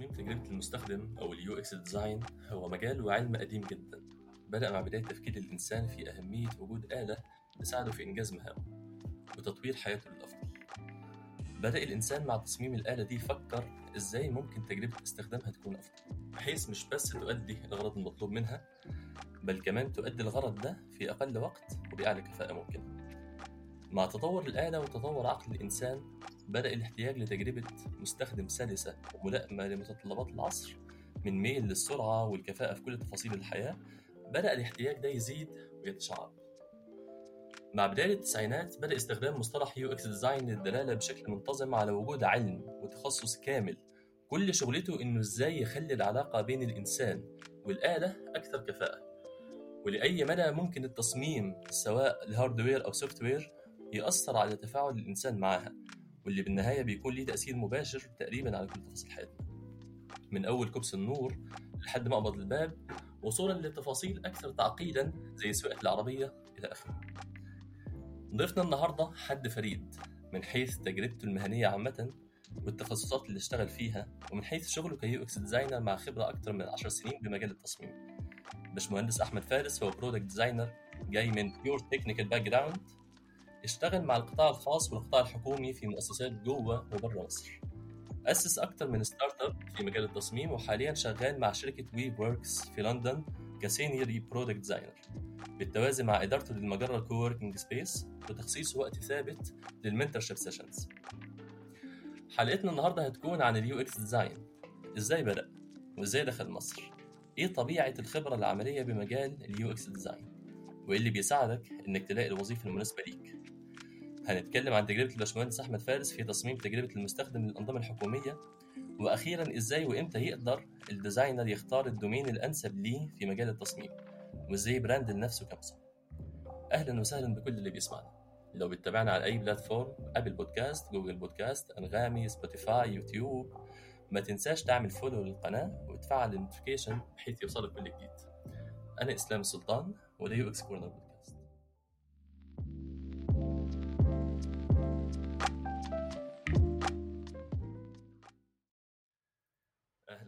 تصميم تجربة المستخدم أو ال UX design هو مجال وعلم قديم جدا. بدأ مع بداية تفكير الإنسان في أهمية وجود آلة تساعده في إنجاز مهامه وتطوير حياته للأفضل. بدأ الإنسان مع تصميم الآلة دي يفكر إزاي ممكن تجربة استخدامها تكون أفضل بحيث مش بس تؤدي الغرض المطلوب منها بل كمان تؤدي الغرض ده في أقل وقت وبأعلى كفاءة ممكنة. مع تطور الآلة وتطور عقل الإنسان بدأ الاحتياج لتجربة مستخدم سلسة وملائمة لمتطلبات العصر من ميل للسرعة والكفاءة في كل تفاصيل الحياة بدأ الاحتياج ده يزيد ويتشعب. مع بداية التسعينات بدأ استخدام مصطلح UX design للدلالة بشكل منتظم على وجود علم وتخصص كامل. كل شغلته إنه إزاي يخلي العلاقة بين الإنسان والآلة أكثر كفاءة. ولأي مدى ممكن التصميم سواء ال hardware أو software يأثر على تفاعل الإنسان معها. واللي بالنهاية بيكون ليه تأثير مباشر تقريبا على كل تفاصيل حياتنا. من أول كبس النور لحد مقبض الباب وصولا لتفاصيل أكثر تعقيدا زي سواقة العربية إلى آخره. ضيفنا النهاردة حد فريد من حيث تجربته المهنية عامة والتخصصات اللي اشتغل فيها ومن حيث شغله ك UX designer مع خبرة أكثر من 10 سنين بمجال التصميم. باشمهندس أحمد فارس هو product designer جاي من pure technical background اشتغل مع القطاع الخاص والقطاع الحكومي في مؤسسات جوه وبره مصر. أسس أكثر من startup في مجال التصميم وحاليا شغال مع شركة Weaveworks في لندن ك senior product designer بالتوازي مع إدارته للمجرة coworking space وتخصيص وقت ثابت لل mentorship sessions حلقتنا النهارده هتكون عن ال UX design إزاي بدأ؟ وإزاي دخل مصر؟ إيه طبيعة الخبرة العملية بمجال ال UX design وايه اللي بيساعدك إنك تلاقي الوظيفة المناسبة ليك. هنتكلم عن تجربة الباشمهندس أحمد فارس في تصميم تجربة المستخدم للأنظمة الحكومية. وأخيرا إزاي وإمتى يقدر ال designer يختار ال domain الأنسب ليه في مجال التصميم؟ وإزاي brand لنفسه كمصمم؟ أهلا وسهلا بكل اللي بيسمعنا. لو بتتابعنا على أي platform Apple Podcasts Google Podcasts Anghami Spotify YouTube ما تنساش تعمل follow للقناة وتفعل ال notification بحيث يوصلك كل جديد. أنا إسلام السلطان وده UX Corner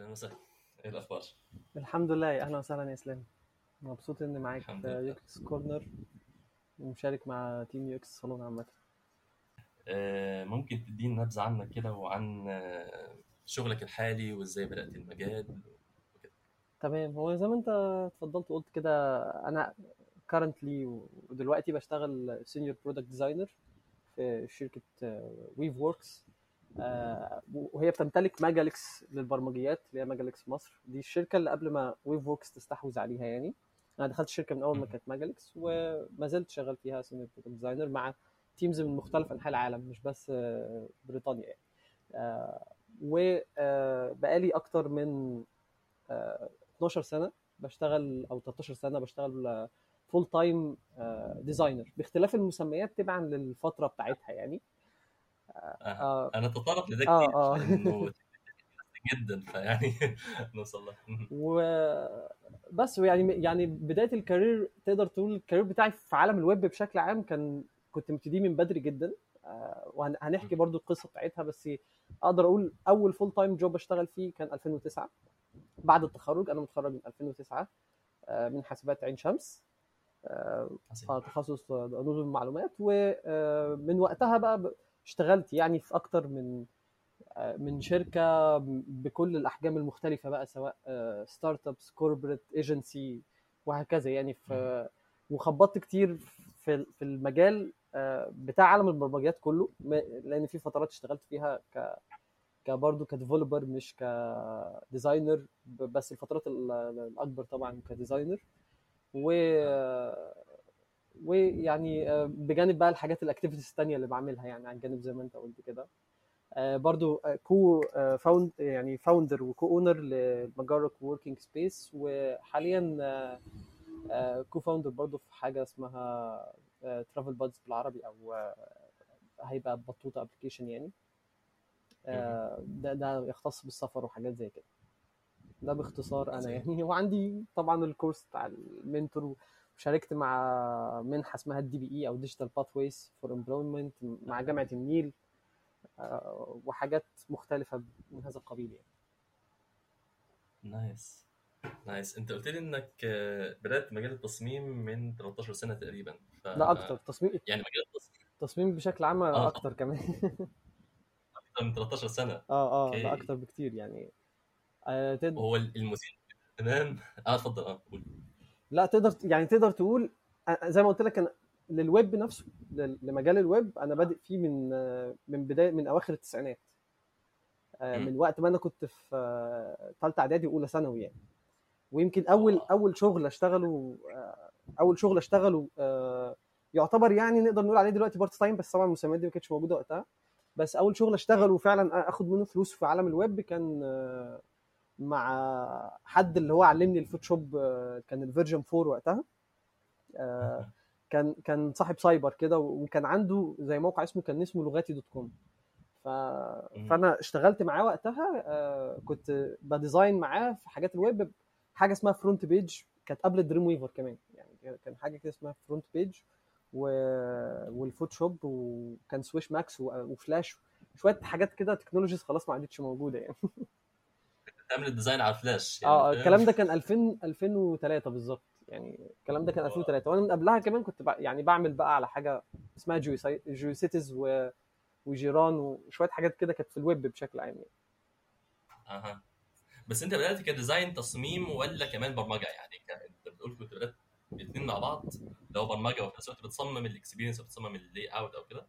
أهلا وسهلا. إيه الأخبار؟ الحمد لله. أهلا وسهلا يا إسلام. مبسوط إني معاك في. UX Corner ومشارك مع team UX Salon عامة. آه، ممكن تدينا نبذة عنك كده وعن آه، شغلك الحالي وإزاي بدأت المجال تمام. هو زي ما أنت اتفضلت وقلت كده أنا currently ودلوقتي بشتغل senior product designer في شركة Weaveworks وهي بتمتلك Magalix للبرمجيات اللي هي Magalix مصر. دي الشركة اللي قبل ما Weaveworks تستحوذ عليها يعني. أنا دخلت الشركة من أول ما. كانت Magalix وما زلت شغال فيها senior product designer مع teams من مختلف أنحاء العالم مش بس آه، بريطانيا يعني. وبقالي أكتر من آه، 12 سنة بشتغل أو 13 سنة بشتغل full-time designer باختلاف المسميات تبعا للفترة بتاعتها يعني. آه. هنتطرق لده آه، آه. جدا فيعني نوصل له. وبس يعني يعني بداية ال career تقدر تقول ال career بتاعي في عالم الويب بشكل عام كان كنت مبتدي من بدري جدا. آه، وهنحكي برضو القصة بتاعتها بس أقدر أقول أول full-time job أشتغل فيه كان 2009 بعد التخرج أنا متخرج من 2009 آه، من حاسبات عين شمس. آه، تخصص نظم المعلومات. ومن وقتها بقى اشتغلت يعني في أكتر من آه، من شركة بكل الأحجام المختلفة بقى سواء startups corporate agency وهكذا يعني. في وخبطت كتير في في المجال آه، بتاع عالم البرمجيات كله لأن في فترات اشتغلت فيها ك كبرضه ك developer مش ك designer بس الفترات ال- الأكبر طبعا ك designer و ويعني آه، بجانب بقى الحاجات ال activities التانية اللي بعملها يعني عن جانب زي ما انت قلت كده. آه، برضو آه، co-found يعني founder و co-owner لمجرة coworking space وحاليا co-founder برضو في حاجة اسمها Travel Buds بالعربي أو هيبقى بطوطة application يعني. ده ده يختص بالسفر وحاجات زي كده. ده باختصار أنا. يعني. وعندي طبعا ال course بتاع ال mentor وشاركت مع منحة اسمها ال DPE أو Digital Pathways for Employment مع جامعة النيل آه، وحاجات مختلفة من هذا القبيل يعني. Nice. Nice. أنت قلت لي إنك آه، بدأت مجال التصميم من 13 سنة تقريبا. ف... لا أكتر. تصميم يعني مجال التصميم. التصميم بشكل عام آه أكتر كمان. أكتر من 13 سنة. آه آه لا أكتر بكتير يعني. آه تد... وهو المثير تمام. آه اتفضل. آه قول. لا تقدر يعني تقدر تقول آه، زي ما قلت لك أنا للويب نفسه لمجال الويب أنا بادئ فيه من آه، من بداية من أواخر التسعينات. آه،. من وقت ما أنا كنت في آه، ثالثه إعدادي وأولى ثانوي يعني. ويمكن أول آه. أول شغل أشتغله آه، أول شغل أشتغله آه، يعتبر يعني نقدر نقول عليه دلوقتي part time بس طبعا المسميات دي ما كانتش موجودة وقتها. بس أول شغل أشتغله فعلا أخد منه فلوس في عالم الويب كان آه، مع حد اللي هو علمني ال Photoshop آه، كان ال version 4 وقتها. آه، كان كان صاحب سايبر كده وكان عنده زي موقع اسمه كان اسمه لغاتي dot com. ف... فأنا اشتغلت معاه وقتها آه، كنت ب design معاه في حاجات الويب حاجة اسمها FrontPage كانت قبل ال Dreamweaver كمان. يعني كان حاجة كده اسمها FrontPage و... وال Photoshop وكان Swish Max و... وفلاش شوية حاجات كده technologies خلاص ما عادتش موجودة يعني. تعمل ال design على الفلاش يعني آه فاهم؟ الكلام ده كان 2000 2003 بالظبط يعني الكلام ده كان آه. 2003 وأنا من قبلها كمان كنت بع... يعني بعمل بقى على حاجة اسمها Geo GeoCities و... وجيران وشوية حاجات كده كانت في الويب بشكل عام يعني. أها. بس أنت بدأت ك design تصميم ولا كمان برمجة؟ يعني أنت بتقول كنت بدأت الاثنين مع بعض لو برمجة وفي نفس الوقت بتصمم ال experience وبتصمم ال layout أو كده؟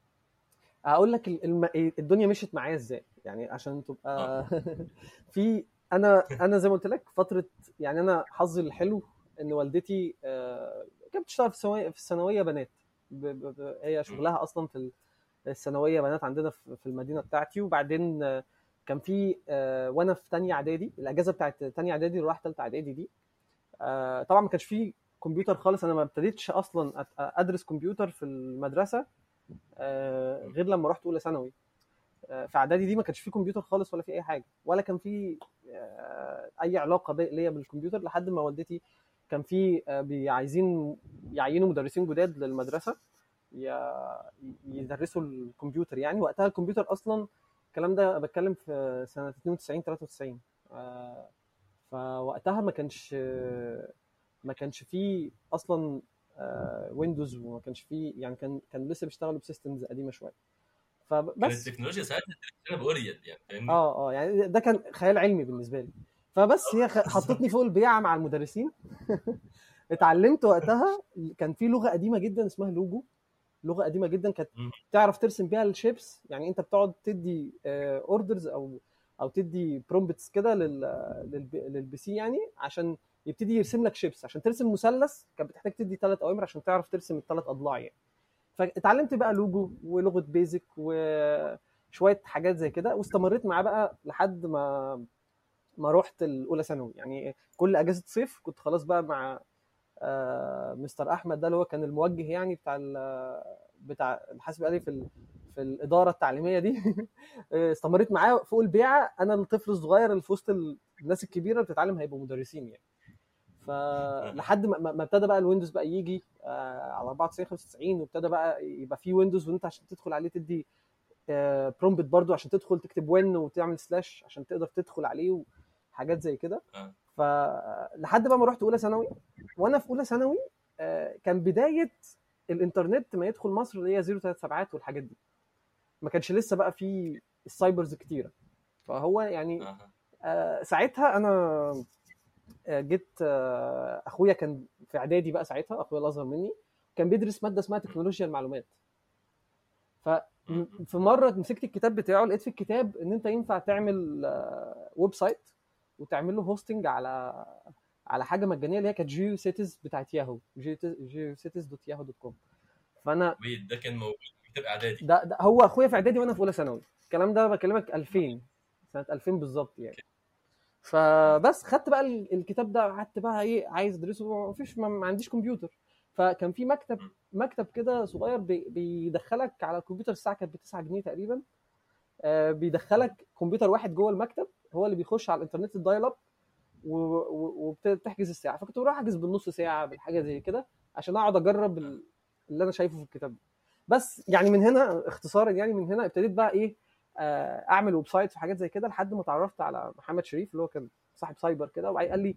أقول لك الم... الدنيا مشيت معايا إزاي؟ يعني عشان تبقى في أنا أنا زي ما قلت لك فترة يعني أنا حظي الحلو ان والدتي آه، كانت بتشتغل في الثانويه في الثانويه بنات. هي. شغلها أصلا في ال- الثانوية بنات عندنا في المدينة بتاعتي وبعدين آه، كان في آه، وأنا في تانية اعدادي الاجازة بتاعت تانية اعدادي اللي تالتة اعدادي دي طبعا ما كانش في كمبيوتر خالص أنا ما ابتديتش أصلا أدرس كمبيوتر في المدرسة غير لما رحت اولى ثانوي في اعدادي دي ما كانش في كمبيوتر خالص ولا في اي حاجة ولا كان في آه، اي علاقه ليا بالكمبيوتر لحد ما والدتي كان في آه، عايزين يعينوا مدرسين جداد للمدرسة يدرسوا الكمبيوتر يعني. وقتها الكمبيوتر أصلا الكلام ده بتكلم في سنة 92 93 آه، فوقتها ما كانش ما كانش فيه أصلا Windows وما كانش فيه يعني كان كان لسه بيشتغلوا ب systems قديمة شوية. فبس. التكنولوجيا ساعتها تقريبا بأوريد يعني فاهمني؟ آه آه يعني ده كان خيال علمي بالنسبة لي. فبس هي حطتني فوق البيعه مع المدرسين. اتعلمت وقتها كان في لغة قديمة جدا اسمها لوجو. لغة قديمة جدا كانت. تعرف ترسم بيها ال shapes. يعني أنت بتقعد تدي orders أو أو تدي prompts كده لل للب- لل PC يعني عشان يبتدي يرسم لك shapes. عشان ترسم مثلث كانت بتحتاج تدي ثلاث أوامر عشان تعرف ترسم الثلاث أضلاع يعني. فاتعلمت بقى لوجو ولغة بيزك وشوية حاجات زي كده واستمريت معاه بقى لحد ما ما رحت الأولى ثانوي. يعني كل أجازة صيف كنت خلاص بقى مع آه، مستر أحمد ده اللي هو كان الموجه يعني بتاع بتاع الحاسب الآلي في في الإدارة التعليمية دي. استمريت معاه فوق البيعة. أنا الطفل الصغير اللي في وسط الناس الكبيرة بتتعلم هيبقوا مدرسين يعني. فلحد ما ما ابتدى بقى ال Windows بقى يجي آه، على 94 95 وابتدى بقى يبقى في Windows وانت عشان تدخل عليه تدي prompt برضو عشان تدخل تكتب win وتعمل slash عشان تقدر تدخل عليه وحاجات زي كده. آه. فلحد بقى ما رحت أولى ثانوي. وأنا في أولى ثانوي آه، كان بداية الإنترنت ما يدخل مصر اللي هي 037 والحاجات دي. ما كانش لسه بقى في ال cybers كتيرة. فهو يعني آه، ساعتها أنا آه، جيت آه، أخويا كان في إعدادي بقى ساعتها أخويا الأصغر مني كان بيدرس مادة اسمها تكنولوجيا المعلومات. ففي مرة مسكت الكتاب بتاعه لقيت في الكتاب إن أنت ينفع تعمل آه، website وتعمل له hosting على على حاجة مجانية اللي هي كانت GeoCities بتاعت Yahoo GeoCities dot Yahoo dot com فأنا ده كان موجود في كتاب إعدادي. ده, ده هو أخويا في إعدادي وأنا في أولى ثانوي. الكلام ده بكلمك 2000 سنة 2000 بالظبط يعني. فبس خدت بقى ال- الكتاب ده قعدت بقى إيه عايز أدرسه مفيش ما عنديش كمبيوتر. فكان في مكتب مكتب كده صغير بي- بيدخلك على الكمبيوتر الساعة كانت ب 9 جنيه تقريبا. آه، بيدخلك كمبيوتر واحد جوه المكتب هو اللي بيخش على الإنترنت الدايل أب وبتحجز الساعة. فكنت بروح أحجز بالنص ساعة بالحاجة زي كده عشان أقعد أجرب ال- اللي أنا شايفه في الكتاب بس يعني من هنا اختصارا يعني من هنا ابتديت بقى إيه أعمل websites وحاجات زي كده لحد ما اتعرفت على محمد شريف اللي هو كان صاحب سايبر كده وبعدين قال لي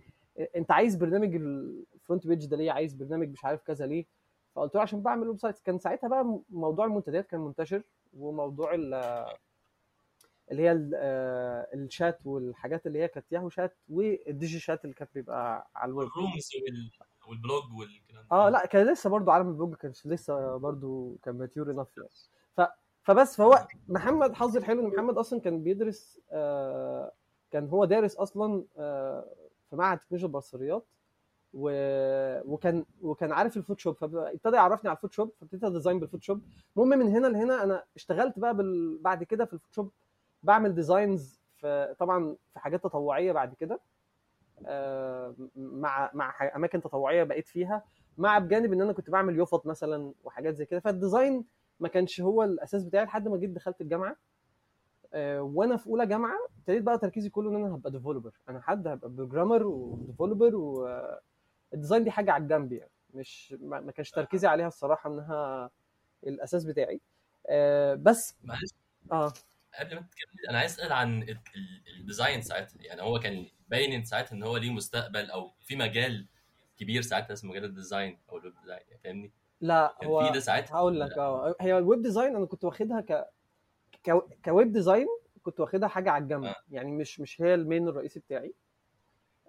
أنت عايز برنامج ال FrontPage ده ليه؟ عايز برنامج مش عارف كذا ليه؟ فقلت له عشان بعمل websites كان ساعتها بقى موضوع المنتديات كان منتشر وموضوع ال- اللي هي آه، الشات والحاجات اللي هي كانت Yahoo chat وال Digi chat اللي كانت بيبقى على ال web ال rooms وال... وال blog والكلام آه لا كان لسه برضو عالم ال blog كانش لسه برضو كان mature enough يعني. فبس فهو محمد حظي الحلو إن محمد أصلا كان بيدرس آه كان هو دارس أصلا آه في معهد تكنولوجيا البصريات و... وكان وكان عارف ال Photoshop فابتدى يعرفني على ال Photoshop فابتديت أ design بال Photoshop. المهم من هنا لهنا أنا اشتغلت بقى بال... بعد كده في ال Photoshop بعمل designs في طبعا في حاجات تطوعية بعد كده آه، مع مع أماكن تطوعية بقيت فيها مع بجانب إن أنا كنت بعمل يفط مثلا وحاجات زي كده. فال design ما كانش هو الأساس بتاعي لحد ما جيت دخلت الجامعة. آه، وأنا في أولى جامعة ابتديت بقى تركيزي كله إن أنا هبقى developer أنا حد هبقى programmer و developer وال design دي حاجة على الجنب يعني. مش ما كانش تركيزي عليها الصراحة إنها الأساس بتاعي. آه، بس معلش آه. قبل ما تكمل أنا عايز أسأل عن ال- ال- ال design ساعتها يعني هو كان باين ساعتها إن هو ليه مستقبل أو في مجال كبير ساعتها اسمه مجال ال design أو ال web design يعني فاهمني؟ لا هو في ده ساعتها هقول لك آه هي ال web design أنا كنت واخدها ك ك web design كنت واخدها حاجة على الجنب آه. يعني مش مش هي ال main الرئيسي بتاعي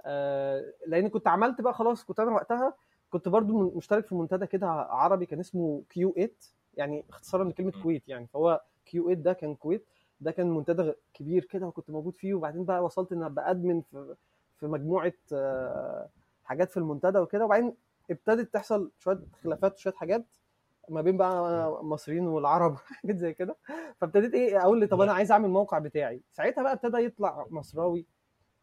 آه لأن كنت عملت بقى خلاص كنت أنا وقتها كنت برضو مشترك في منتدى كده عربي كان اسمه Q 8 يعني اختصارا لكلمة. كويت يعني فهو Q 8 ده كان كويت ده كان منتدى كبير كده وكنت موجود فيه وبعدين بقى وصلت إن أبقى admin في في مجموعة آه، حاجات في المنتدى وكده وبعدين ابتدت تحصل شوية خلافات وشوية حاجات ما بين بقى المصريين والعرب حاجات زي كده. فابتديت إيه أقول لي طب أنا عايز أعمل موقع بتاعي. ساعتها بقى ابتدى يطلع مصراوي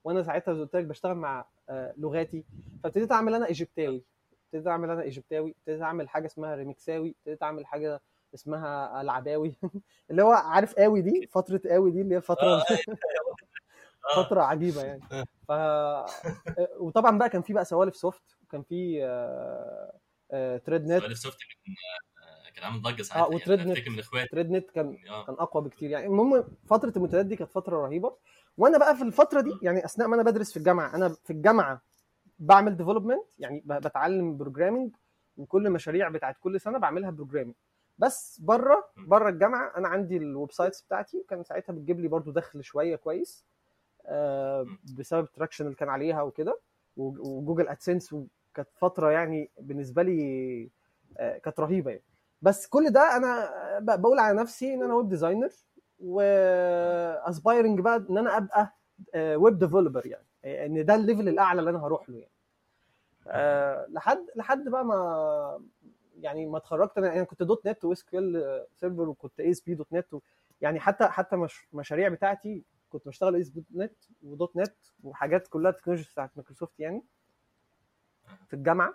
وأنا ساعتها زي قلت لك بشتغل مع آه، لغاتي. فابتديت أعمل أنا إيجيبتاوي. ابتديت أعمل أنا إيجيبتاوي. ابتديت أعمل حاجة اسمها ريمكساوي ابتديت أعمل حاجة اسمها العباوي اللي هو عارف قوي دي؟ فترة قوي دي اللي هي فترة آه، آه. فترة عجيبة يعني. ف وطبعا بقى كان في بقى سوالف سوفت وكان في آه، آه، تريد نت سوفت كان آه، كان عامل ضجة آه ساعتها وتريد يعني. نت أفتكر من إخواتي. تريد نت كان آه. كان أقوى بكتير يعني. المهم فترة المنتديات دي كانت فترة رهيبة. وأنا بقى في الفترة دي يعني أثناء ما أنا بدرس في الجامعة أنا في الجامعة بعمل development يعني بتعلم programming وكل المشاريع بتاعت كل سنة بعملها programming بس بره بره الجامعة أنا عندي ال websites بتاعتي وكان ساعتها بتجيب لي برضو دخل شوية كويس آه، بسبب ال traction اللي كان عليها وكده و Google AdSense وكانت فترة يعني بالنسبة لي آه، كانت رهيبة يعني. بس كل ده أنا ب- بقول على نفسي إن أنا web designer و aspiring بقى إن أنا أبقى web developer يعني. إن ده ال level الأعلى اللي أنا هروح له يعني. آه، لحد لحد بقى ما يعني ما اتخرجت أنا يعني كنت .NET و SQL Server وكنت اي اس بي دوت نت يعني حتى حتى مش مشاريع بتاعتي كنت بشتغل اي اس بي دوت نت ودوت نت وحاجات كلها technology بتاعت مايكروسوفت يعني. في الجامعة.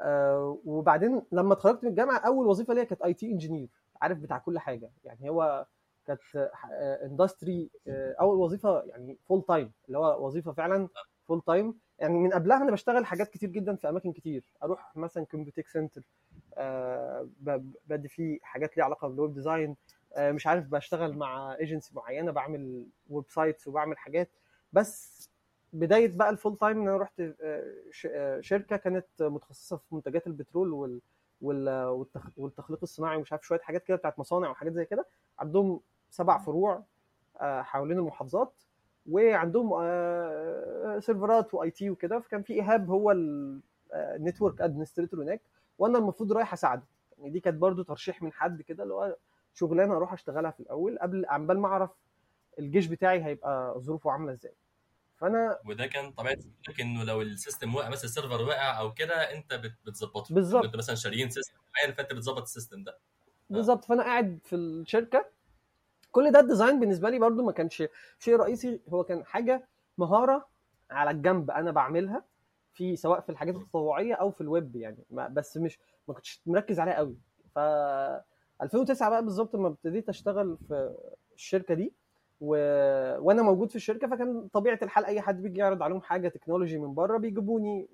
آه، وبعدين لما اتخرجت من الجامعة أول وظيفة ليا كانت IT engineer عارف بتاع كل حاجة. يعني هو كانت industry أول وظيفة يعني full time اللي هو وظيفة فعلا full time يعني من قبلها أنا بشتغل حاجات كتير جدا في أماكن كتير. أروح مثلا CompuTech center بدي فيه حاجات ليها علاقة بال web design آه، مش عارف بشتغل مع ايجنسي معينة بعمل websites وبعمل حاجات. بس بداية بقى ال full time إن أنا رحت آه، آه، شركة كانت متخصصة في منتجات البترول وال وال- والتخ- والتخليق الصناعي ومش عارف شوية حاجات كده بتاعت مصانع وحاجات زي كده. عندهم سبع فروع آه، حوالين المحافظات وعندهم سيرفرات و IT وكده. فكان في إيهاب هو ال network administrator هناك وأنا المفروض رايح أساعده. يعني دي كانت برضو ترشيح من حد كده اللي هو شغلانة أروح أشتغلها في الأول قبل عمال ما أعرف الجيش بتاعي هيبقى ظروفه عاملة إزاي. فأنا وده كان طبيعة انه لو ال system وقع مثلا ال server وقع أو كده أنت بت- بتظبطه. بالظبط. انت مثلا شاريين system معين فأنت بتظبط ال system ده. بالظبط. فأنا قاعد في الشركة. كل ده ال design بالنسبة لي برضو ما كانش شيء رئيسي هو كان حاجة مهارة على الجنب أنا بعملها في سواء في الحاجات التطوعية أو في الويب يعني. ما بس مش ما كنتش مركز عليها قوي ف 2009 بقى بالظبط لما ابتديت أشتغل في الشركة دي. و... وأنا موجود في الشركة فكان طبيعة الحال أي حد بيجي يعرض عليهم حاجة technology من بره بيجيبوني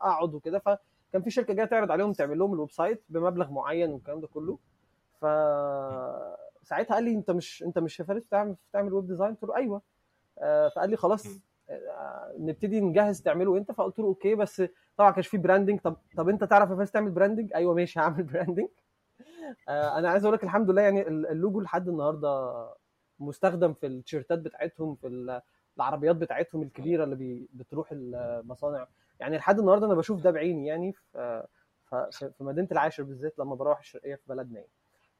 أقعد وكده. فكان في شركة جاية تعرض عليهم تعمل لهم ال website بمبلغ معين والكلام ده كله. ف فساعتها قال لي أنت مش أنت مش فارس بتعمل بتعمل web design قلت له أيوه. آه، فقال لي خلاص. آه، نبتدي نجهز تعمله أنت. فقلت له okay بس طبعا كانش في branding طب طب أنت تعرف يا فارس تعمل branding أيوه ماشي هعمل branding آه، أنا عايز أقول لك الحمد لله يعني ال- اللوجو لحد النهارده مستخدم في التيشيرتات بتاعتهم في ال- العربيات بتاعتهم الكبيرة اللي بي- بتروح المصانع. يعني لحد النهارده أنا بشوف ده بعيني يعني في في مدينة العاشر بالذات لما بروح الشرقية في بلدنا يعني.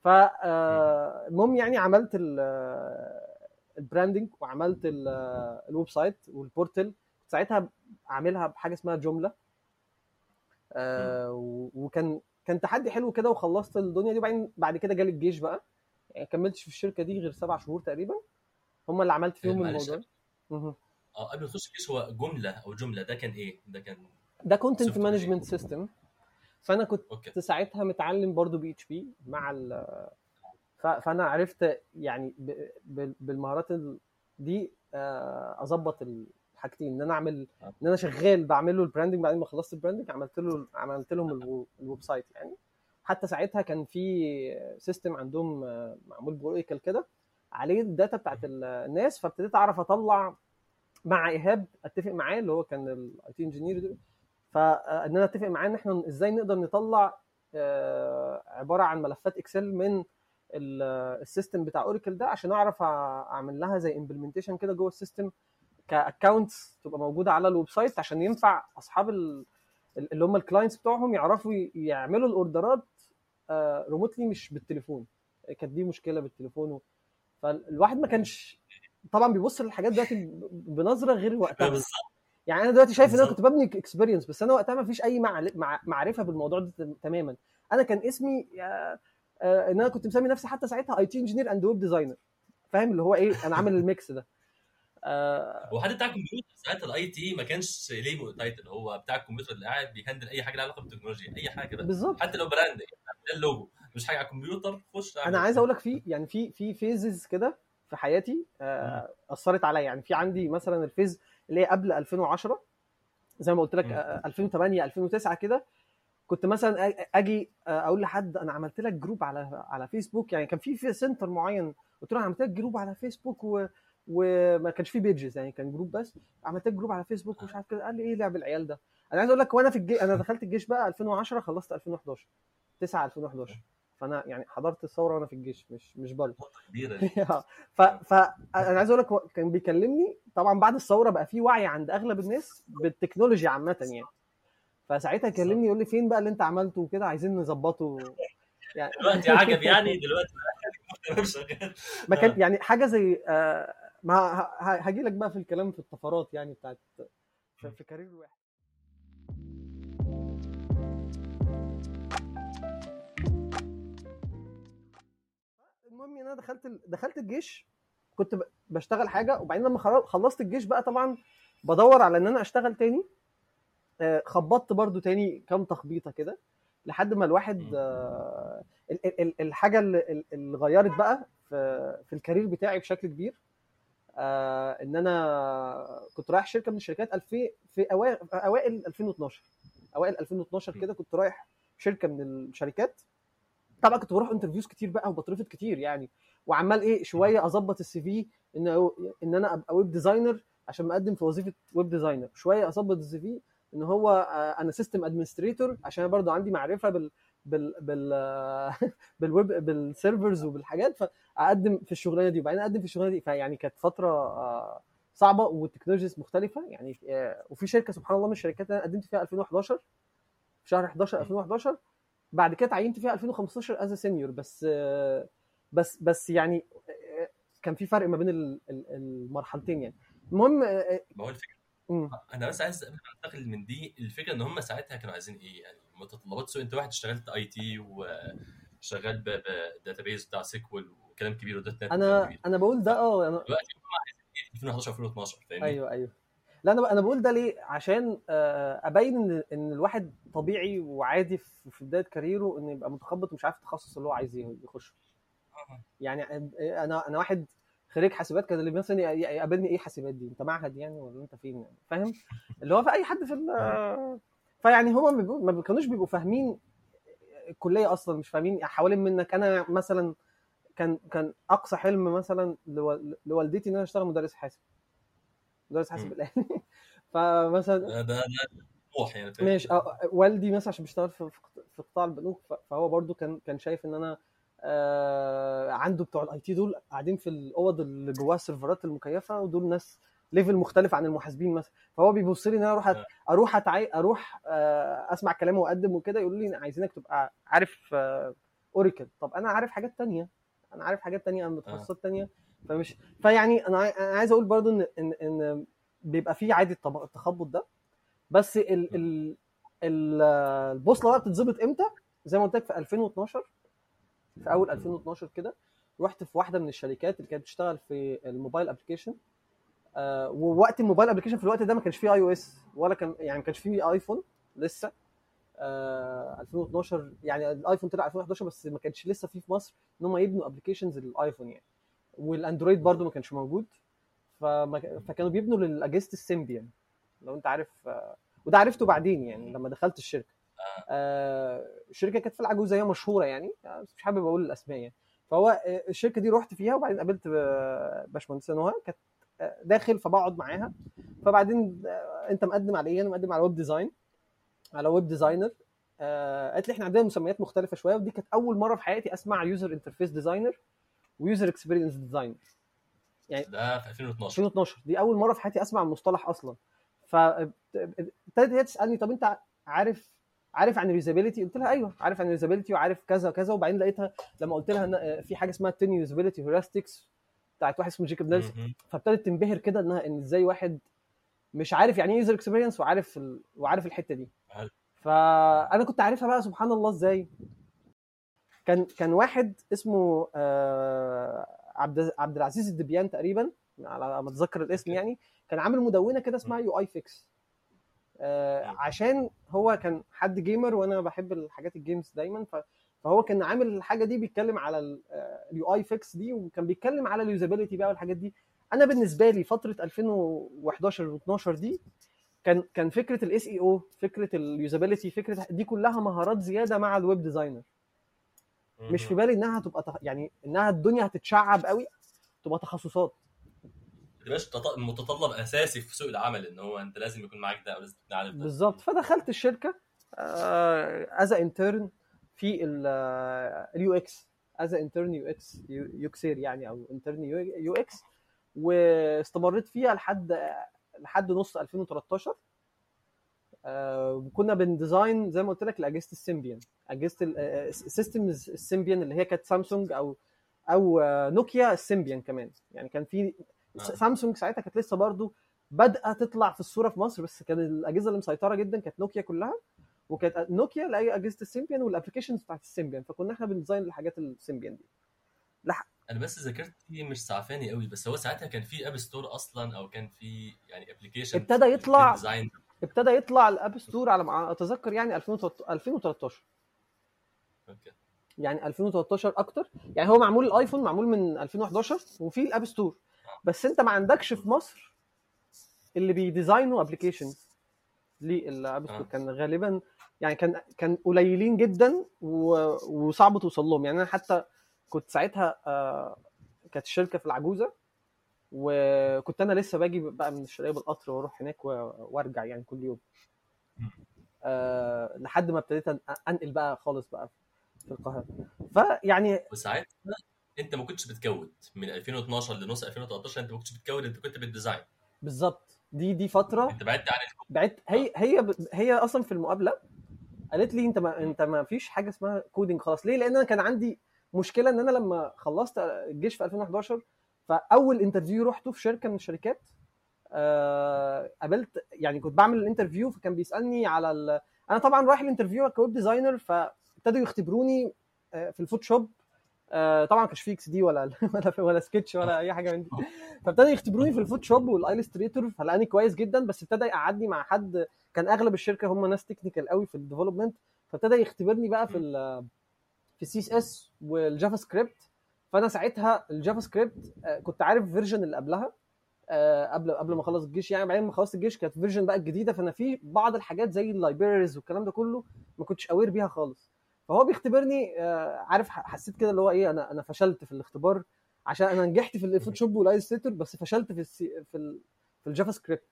فالمهم يعني عملت ال- ال branding وعملت ال- ال website وال portal. ساعتها عاملها بحاجة اسمها Joomla. آه، وكان كان تحدي حلو كده وخلصت الدنيا دي. وبعدين بعد كده جالي الجيش بقى. كملتش في الشركة دي غير سبع شهور تقريبا. هم اللي عملت فيهم. الموضوع. آه قبل ما تخش هو Joomla أو Joomla ده كان إيه؟ ده كان ده content management system فأنا كنت okay. ساعتها متعلم برضو PHP مع ال فأنا عرفت يعني بالمهارات ال- دي آه، أظبط الحاجتين. إن أنا أعمل إن أنا شغال بعمل له ال branding بعدين ما خلصت ال branding عملت له عملت لهم الو- ال website يعني. حتى ساعتها كان في system عندهم آه، معمول ب Oracle كده عليه ال data بتاعت ال- الناس فابتديت أعرف أطلع مع إيهاب أتفق معاه اللي هو كان ال IT engineer فان أنا أتفق معاه إن إحنا إزاي نقدر نطلع آه، عبارة عن ملفات Excel من ال- ال system بتاع Oracle ده عشان أعرف أعمل لها زي implementation كده جوه ال system ك accounts تبقى موجودة على ال website عشان ينفع أصحاب ال- اللي هم ال clients بتوعهم يعرفوا يعملوا ال orderات remotely مش بالتليفون. كانت دي مشكلة بالتليفون و- فالواحد ما كانش طبعا بيبص للحاجات دلوقتي بنظرة غير وقتها. يعني أنا دلوقتي شايف إن أنا. كنت ببني experience بس أنا وقتها ما فيش أي معرفة بالموضوع ده تم- تماما. أنا كان اسمي آه، آه، إن أنا كنت مسمي نفسي حتى ساعتها IT engineer and web designer فاهم؟ اللي هو إيه؟ أنا عامل ال mix ده. آه، حد بتاع الكمبيوتر ساعتها ال IT ما كانش ليه title هو بتاع الكمبيوتر اللي قاعد بيهندل أي حاجة لها علاقة بالتكنولوجيا أي حاجة بقى بالظبط. حتى لو brand ده اللوجو مش حاجة على الكمبيوتر خش أنا عايز أقول لك في يعني في في phases كده في حياتي آه، أثرت عليا. يعني في عندي مثلا ال phase اللي هي قبل 2010 زي ما قلت لك مم. آه، 2008 2009 كده كنت مثلا أجي آه، أقول لحد أنا عملت لك group على على فيسبوك يعني كان في في center معين قلت له أنا عملت لك group على فيسبوك و وما كانش في pages يعني كان group بس. عملت لك group على فيسبوك ومش عارف كده قال لي إيه لعب العيال ده؟ أنا عايز أقول لك وأنا في الجيش أنا دخلت الجيش بقى 2010 خلصت 2011 9 2011 فأنا يعني حضرت الثورة وأنا في الجيش مش مش بره نقطة كبيرة ف ف أنا عايز أقول لك كان بيكلمني طبعا بعد الثورة بقى في وعي عند أغلب الناس بالتكنولوجيا عامة يعني. فساعتها كلمني يقول لي فين بقى اللي أنت عملته وكده؟ عايزين نظبطه. يعني دلوقتي عجب يعني دلوقتي ما كان يعني حاجة زي آه، ما هاجي لك بقى في الكلام في الطفرات يعني بتاعت في كارير واحد المهم إن أنا دخلت دخلت الجيش كنت بشتغل حاجة وبعدين لما خل- خلصت الجيش بقى طبعا بدور على إن أنا أشتغل تاني. آه، خبطت برضو تاني كام تخبيطة كده لحد ما الواحد. آه، ال- ال- ال- الحاجة اللي غيرت بقى في ال career بتاعي بشكل كبير. آه، إن أنا كنت رايح شركة من الشركات 2000 في أوائل أوائل 2012 أوائل 2012 كده كنت رايح شركة من الشركات. طبعا كنت بروح interviews كتير بقى وبترفض كتير يعني. وعمال إيه شوية أظبط ال CV إن إن أنا أبقى web designer عشان مقدم في وظيفة web designer شوية أظبط ال CV إن هو آه، أنا system administrator عشان برضو عندي معرفة بال بال بال بال web بال servers وبالحاجات فأقدم في الشغلانة دي. وبعدين أقدم في الشغلانة دي فيعني كانت فترة آه، صعبة وال technologies مختلفة. يعني آه، وفي شركة سبحان الله من الشركات اللي أنا قدمت فيها 2011 في شهر 11 2011 بعد كده اتعينت فيها 2015 as senior بس آه، بس بس يعني كان في فرق ما بين ال- ال- المرحلتين يعني. المهم ما هو الفكرة. أنا بس عايز انتقل من دي الفكرة إن هم ساعتها كانوا عايزين إيه؟ يعني متطلبات سوق انت واحد اشتغلت IT وشغال ب database بتاع SQL وكلام كبير و .NET أنا كبير. أنا بقول ده آه أنا دلوقتي هم عايزين إيه 2011 2012 فاهمني؟ أيوه أيوه. لا أنا أنا بقول ده ليه؟ عشان آه، أبين إن إن الواحد طبيعي وعادي في في بداية career ه انه يبقى متخبط ومش عارف التخصص اللي هو عايز يخشه. يعني أنا أنا واحد خريج حاسبات كان اللي مثلا يقابلني إيه حاسبات دي؟ أنت معهد يعني ولا أنت فين يعني؟ فاهم؟ اللي هو في أي حد في ال- فيعني هما ما كانوش بيبقوا فاهمين الكلية أصلا مش فاهمين حوالين منك أنا مثلا كان كان أقصى حلم مثلا لو- لوالدتي إن أنا أشتغل مدرس حاسب مدرس حاسب. الاهلي فمثلا ده ده طموح يعني؟ ماشي آه، والدي مثلا عشان بيشتغل في في قط- في قطاع البنوك فهو برضو كان كان شايف إن أنا آه، عنده بتوع ال IT دول قاعدين في الاوض اللي جواها السيرفرات المكيفة ودول ناس level مختلف عن المحاسبين مثلا. فهو بيبص لي إن أنا أروح أت- آه. أروح أتعي... أروح آه، أسمع كلامه وأقدم وكده يقول لي عايزينك تبقى عارف Oracle طب أنا عارف حاجات تانية. أنا عارف حاجات تانية أنا تخصصات تانية. فمش فيعني أنا عايز أقول برضو إن إن إن بيبقى في عادي التخبط ده. بس ال ال ال- البوصلة بقى بتتظبط إمتى؟ زي ما قلت لك في 2012 في أول 2012 كده رحت في واحدة من الشركات اللي كانت بتشتغل في الموبايل application. آه ووقت الموبايل application في الوقت ده ما كانش فيه iOS ولا كان يعني ما كانش فيه iPhone لسه. آه 2012 يعني ال iPhone طلع 2011 بس ما كانش لسه فيه في مصر إن هم يبنوا applications لل iPhone يعني. وال Android برضو ما كانش موجود. فما فكانوا بيبنوا لاجهزه ال Symbian لو أنت عارف آه، وده عرفته بعدين يعني لما دخلت الشركة. آه، الشركة كانت في العجوزه هي مشهورة يعني آه، بس مش حابب أقول الأسماء يعني. فهو آه، الشركة دي رحت فيها وبعدين قابلت آه، باشمهندسة نهى كانت آه، داخل فبقعد معاها. فبعدين آه، انت مقدم على إيه؟ أنا مقدم على web design على web designer آه، قالت لي إحنا عندنا مسميات مختلفة شوية ودي كانت أول مرة في حياتي أسمع user interface designer و user experience designer ده في 2012 2012 دي أول مرة في حياتي أسمع المصطلح أصلا. فابتدت هي تسألني طب انت عارف عارف عن ال usability قلت لها أيوه عارف عن ال usability وعارف كذا وكذا. وبعدين لقيتها لما قلت لها في حاجة اسمها 10 usability heuristics بتاعت واحد اسمه Jakob Nielsen. فابتدت تنبهر كده إنها إن إزاي واحد مش عارف يعني إيه user experience وعارف ال... وعارف الحتة دي. فأنا كنت عارفها بقى سبحان الله إزاي كان كان واحد اسمه آه، عبد عبد العزيز الدبيان تقريبا على ما أتذكر الاسم. يعني كان عامل مدونة كده اسمها UI Fix عشان هو كان حد gamer وأنا بحب الحاجات ال games دايما ف- فهو كان عامل الحاجة دي بيتكلم على ال UI Fix دي وكان بيتكلم على ال usability بقى والحاجات دي. أنا بالنسبة لي فترة 2011 و12 دي كان كان فكرة ال SEO فكرة اليوزابيلتي فكرة دي كلها مهارات زيادة مع ال web designer مش في بالي إنها تبقى. يعني إنها الدنيا هتتشعب قوي تبقى تخصصات. تبقاش تط- متطلب أساسي في سوق العمل إن هو أنت لازم يكون معاك ده أو لازم تكون عارف ده. بالظبط. فدخلت الشركة as intern في ال UX as intern UX UXer يعني أو intern UX. واستمريت فيها لحد لحد نص 2013 آه، وكنا بن design زي ما قلت لك لأجهزة ال Symbian أجهزة ال systems ال Symbian اللي هي كانت سامسونج أو أو آه، Nokia ال Symbian كمان. يعني كان في آه. سامسونج ساعتها كانت لسه برضو بادئه تطلع في الصورة في مصر بس كان الأجهزة اللي مسيطرة جدا كانت نوكيا كلها. وكانت نوكيا هي أجهزة ال Symbian وال applications بتاعت ال Symbian فكنا إحنا بن design الحاجات ال Symbian دي. أنا بس ذاكرتي مش سعفاني قوي بس هو ساعتها كان في App Store أصلا أو كان في يعني application ابتدى يطلع- ابتدى يطلع ال App Store على ما أتذكر يعني 2013 okay. يعني 2013 أكتر. يعني هو معمول ال iPhone معمول من 2011 وفي ال App Store بس أنت ما عندكش في مصر اللي بي design وا applications لل App Store. كان غالبا يعني كان كان قليلين جدا وصعب توصل لهم. يعني أنا حتى كنت ساعتها آه، كانت الشركة في العجوزة وكنت أنا لسه باجي بقى من الشرقيه بالقطر وأروح هناك وأرجع يعني كل يوم. أه لحد ما ابتديت أنقل بقى خالص بقى في القاهرة. فيعني وساعتها أنت ما كنتش بتكود. من 2012 لنص 2013 أنت ما كنتش بتكود أنت كنت بال design. بالظبط. دي دي فترة أنت بعدت عن الكود. بعدت هي هي هي أصلا في المقابلة قالت لي انت ما انت ما فيش حاجة اسمها coding خلاص. ليه؟ لأن أنا كان عندي مشكلة إن أنا لما خلصت الجيش في 2011 فأول interview رحته في شركة من الشركات آه، قابلت يعني كنت بعمل ال interview فكان بيسألني على ال... أنا طبعا رايح ال interview ك web designer فابتدوا يختبروني آه، في ال Photoshop طبعا ما كانش فيه XD ولا ولا ولا سكتش ولا أي حاجة من دي. فابتدى يختبروني في ال Photoshop وال Illustrator فلقاني كويس جدا بس ابتدى يقعدني مع حد كان أغلب الشركة هم ناس technical قوي في ال development فابتدى يختبرني بقى في في ال CSS وال JavaScript فأنا ساعتها ال JavaScript آه، كنت عارف version اللي قبلها آه، قبل قبل ما أخلص الجيش. يعني بعدين ما خلصت الجيش كانت version بقى الجديدة فأنا في بعض الحاجات زي ال libraries والكلام ده كله ما كنتش aware بيها خالص. فهو بيختبرني آه، عارف حسيت كده اللي هو إيه أنا أنا فشلت في الاختبار عشان أنا نجحت في ال Photoshop وال Illustrator بس فشلت في ال C في ال في ال JavaScript.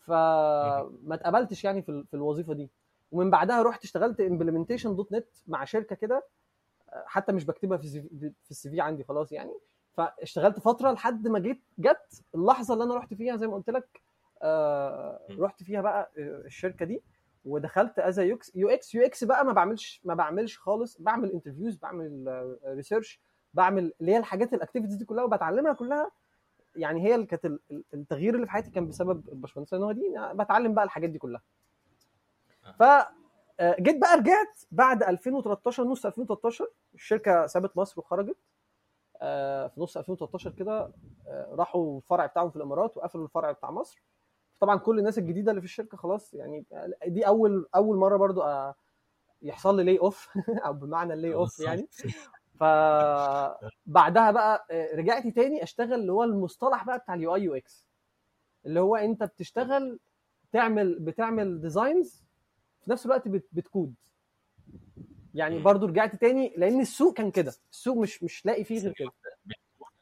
فما اتقبلتش يعني في, ال- في الوظيفة دي. ومن بعدها رحت اشتغلت implementation .NET مع شركة كده آه، حتى مش بكتبها في ال CV ال CV عندي خلاص يعني. فاشتغلت فترة لحد ما جيت جت اللحظة اللي أنا رحت فيها زي ما قلت لك آه. رحت فيها بقى الشركة دي. ودخلت از يو إكس يو إكس بقى ما بعملش ما بعملش خالص. بعمل interviews بعمل research بعمل اللي هي الحاجات ال activities دي كلها وبتعلمها كلها. يعني هي اللي كانت ال- ال- التغيير اللي في حياتي كان بسبب الباشمهندس نوى دي بتعلم بقى الحاجات دي كلها. ف آه، جيت بقى رجعت بعد 2013 نص 2013 الشركة سابت مصر وخرجت. آه، في نص 2013 كده آه، راحوا الفرع بتاعهم في الإمارات وقفلوا الفرع بتاع مصر. طبعا كل الناس الجديدة اللي في الشركة خلاص يعني دي أول أول مرة برضو آه، يحصل لي layoff أو بمعنى ال layoff يعني. فبعدها بقى آه، رجعت تاني أشتغل اللي هو المصطلح بقى بتاع ال UI UX اللي هو أنت بتشتغل تعمل بتعمل designs في نفس الوقت بت- بتكود. يعني. برضو رجعت تاني لأن السوق كان كده. السوق مش مش لاقي فيه غير كده.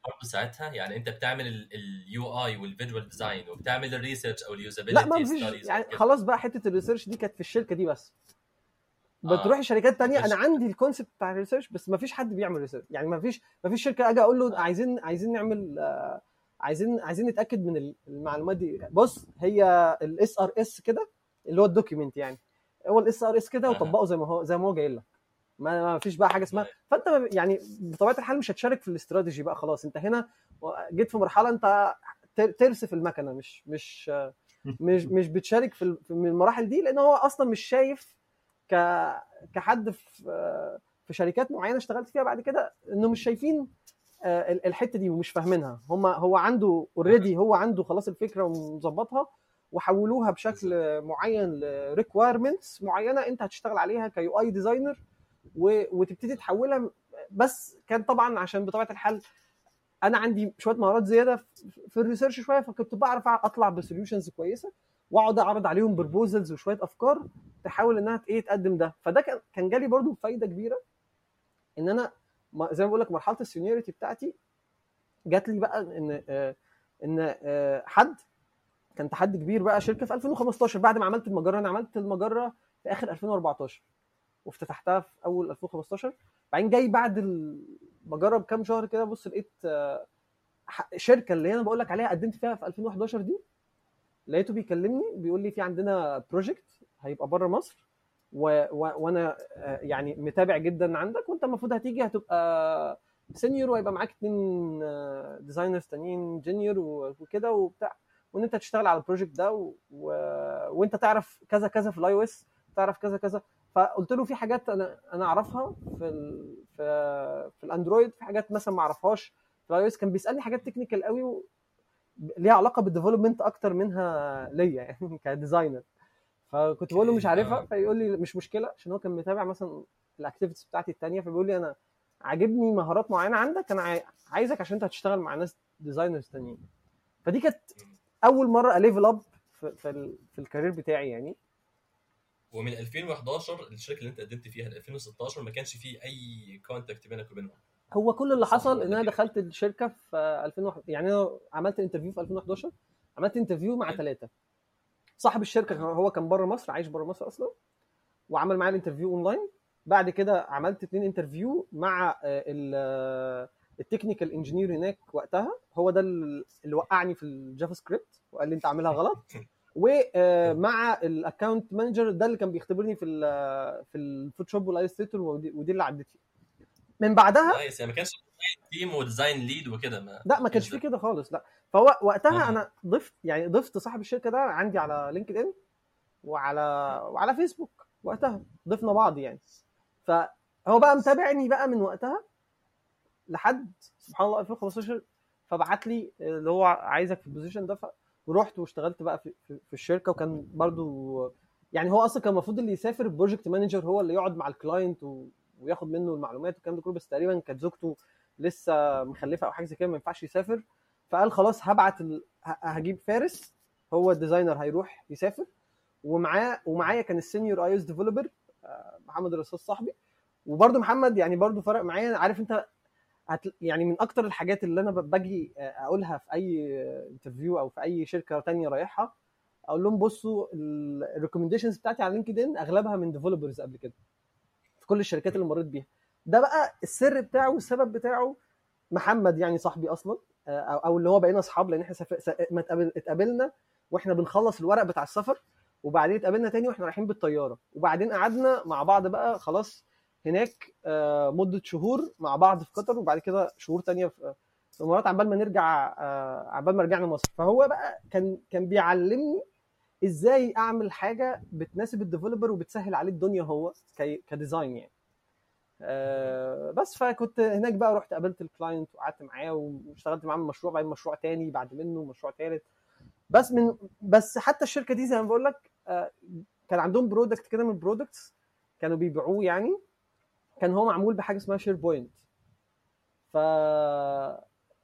برضه ساعتها؟ يعني أنت بتعمل ال UI وال visual design وبتعمل ال research أو لا ما ال usability فيش يعني خلاص بقى حتة ال research دي كانت في الشركة دي بس. بتروح آه. شركات تانية. أنا عندي ال concept بتاع ال research بس ما فيش حد بيعمل research يعني ما فيش ما فيش شركة أجي أقول له عايزين عايزين نعمل آه، عايزين عايزين نتأكد من المعلومات دي. بص هي ال SRS كده اللي هو ال document يعني. هو ال SRS كده. وطبقه زي ما هو زي ما هو جاي لك. ما فيش بقى حاجة اسمها فأنت ما- يعني بطبيعة الحال مش هتشارك في الاستراتيجي بقى خلاص. أنت هنا جيت في مرحلة أنت تر- ترس في المكنة مش مش مش مش بتشارك في في المراحل دي لأن هو أصلا مش شايف ك كحد في في شركات معينة اشتغلت فيها بعد كده إنه مش شايفين آه، ال- الحتة دي ومش فاهمينها. هم هو عنده already هو عنده خلاص الفكرة ومظبطها وحولوها بشكل معين ل requirements معينة أنت هتشتغل عليها ك UI designer وتبتدي تحولها بس كان طبعا عشان بطبيعة الحال أنا عندي شوية مهارات زيادة في- ال research شوية فكنت بعرف أطلع ب solutions كويسة وأقعد أعرض عليهم proposals وشوية أفكار تحاول إنها إيه تقدم ده. فده كان كان جالي برضو فايدة كبيرة إن أنا زي ما بقول لك مرحلة ال seniority بتاعتي جات لي بقى ان آه، ان آه، حد كان تحدي كبير بقى شركة في 2015 بعد ما عملت المجرة أنا عملت المجرة في آخر 2014 وافتتحتها في أول 2015 بعدين جاي بعد المجره بكام شهر كده بص لقيت آه، شركة اللي أنا بقول لك عليها قدمت فيها في 2011 دي لقيته بيكلمني بيقول لي في عندنا project هيبقى بره مصر و... و... وأنا آه، يعني متابع جدا عندك وأنت المفروض هتيجي هتبقى senior وهيبقى معاك اتنين designers تانيين junior وكده وبتاع وإن أنت تشتغل على ال project ده و... و... وأنت تعرف كذا كذا في ال iOS تعرف كذا كذا. فقلت له في حاجات أنا أنا أعرفها في ال... في في ال Android في حاجات مثلا ما أعرفهاش. في ال i كان بيسألني حاجات technical قوي و... ليها علاقة بال development أكتر منها ليا يعني ك designer فكنت بقول له مش عارفها آه. فيقول لي مش مشكلة عشان هو كان متابع مثلا ال activities بتاعتي التانية فبيقول لي أنا عاجبني مهارات معينة عندك أنا عاي- عايزك عشان أنت هتشتغل مع ناس designers تانيين. فدي كانت أول مرة ا level up في في, ال- في ال career بتاعي يعني. ومن 2011 الشركة اللي انت قدمت فيها ل 2016 ما كانش فيه أي contact بينك وبينهم. هو كل اللي حصل إن أنا؟ دخلت الشركة في 2001 يعني أنا عملت interview في 2011 عملت interview مع. ثلاثة صاحب الشركة هو كان بره مصر عايش بره مصر أصلا وعمل معايا ال interview online بعد كده عملت اتنين interview مع آه، ال- آه، ال technical engineer هناك وقتها. هو ده اللي وقعني في ال JavaScript وقال لي أنت عاملها غلط. ومع ال account manager ده اللي كان بيختبرني في ال في ال Photoshop وال Illustrator ودي, ودي اللي عديت فيها من بعدها nice يعني ما كانش team و design lead وكده ما لا ما كانش في كده خالص لا. فهو وقتها. أنا ضفت يعني ضفت صاحب الشركة ده عندي على LinkedIn وعلى وعلى فيسبوك وقتها. ضفنا بعض يعني. فهو بقى متابعني بقى من وقتها لحد سبحان الله 2015 فبعت لي اللي هو عايزك في ال position ده ورحت واشتغلت بقى في, في, الشركة وكان برضو يعني هو أصلا كان المفروض اللي يسافر ال project manager هو اللي يقعد مع ال client و... وياخد منه المعلومات والكلام ده كله. بس تقريبا كانت زوجته لسه مخلفة أو حاجة زي كده ما ينفعش يسافر. فقال خلاص هبعت ال... هجيب فارس هو ال designer هيروح يسافر. ومعاه ومعايا كان ال senior iOS developer محمد الرصاص صاحبي. وبرده محمد يعني برده فرق معايا. عارف أنت يعني من أكتر الحاجات اللي أنا باجي أقولها في أي interview أو في أي شركة تانية رايحها أقول لهم بصوا ال recommendations بتاعتي على LinkedIn أغلبها من developers قبل كده في كل الشركات اللي مريت بيها. ده بقى السر بتاعه والسبب بتاعه محمد يعني صاحبي أصلا أو اللي هو بقينا أصحاب لأن إحنا سف... ما اتقابلنا وإحنا بنخلص الورق بتاع السفر وبعدين اتقابلنا تاني وإحنا رايحين بالطيارة وبعدين قعدنا مع بعض بقى خلاص هناك مدة شهور مع بعض في قطر وبعد كده شهور تانية في الإمارات عبال ما نرجع عبال ما رجعنا مصر. فهو بقى كان كان بيعلمني إزاي أعمل حاجة بتناسب ال developer وبتسهل عليه الدنيا هو ك design يعني. بس فكنت هناك بقى رحت قابلت ال client وقعدت معاه واشتغلت معاه مشروع بعدين مشروع تاني بعد منه مشروع تالت. بس من بس حتى الشركة دي زي ما بقول لك كان عندهم product كده من ال products كانوا بيبيعوه يعني. كان هو معمول بحاجة اسمها SharePoint ف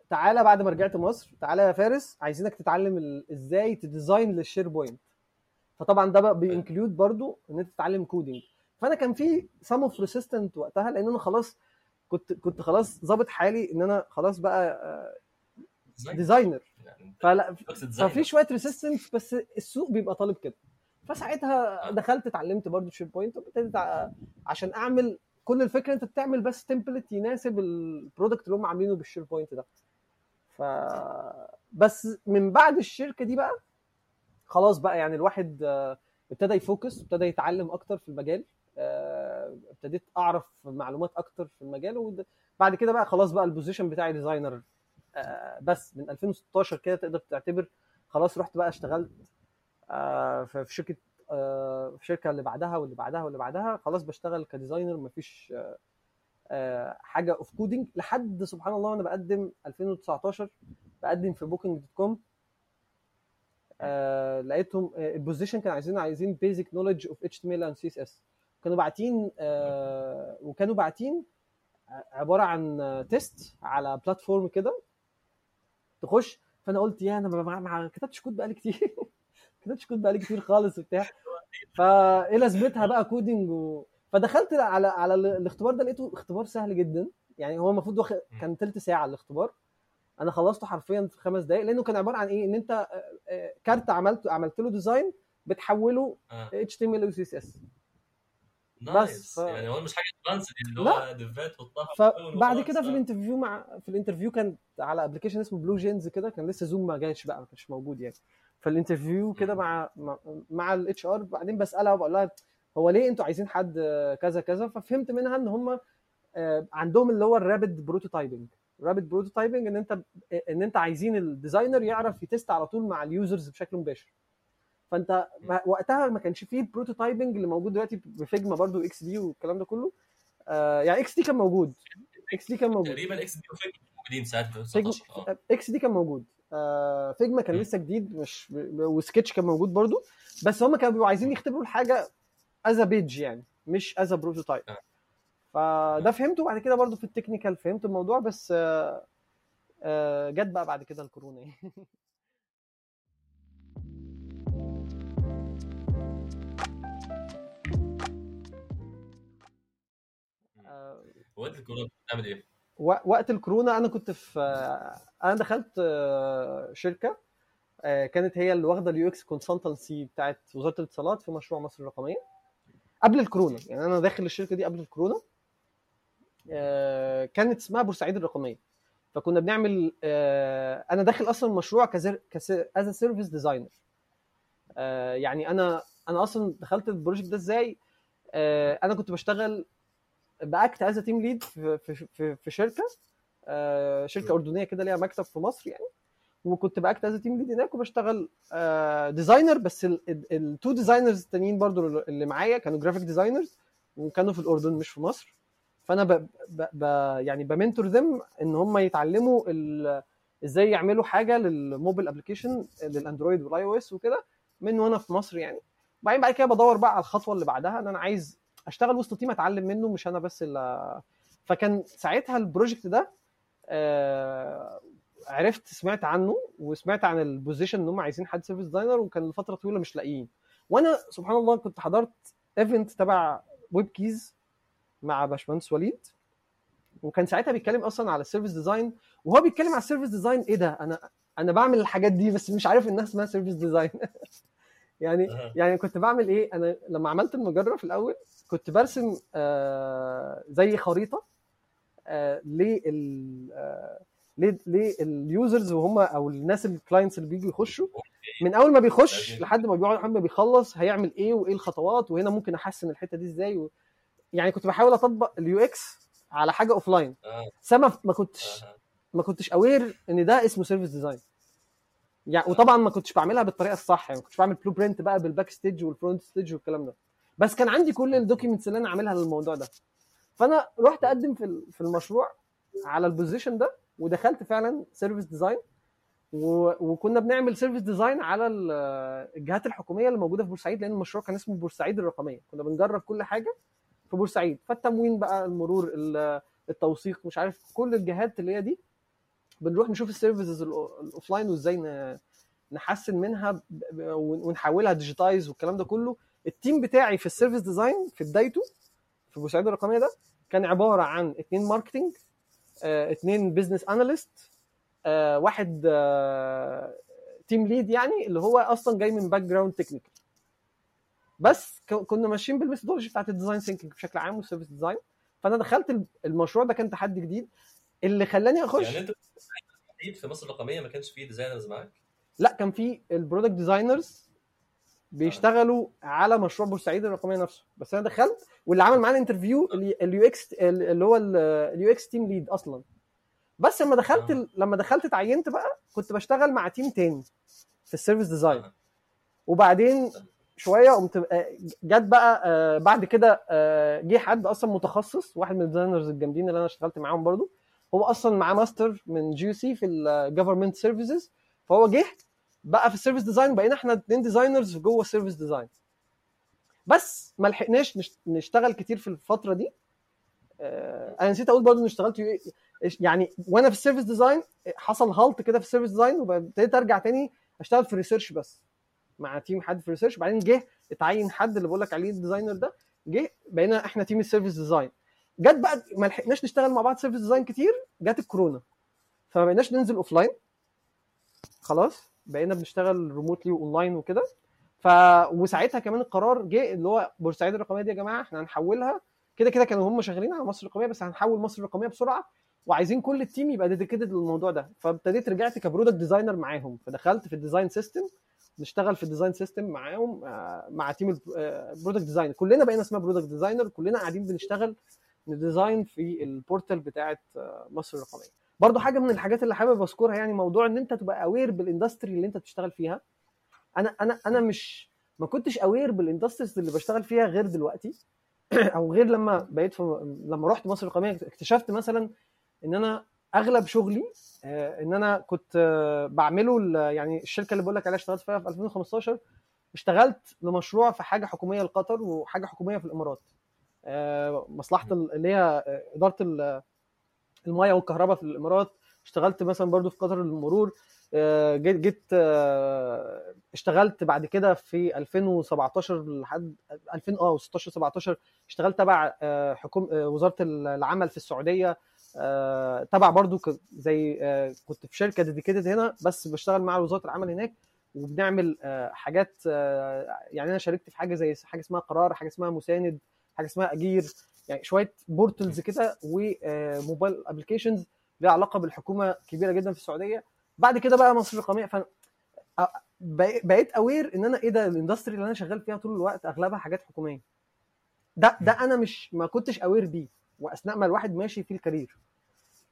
تعالى بعد ما رجعت مصر تعالى يا فارس عايزينك تتعلم إزاي ت design لل SharePoint فطبعا ده بقى بي include برضو إن أنت تتعلم coding فأنا كان في some of resistance وقتها لأن أنا خلاص كنت كنت خلاص ظابط حالي إن أنا خلاص بقى designer فلا ففي شوية resistance بس السوق بيبقى طالب كده. فساعتها دخلت اتعلمت برضو SharePoint وابتديت عشان أعمل كل الفكرة انت بتعمل بس template يناسب ال product اللي هم عاملينه بال SharePoint ده. ف بس من بعد الشركة دي بقى خلاص بقى يعني الواحد ابتدى ي focus ابتدى يتعلم أكتر في المجال ابتديت أعرف معلومات أكتر في المجال وبعد كده بقى خلاص بقى ال position بتاعي designer بس من 2016 كده تقدر تعتبر خلاص رحت بقى اشتغلت في شركة في الشركة اللي بعدها واللي بعدها واللي بعدها خلاص بشتغل ك designer مفيش حاجة of coding لحد سبحان الله وأنا بقدم 2019 بقدم في Booking.com لقيتهم ال position كانوا عايزين عايزين بيزك نولج اوف اتش تي ام ال اند سي اس اس كانوا باعتين وكانوا باعتين عبارة عن test على platform كده. تخش فأنا قلت يا أنا ما كتبتش كود بقالي كتير. كتبتش كود بقالي كتير خالص وبتاع. فايه لازمتها بقى coding و... فدخلت على على الاختبار ده لقيته اختبار سهل جدا. يعني هو المفروض وخ... كان ثلث ساعة الاختبار. أنا خلصته حرفيا في خمس دقائق لأنه كان عبارة عن إيه؟ إن أنت card عملت عملت له design بتحوله اتش تي إم إل وسي إس إس. بس ف... يعني هو مش حاجة advanced اللي هو divat فبعد كده في ال interview مع في ال interview كان على application اسمه BlueJeans كده كان لسه Zoom ما جاش بقى ما كانش موجود يعني. فال interview كده مع مع, ال HR بعدين بسألها وبقول لها هو ليه أنتوا عايزين حد كذا كذا؟ ففهمت منها إن هم عندهم اللي هو ال rapid prototyping. rapid prototyping إن أنت إن أنت عايزين ال designer يعرف ي test على طول مع ال users بشكل مباشر. فأنت وقتها ما كانش فيه ال prototyping اللي موجود دلوقتي ب Figma برضو XD والكلام ده كله. آه يعني XD كان موجود. XD كان موجود. تقريبا XD و Figma موجودين ساعتها Figma XD كان موجود. آه Figma كان لسه جديد مش وسكتش كان موجود برضو بس هم كانوا بيبقوا عايزين يختبروا الحاجة as page يعني مش as prototype فده فهمته بعد كده برضو في ال technical فهمت الموضوع بس آه آه جت بقى بعد كده الكورونا. وقت الكورونا بتعمل إيه؟ وقت الكورونا أنا كنت في أنا دخلت شركة كانت هي اللي واخدة ال UX consultancy بتاعت وزارة الاتصالات في مشروع مصر الرقمية قبل الكورونا. يعني أنا داخل الشركة دي قبل الكورونا كانت اسمها بورسعيد الرقمية. فكنا بنعمل أنا داخل أصلا المشروع as service designer يعني أنا أنا أصلا دخلت ال project ده إزاي؟ أنا كنت بشتغل ب act as team lead في في شركة. آه شركة أردنية كده ليها مكتب في مصر يعني. وكنت ب act as team lead هناك وبشتغل آه designer بس ال two designers التانيين برضو اللي معايا كانوا graphic designers وكانوا في الأردن مش في مصر. فأنا ب ب ب يعني ب mentor them إن هم يتعلموا إزاي يعملوا حاجة لل mobile application لل Android وال iOS وكده من وأنا في مصر يعني. وبعدين بعد كده بدور بقى على الخطوة اللي بعدها إن أنا عايز أشتغل وسط team أتعلم منه مش أنا بس اللي فكان ساعتها ال project ده آه عرفت سمعت عنه وسمعت عن ال position إن هم عايزين حد service designer وكان لفترة طويلة مش لاقيين. وأنا سبحان الله كنت حضرت event تبع WebKeyz مع باشمهندس وليد. وكان ساعتها بيتكلم أصلا على ال service design وهو بيتكلم على ال service design إيه ده؟ أنا أنا بعمل الحاجات دي بس مش عارف إنها اسمها service design يعني. يعني كنت بعمل إيه؟ أنا لما عملت المجرة في الأول كنت برسم آه زي خريطة آه لل آه ليه- لل users وهم أو الناس ال clients اللي بيجوا يخشوا من أول ما بيخش لحد ما بيقعد لحد ما بيخلص هيعمل إيه وإيه الخطوات وهنا ممكن أحسن الحتة دي إزاي و... يعني كنت بحاول أطبق ال UX على حاجة offline سما ما كنتش آه. ما كنتش aware إن ده اسمه service design يعني وطبعا ما كنتش بعملها بالطريقة الصح يعني ما كنتش بعمل blueprint بقى بال backstage وال frontstage والكلام ده. بس كان عندي كل ال documents اللي أنا عاملها للموضوع ده. فانا رحت اقدم في في المشروع على ال position ده ودخلت فعلا service design وكنا بنعمل service design على ال- الجهات الحكومية اللي موجودة في بورسعيد لأن المشروع كان اسمه بورسعيد الرقمية. كنا بنجرب كل حاجة في بورسعيد. فالتموين بقى المرور ال- التوثيق مش عارف كل الجهات اللي هي دي بنروح نشوف ال services ال offline وإزاي نحسن منها ونحولها digitize والكلام ده كله. ال team بتاعي في ال service design في بدايته في بورسعيد الرقمية ده كان عبارة عن اثنين marketing اثنين business analyst واحد team lead يعني اللي هو أصلا جاي من background technical بس كنا ماشيين بال methodology بتاعت ال design thinking بشكل عام وال service design فأنا دخلت الم- المشروع ده كان تحدي جديد. اللي خلاني أخش يعني أنت في مصر الرقمية ما كانش فيه designers معاك؟ لا كان في ال product designers بيشتغلوا على مشروع بورسعيد الرقمية نفسه بس أنا دخلت واللي عمل معانا interview ال UX اللي هو ال UX team lead أصلا بس لما دخلت آه. لما دخلت اتعينت بقى كنت بشتغل مع team تاني في ال service design. وبعدين شوية قمت آه، جت بقى آه، بعد كده جه حد أصلا متخصص واحد من ال designers الجامدين اللي أنا اشتغلت معاهم برضو هو أصلا معاه ماستر من GC في ال government services فهو جه بقى في ال service design بقينا إحنا اتنين designers جوه ال service design بس ما لحقناش نش- نشتغل كتير في الفترة دي. آه، أنا نسيت أقول برضو إني اشتغلت U يعني وأنا في ال service design حصل halt كده في ال service design وابتديت أرجع تاني أشتغل في research بس. مع team حد في research بعدين جه اتعين حد اللي بقول لك عليه ال designer ده جه بقينا إحنا team ال service design جت بقى ما لحقناش نشتغل مع بعض service design كتير جت الكورونا. فما بقيناش ننزل offline خلاص؟ بقينا بنشتغل remotely و online وكده. ف وساعتها كمان القرار جه اللي هو بورسعيد الرقمية دي يا جماعة إحنا هنحولها. كده كده كانوا هم شغالين على مصر الرقمية بس هنحول مصر الرقمية بسرعة. وعايزين كل ال team يبقى dedicated للموضوع ده. فابتديت رجعت ك product designer معاهم. فدخلت في ال design system نشتغل في ال design system معاهم آه، مع team ال product designer كلنا بقينا اسمها product designer كلنا قاعدين بنشتغل ن design في ال portal بتاعه آه، مصر الرقمية. برضو حاجة من الحاجات اللي حابب أذكرها يعني موضوع إن أنت تبقى aware بال industry اللي أنت بتشتغل فيها. أنا أنا أنا مش ما كنتش aware بال industries اللي بشتغل فيها غير دلوقتي. أو غير لما بقيت في لما رحت مصر الرقميه اكتشفت مثلا إن أنا أغلب شغلي آه، إن أنا كنت آه، بعمله يعني الشركة اللي بقول لك عليها اشتغلت فيها في 2015 اشتغلت لمشروع في حاجة حكومية لقطر وحاجة حكومية في الإمارات. آه، مصلحة ال- اللي هي إدارة ال- المياه والكهرباء في الإمارات. اشتغلت مثلا برضو في قطر المرور. آه، جيت جيت آه، اشتغلت بعد كده في 2017 لحد 2000 آه 16 17 اشتغلت تبع آه، حكوم آه، وزارة العمل في السعودية. تبع برضو زي كنت في شركة dedicated هنا بس بشتغل مع وزارة العمل هناك وبنعمل حاجات يعني أنا شاركت في حاجة زي حاجة اسمها قرار حاجة اسمها مساند حاجة اسمها أجير. يعني شوية portals كده و mobile applications ليها علاقة بالحكومة كبيرة جدا في السعودية. بعد كده بقى مصر الرقمية ف بقيت aware إن أنا إيه ده ال industry اللي أنا شغال فيها طول الوقت أغلبها حاجات حكومية. ده ده أنا مش ما كنتش aware بيه وأثناء ما الواحد ماشي في ال career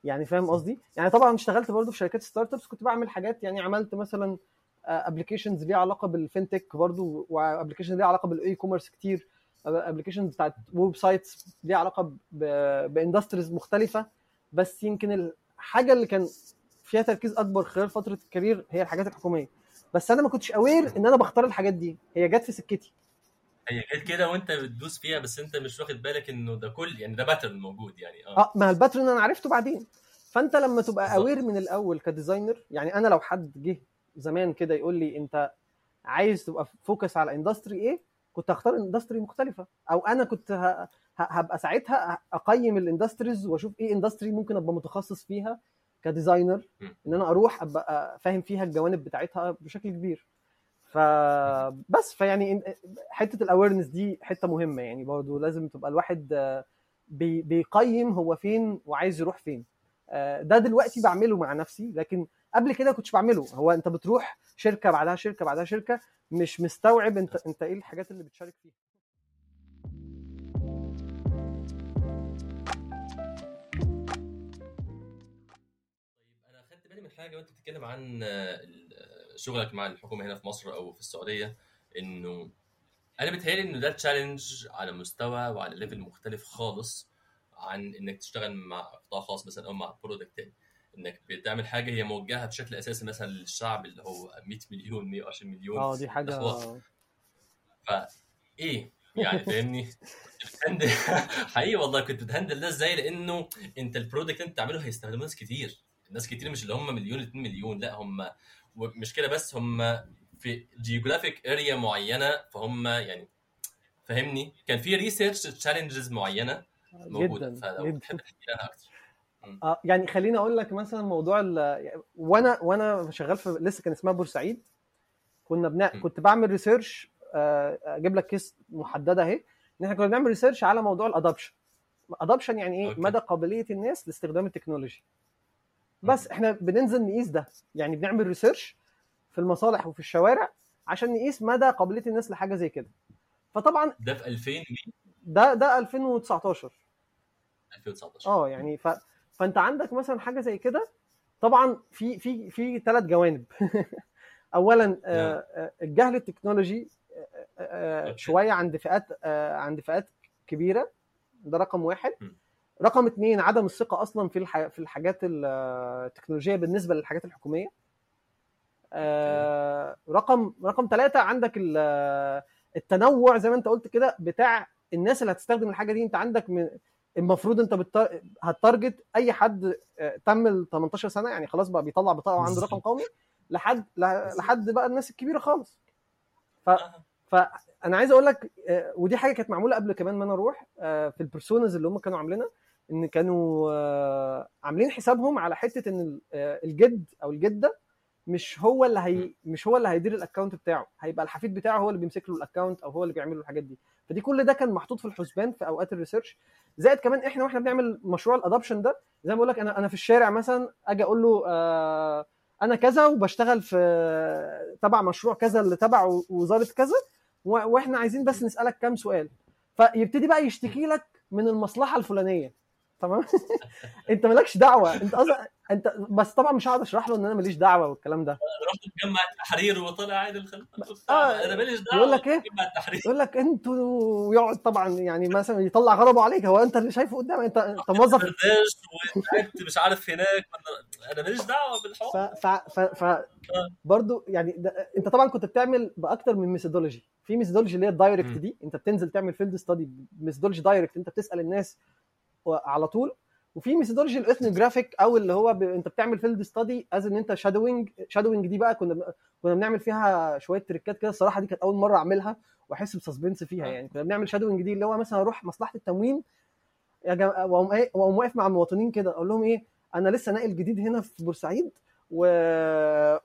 يعني فاهم قصدي؟ يعني طبعا اشتغلت برضو في شركات startups كنت بعمل حاجات يعني عملت مثلا applications ليها علاقة بال fintech برضو و application ليها علاقة بال e-commerce كتير. application بتاعت websites ليها علاقة ب industries مختلفة. بس يمكن الحاجة اللي كان فيها تركيز أكبر خلال فترة ال career هي الحاجات الحكومية. بس أنا ما كنتش aware إن أنا بختار الحاجات دي. هي جت في سكتي. هي جت كده وأنت بتدوس فيها بس أنت مش واخد بالك إنه ده كل يعني ده pattern موجود يعني. آه. آه ما ال pattern أنا عرفته بعدين. فأنت لما تبقى. aware من الأول ك designer يعني أنا لو حد جه زمان كده يقول لي أنت عايز تبقى focus على industry إيه؟ كنت هختار industry مختلفة أو أنا كنت هبقى ساعتها أقيم ال industries وأشوف إيه industry ممكن أبقى متخصص فيها ك designer. إن أنا أروح أبقى فاهم فيها الجوانب بتاعتها بشكل كبير فبس فيعني حتة ال awareness دي حتة مهمة يعني برضو لازم تبقى الواحد بي- بيقيم هو فين وعايز يروح فين آه، ده دلوقتي بعمله مع نفسي لكن قبل كده كنتش بعمله. هو انت بتروح شركة بعدها شركة بعدها شركة مش مستوعب انت انت إيه الحاجات اللي بتشارك فيها. أنا خدت بالي من حاجة وأنت بتتكلم عن آه، شغلك مع الحكومة هنا في مصر أو في السعودية إنه أنا بتهيألي إنه ده challenge على مستوى وعلى level مختلف خالص عن إنك تشتغل مع قطاع خاص مثلا أو مع product تاني. إنك بتعمل حاجة هي موجهة بشكل أساسي مثلا للشعب اللي هو 100 مليون 120 مليون. آه دي حاجة ده حوار. فايه يعني فاهمني؟ بت handle. حقيقي والله كنت بت handle ده إزاي؟ لأنه أنت ال product أنت بتعمله هيستخدموه ناس كتير. الناس كتير مش اللي هم مليون 2 مليون لأ هم مش كده بس هم في geographic area معينة فهم يعني فاهمني؟ كان في research challenges معينة موجودة. جدا. فلو جدا. تحب تحكي عنها أكتر. آه يعني خليني أقول لك مثلا موضوع ال- وأنا وأنا شغال في لسه كان اسمها بورسعيد. كنا بنا... كنت بعمل research آه، أجيب لك case محددة أهي. إن إحنا كنا بنعمل research على موضوع ال adoption adoption يعني إيه؟ okay. مدى قابلية الناس لاستخدام ال technology. بس إحنا بننزل نقيس ده. يعني بنعمل research في المصالح وفي الشوارع عشان نقيس مدى قابلية الناس لحاجة زي كده. فطبعا ده في 2000 ده ده 2019 2019 آه يعني ف... فانت عندك مثلا حاجة زي كده طبعا في في في ثلاث جوانب. اولا آه، آه، الجهل التكنولوجي آه،. شوية عند فئات عند فئات كبيرة. ده رقم واحد. رقم اثنين عدم الثقة أصلا في الح... في الحاجات ال- التكنولوجية بالنسبة للحاجات الحكومية. رقم رقم ثلاثة عندك ال- التنوع زي ما انت قلت كده بتاع الناس اللي هتستخدم الحاجة دي. انت عندك من المفروض انت بتار... هت target اي حد آه، تم ال 18 سنة يعني خلاص بقى بيطلع بطاقة وعنده رقم قومي لحد لحد بقى الناس الكبيرة خالص. ف... فانا عايز أقول لك آه، ودي حاجة كانت معمولة قبل كمان ما أنا أروح آه، في ال personas اللي هم كانوا عاملينها إن كانوا عاملين حسابهم على حتة إن ال- الجد أو الجدة مش هو اللي هي مش هو اللي هيدير ال account بتاعه. هيبقى الحفيد بتاعه هو اللي بيمسك له ال account أو هو اللي بيعمل له الحاجات دي. فدي كل ده كان محطوط في الحسبان في أوقات الريسيرش. زائد كمان إحنا وإحنا بنعمل مشروع الادoption ده زي ما بقول لك أنا أنا في الشارع مثلا أجي أقول له آه أنا كذا وبشتغل في تبع مشروع كذا اللي تبع وزارة كذا وإحنا عايزين بس نسألك كام سؤال. فيبتدي بقى يشتكي لك من المصلحة الفلانية. تمام؟ أنت مالكش دعوة. أنت أصلا انت بس طبعا مش هقعد اشرح له إن أنا ماليش دعوة والكلام ده. رحت جمع التحرير وطلع عادي الخلق آه، أنا ماليش دعوة يقول لك التحرير. يقول لك أنتوا ويقعد طبعا يعني مثلا يطلع غضبه عليك. هو أنت اللي شايفه قدامك؟ انت أنت موظف مش عارف هناك. أنا ماليش دعوة بالحوار. ف ف, ف برضو يعني ده أنت طبعا كنت بتعمل بأكتر من methodology في methodology اللي هي ال direct. دي. أنت بتنزل تعمل field study methodology direct أنت بتسأل الناس على طول. وفي methodology ال ethnographic أو اللي هو ب... انت بتعمل field study as in انت shadowing shadowing دي بقى كنا كنا بنعمل فيها شوية trick ات كده. الصراحة دي كانت أول مرة أعملها وأحس ب suspense فيها آه. يعني. كنا بنعمل shadowing دي اللي هو مثلا أروح مصلحة التموين يا جماعة وأقوم إيه وأقوم واقف مع المواطنين كده. أقول لهم إيه أنا لسه ناقل جديد هنا في بورسعيد و...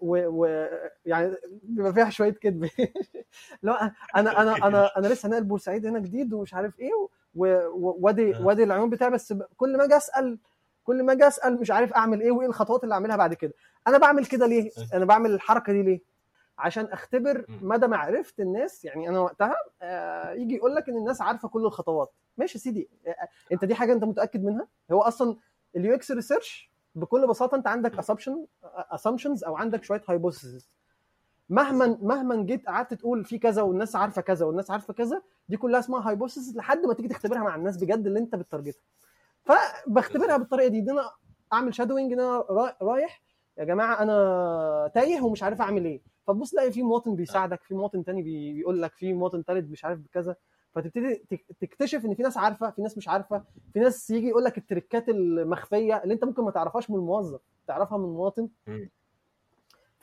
و... و... يعني بيبقى فيها شوية كذب. لا أنا أنا أنا أنا لسه ناقل بورسعيد هنا جديد ومش عارف إيه وادي آه. وادي العنوان بتاعي بس كل ما أجي أسأل كل ما أجي أسأل مش عارف أعمل إيه وإيه الخطوات اللي أعملها بعد كده. أنا بعمل كده ليه؟ أنا بعمل الحركة دي ليه؟ عشان أختبر. مدى معرفه الناس يعني أنا وقتها آه، يجي يقول لك إن الناس عارفة كل الخطوات. ماشي يا سيدي. آه، أنت دي حاجة أنت متأكد منها؟ هو أصلا ال UX research بكل بساطة أنت عندك assumption assumptions أو عندك شوية hypothesis مهما مهما جيت قعدت تقول في كذا والناس عارفة كذا والناس عارفة كذا دي كلها اسمها hypothesis لحد ما تيجي تختبرها مع الناس بجد اللي انت بت target ها فبختبرها بالطريقة دي ان أنا أعمل shadowing إن أنا را- رايح يا جماعة أنا تايه ومش عارف أعمل إيه. فتبص تلاقي في مواطن بيساعدك في مواطن تاني بي- بيقول لك في مواطن تالت مش عارف بكذا. فتبتدي تك- تكتشف إن في ناس عارفة في ناس مش عارفة في ناس يجي يقول لك ال trick ات المخفية اللي أنت ممكن ما تعرفهاش من الموظف تعرفها من المواطن.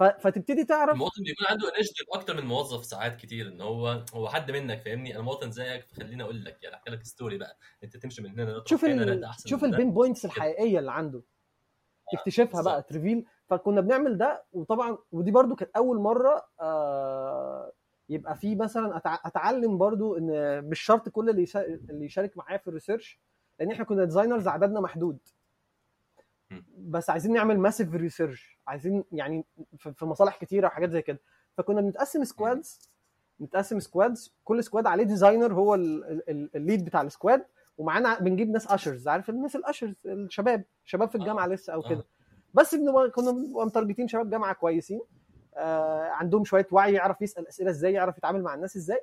فتبتدي تعرف المواطن بيكون عنده initiative أكتر من موظف ساعات كتير إن هو هو حد منك فاهمني أنا مواطن زيك فخليني أقول لك يعني أحكي لك story بقى أنت تمشي من هنا لا ال... أحسن ده. البين بوينتس. الحقيقية اللي عنده تكتشفها بقى بالظبط. تريفيل فكنا بنعمل ده وطبعا ودي برضو كانت أول مرة آه يبقى في مثلا أتع... أتعلم برضو إن مش شرط كل اللي. اللي يشارك معايا في ال research لأن إحنا كنا designers عددنا محدود. بس عايزين نعمل massive research عايزين يعني في مصالح كتيرة وحاجات زي كده. فكنا بنتقسم squads نتقسم squads كل squad عليه designer هو ال- ال- ال- ال lead بتاع ال squad ومعانا بنجيب ناس ushers عارف الناس ال ushers الشباب شباب في الجامعة لسه أو آه. كده بس بنبقى كنا بنبقى مت target ين شباب جامعة كويسين آه عندهم شوية وعي يعرف يسأل أسئلة إزاي يعرف يتعامل مع الناس إزاي.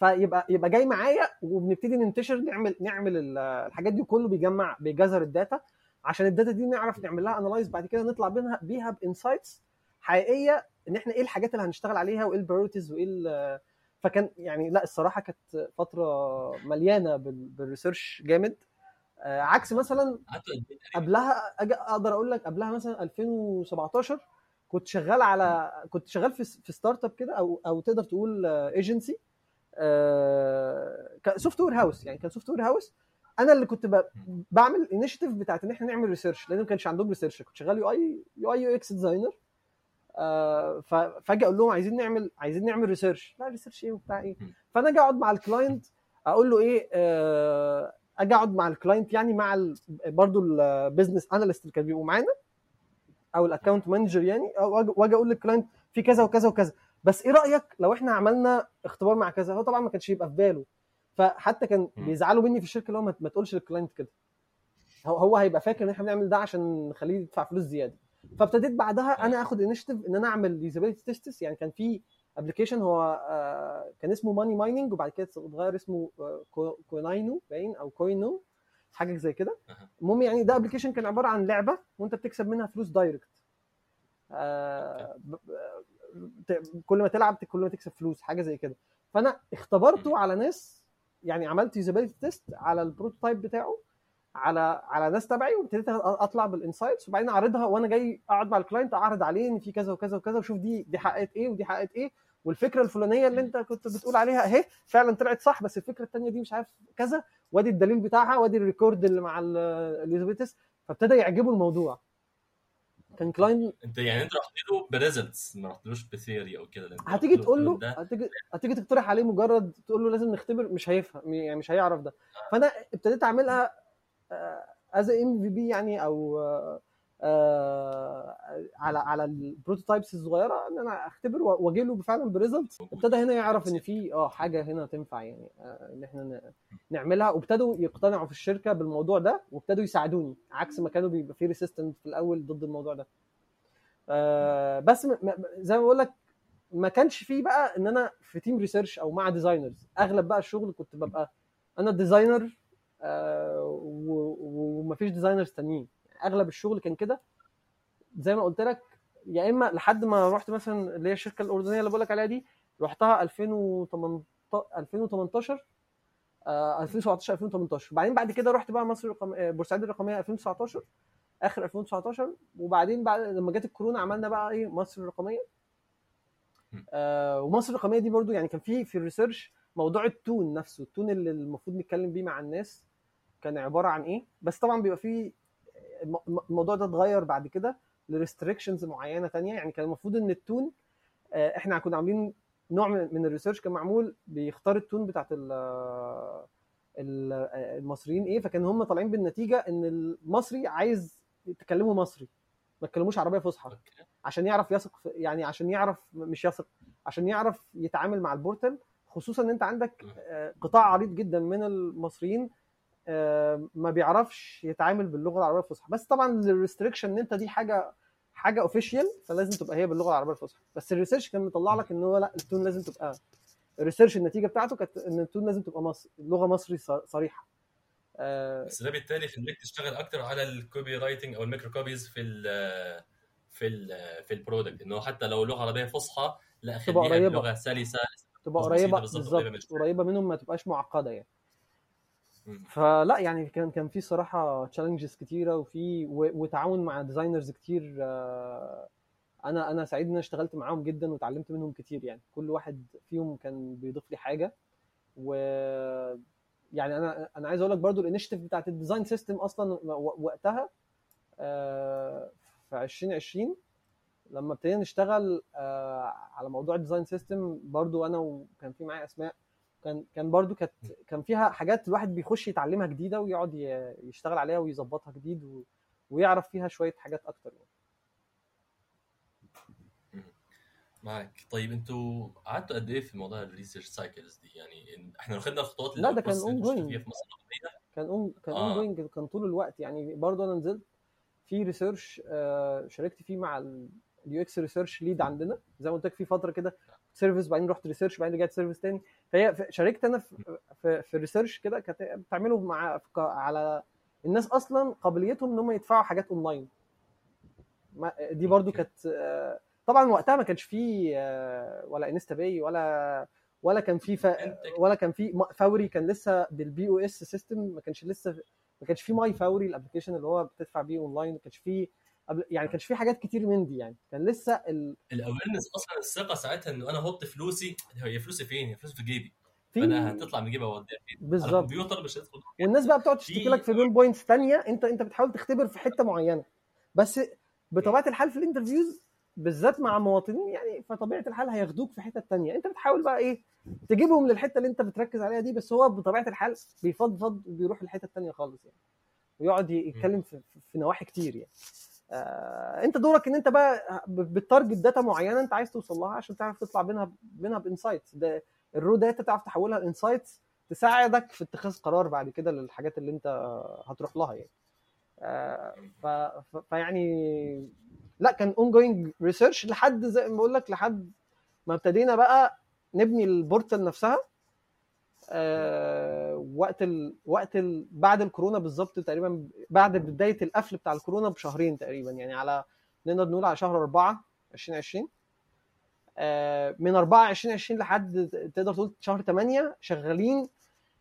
فيبقى يبقى جاي معايا وبنبتدي ننتشر نعمل نعمل ال- الحاجات دي كله بيجمع بي gather ال data. عشان ال data دي نعرف نعمل لها analyze بعد كده نطلع بيها بيها ب insights حقيقية إن إحنا إيه الحاجات اللي هنشتغل عليها وإيه ال priorities وإيه فكان يعني لا الصراحة كانت فترة مليانة بال- بال research جامد. آه، عكس مثلا؟ قبلها أقدر أقول لك قبلها مثلا 2017 كنت شغال على كنت شغال في في startup كده أو أو تقدر تقول agency software house يعني كان software house أنا اللي كنت بعمل ال initiative بتاعت إن إحنا نعمل research لأن ما كانش عندهم research كنت شغال UI UI UX designer ففجاه أقول لهم عايزين نعمل عايزين نعمل research لا research إيه وبتاع إيه. فأنا أجي أقعد مع ال client أقول له إيه آه، أجي أقعد مع ال client يعني مع ال- برضو ال business analyst اللي كانوا بيبقوا معانا أو ال account manager يعني. وأجي أقول لل client في كذا وكذا وكذا. بس إيه رأيك لو إحنا عملنا اختبار مع كذا؟ هو طبعا ما كانش يبقى في باله. فحتى كان. بيزعلوا مني في الشركة اللي هو ما تقولش لل client كده. هو هو هيبقى فاكر إن إحنا بنعمل ده عشان نخليه يدفع فلوس زيادة. فابتديت بعدها أنا آخد initiative إن أنا أعمل usability tests يعني كان في application هو آه، كان اسمه Money Mining وبعد كده اتغير اسمه آه، كو- كويناينو باين أو كوينو حاجة زي كده. المهم يعني ده application كان عبارة عن لعبة وأنت بتكسب منها فلوس direct آه، كل ما تلعب كل ما تكسب فلوس حاجة زي كده. فأنا اختبرته على ناس يعني عملت usability test على ال prototype بتاعه على على ناس تبعي وابتديت أطلع بال insights وبعدين أعرضها وأنا جاي أقعد مع ال client أعرض عليه إن في كذا وكذا وكذا وشوف دي دي حققت إيه ودي حققت إيه. والفكرة الفلانية اللي أنت كنت بتقول عليها أهي فعلا طلعت صح بس الفكرة الثانية دي مش عارف كذا. وأدي الدليل بتاعها وأدي ال record اللي مع ال usability فابتدى يعجبه الموضوع. كان client انت يعني انت رحت له ب results ما رحتلوش ب theory أو كده. هتيجي تقول له هتيجي هتيجي تقترح عليه مجرد تقول له لازم نختبر مش هيفهم يعني مش هيعرف ده. فأنا ابتديت أعملها as MVP يعني أو آه، آه، على على ال prototypes الصغيرة إن أنا أختبر واجي له فعلا ب results ابتدى هنا يعرف إن في آه حاجة هنا تنفع يعني آه، إن إحنا نعملها. وابتدوا يقتنعوا في الشركة بالموضوع ده وابتدوا يساعدوني عكس ما كانوا بيبقى في resistant في الأول ضد الموضوع ده. آه، بس زي ما بقول لك ما كانش فيه بقى إن أنا في team research أو مع designers أغلب بقى الشغل كنت ببقى أنا آه، و- ومفيش ديزاينرز تانيين. أغلب الشغل كان كده. زي ما قلت لك يا إما لحد ما رحت مثلا اللي هي الشركة الأردنية اللي بقول لك عليها دي رحتها 2018 2018 آه، 2017 2018 وبعدين بعد كده رحت بقى مصر الرقم آه، بورسعيد الرقمية 2019 آخر 2019 وبعدين بعد لما جت الكورونا عملنا بقى إيه مصر الرقمية. آه ومصر الرقمية دي برضو يعني كان في في ال research موضوع ال tone نفسه ال tone اللي المفروض نتكلم بيه مع الناس كان عبارة عن إيه. بس طبعا بيبقى فيه الموضوع ده اتغير بعد كده ل restrictions معينة تانية. يعني كان المفروض إن ال tone آه، إحنا كنا عاملين نوع من ال research كان معمول بيختار ال tone بتاعت ال- ال- المصريين إيه فكان هم طالعين بالنتيجة إن المصري عايز يتكلموا مصري ما يتكلموش عربية فصحى. عشان يعرف يثق يعني عشان يعرف مش يثق عشان يعرف يتعامل مع ال portal خصوصا إن أنت عندك آه، قطاع عريض جدا من المصريين آه، ما بيعرفش يتعامل باللغة العربية الفصحى بس طبعا ال restriction إن أنت دي حاجة حاجة official فلازم تبقى هي باللغة العربية الفصحى بس ال research كان مطلع لك إن هو لأ ال tone لازم تبقى ال research النتيجة بتاعته كانت إن ال tone لازم تبقى مصري لغة مصري صريحة آه، بس ده بالتالي خليك تشتغل أكتر على ال copywriting أو ال micro copies في ال في ال في ال product انه حتى لو لغة عربية فصحى لأ خليها. بلغة سلسة تبقى قريبة بالظبط،. قريبة منهم ما تبقاش معقدة يعني. فلا يعني كان كان في صراحة challenges كتيرة وفي وتعاون مع designers كتير آه، أنا أنا سعيد إن أنا اشتغلت معاهم جدا وتعلمت منهم كتير يعني. كل واحد فيهم كان بيضيف لي حاجة. و يعني أنا أنا عايز أقول لك برضو ال initiative بتاعت ال design system أصلا وقتها آه، في 2020 لما ابتدينا نشتغل آه، على موضوع ال design system برضو أنا وكان في معايا أسماء كان كان برضو كانت كان فيها حاجات الواحد بيخش يتعلمها جديدة ويقعد يشتغل عليها ويظبطها جديد و- ويعرف فيها شوية حاجات أكتر يعني. معك طيب أنتوا قعدتوا قد إيه في موضوع ال research cycles دي؟ يعني إحنا لو خدنا الخطوات لا، ده كان في مصر الرقميه كان on كان آه. ongoing كان طول الوقت يعني. برضه أنا نزلت في research شاركت فيه مع ال UX research lead عندنا. زي ما قلت لك في فترة كده service بعدين رحت research بعدين رجعت service تاني. فهي شاركت أنا في في, في ال research كده كانت بتعمله مع على الناس أصلا قابليتهم إن هم يدفعوا حاجات اونلاين دي برضو. كانت طبعا وقتها ما كانش فيه ولا InstaPay ولا ولا كان في ف... ولا كان في فوري كان لسه بال POS system ما كانش لسه ما كانش في My Fawry ال application اللي هو بتدفع بيه اونلاين ما كانش في قبل- يعني كانش في حاجات كتير من دي يعني. كان لسه ال... ال awareness أصلا الثقة ساعتها إنه أنا أحط فلوسي هي فلوسي فين؟ هي فلوسي في جيبي. في فانا هتطلع من جيبي أوديها فين؟ بالظبط. الكمبيوتر مش هتدخل والناس بقى بتقعد تشتكي لك في pain points ثانية انت أنت بتحاول تختبر في حتة معينة. بس بطبيعة الحال في ال interviews بالذات مع مواطنين يعني فطبيعة الحال هياخدوك في حتة تانية. أنت بتحاول بقى إيه؟ تجيبهم للحتة اللي أنت بتركز عليها دي. بس هو بطبيعة الحال بيفضفض وبيروح الحته التانية خالص يعني. ويقعد يتكلم في, في- نواحي كتير يعني. انت دورك ان انت بقى ب target data معينة انت عايز توصل لها عشان تعرف تطلع بينها بينها ب insights ده ال raw data تعرف تحولها ل insights تساعدك في اتخاذ قرار بعد كده للحاجات اللي انت هتروح لها يعني آه،. فيعني لا كان ongoing research لحد زي ما بقول لك لحد ما ابتدينا بقى نبني ال portal نفسها آه، وقت ال... وقت ال... بعد الكورونا بالظبط تقريبا بعد بداية القفل بتاع الكورونا بشهرين تقريبا يعني على نقدر نقول على شهر 4 2020 آه، من 4 2020 لحد تقدر تقول شهر 8 شغالين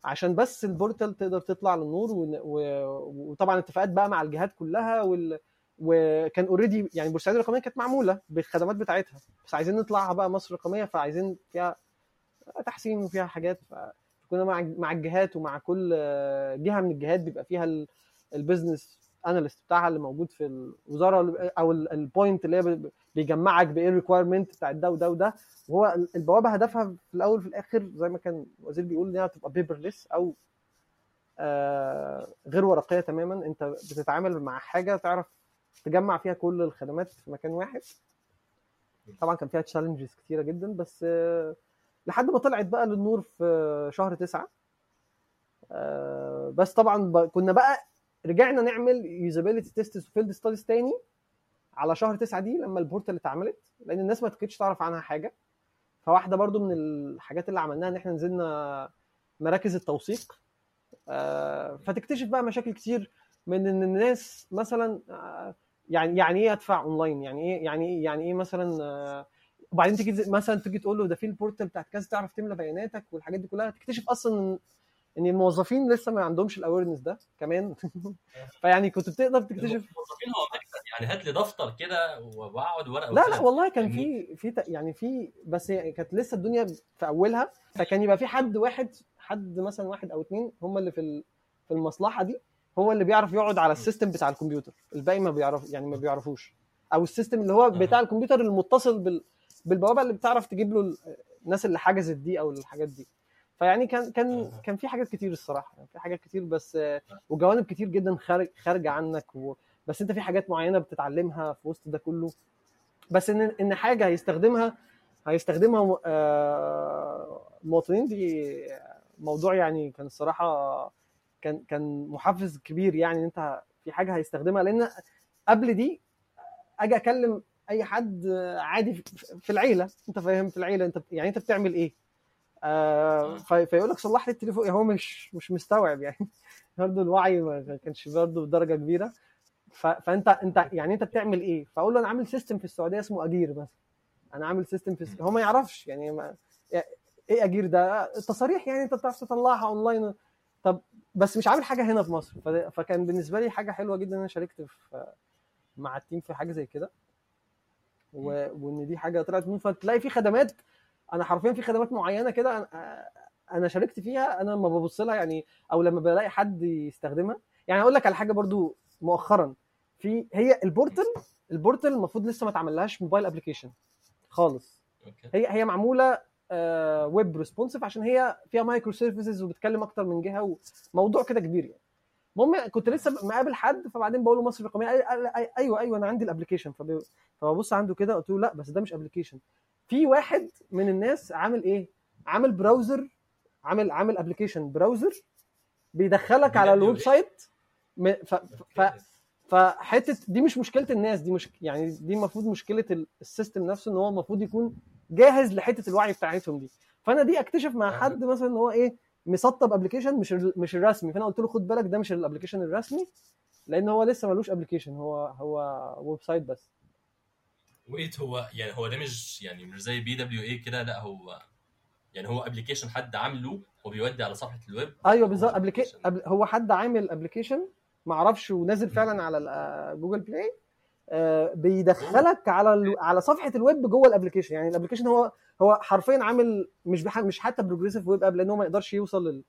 عشان بس ال portal تقدر تطلع للنور ون- و- وطبعا اتفاقات بقى مع الجهات كلها وال... وكان already يعني بورسعيد الرقمية كانت معمولة بالخدمات بتاعتها بس عايزين نطلعها بقى مصر الرقمية فعايزين فيها تحسين وفيها حاجات فكنا مع مع الجهات ومع كل جهة من الجهات بيبقى فيها ال- ال business analyst بتاعها اللي موجود في الوزاره أو ال- ال point اللي هي بيجمعك بإيه ال requirement بتاع ده وده وده. وهو البوابة هدفها في الأول وفي الآخر زي ما كان الوزير بيقول إنها تبقى paperless أو آه، غير ورقية تماما. أنت بتتعامل مع حاجة تعرف تجمع فيها كل الخدمات في مكان واحد. طبعا كان فيها challenges كتيرة جدا بس آه، لحد ما طلعت بقى للنور في شهر تسعة. آه، بس طبعا كنا بقى رجعنا نعمل usability tests و field studies تاني على شهر تسعة دي لما ال portal اتعملت لأن الناس ما كانتش تعرف عنها حاجة. فواحدة برضو من الحاجات اللي عملناها إن إحنا نزلنا مراكز التوثيق. آه، فتكتشف بقى مشاكل كتير من إن الناس مثلا آه، يعني يعني إيه أدفع اونلاين يعني إيه يعني إيه يعني إيه مثلا وبعدين تيجي مثلا تيجي تقول له ده في ال portal بتاعت كذا تعرف تملى بياناتك والحاجات دي كلها تكتشف أصلا إن الموظفين لسه ما عندهمش ال awareness ده كمان فيعني كنت بتقدر تكتشف الموظفين هو مكتب يعني هات لي دفتر كده وبقعد ورقة لا لا. والله كان؟ في في يعني في بس كانت لسه الدنيا في أولها فكان يبقى في حد واحد حد مثلا واحد أو اتنين هم اللي في في المصلحة دي هو اللي بيعرف يقعد على ال system بتاع الكمبيوتر الباقي ما بيعرف يعني ما بيعرفوش أو ال system اللي هو بتاع الكمبيوتر المتصل بال بالبوابة اللي بتعرف تجيب له ال- الناس اللي حجزت دي أو الحاجات دي. فيعني كان كان. كان في حاجات كتير الصراحة. يعني في حاجات كتير بس آه، وجوانب كتير جدا خارج خارجة عنك و... بس أنت في حاجات معينة بتتعلمها في وسط ده كله. بس ان إن حاجة هيستخدمها هيستخدمها آه، المواطنين دي موضوع يعني كان الصراحة كان كان محفز كبير يعني إن أنت في حاجة هيستخدمها. لأن قبل دي أجي أكلم أي حد عادي في- العيلة. أنت فاهم؟ في العيلة أنت يعني أنت بتعمل إيه؟ آه في- فيقول لك صلح لي التليفون. هو مش مش مستوعب يعني. برضه الوعي ما كانش برضه بدرجة كبيرة. فانت أنت يعني أنت بتعمل إيه؟ فأقول له أنا عامل system في السعودية اسمه أجير مثلا. أنا عامل system في هو ما يعرفش يعني ما... إيه أجير ده؟ تصاريح يعني أنت بتعرف تطلعها اونلاين طب بس مش عامل حاجة هنا في مصر. فكان بالنسبة لي حاجة حلوة جدا إن أنا شاركت في مع ال team في حاجة زي كده. و- وإن دي حاجة طلعت منه فتلاقي في خدمات أنا حرفيا في خدمات معينة كده أنا- أنا شاركت فيها أنا لما ببص لها يعني أو لما بلاقي حد يستخدمها. يعني أقول لك على حاجة برضو مؤخرا في هي ال portal ال portal المفروض لسه ما اتعملهاش mobile application خالص. هي هي معمولة web responsive عشان هي فيها micro services وبتكلم أكتر من جهة وموضوع كده كبير يعني. المهم كنت لسه مقابل حد فبعدين بقول له مصر الرقميه قال- أيوه أيوه أنا عندي ال application فب- فببص عنده كده قلت له لأ بس ده مش application في واحد من الناس عامل إيه؟ عامل browser عامل عامل application browser بيدخلك على ال website ف- ف-. فحتة دي مش مشكلة الناس دي مش يعني دي المفروض مشكلة ال- ال system نفسه إن هو المفروض يكون جاهز لحتة الوعي بتاعتهم دي. فأنا دي أكتشف مع. حد مثلا إن هو إيه؟ مسطب application مش ال- مش الرسمي. فأنا قلت له خد بالك ده مش ال application الرسمي لأن هو لسه ملوش application هو هو website بس. wait هو يعني هو ده مش يعني مش زي PWA كده لا هو يعني هو application حد عامله وبيودي على صفحة الويب. أيوه بالظبط. هو حد عامل application ما أعرفش ونازل فعلا على جوجل بلاي آه، بيدخلك على ال- على صفحة الويب جوه ال application يعني ال application هو هو حرفيا عامل مش بح مش حتى progressive web app لأن هو ما يقدرش يوصل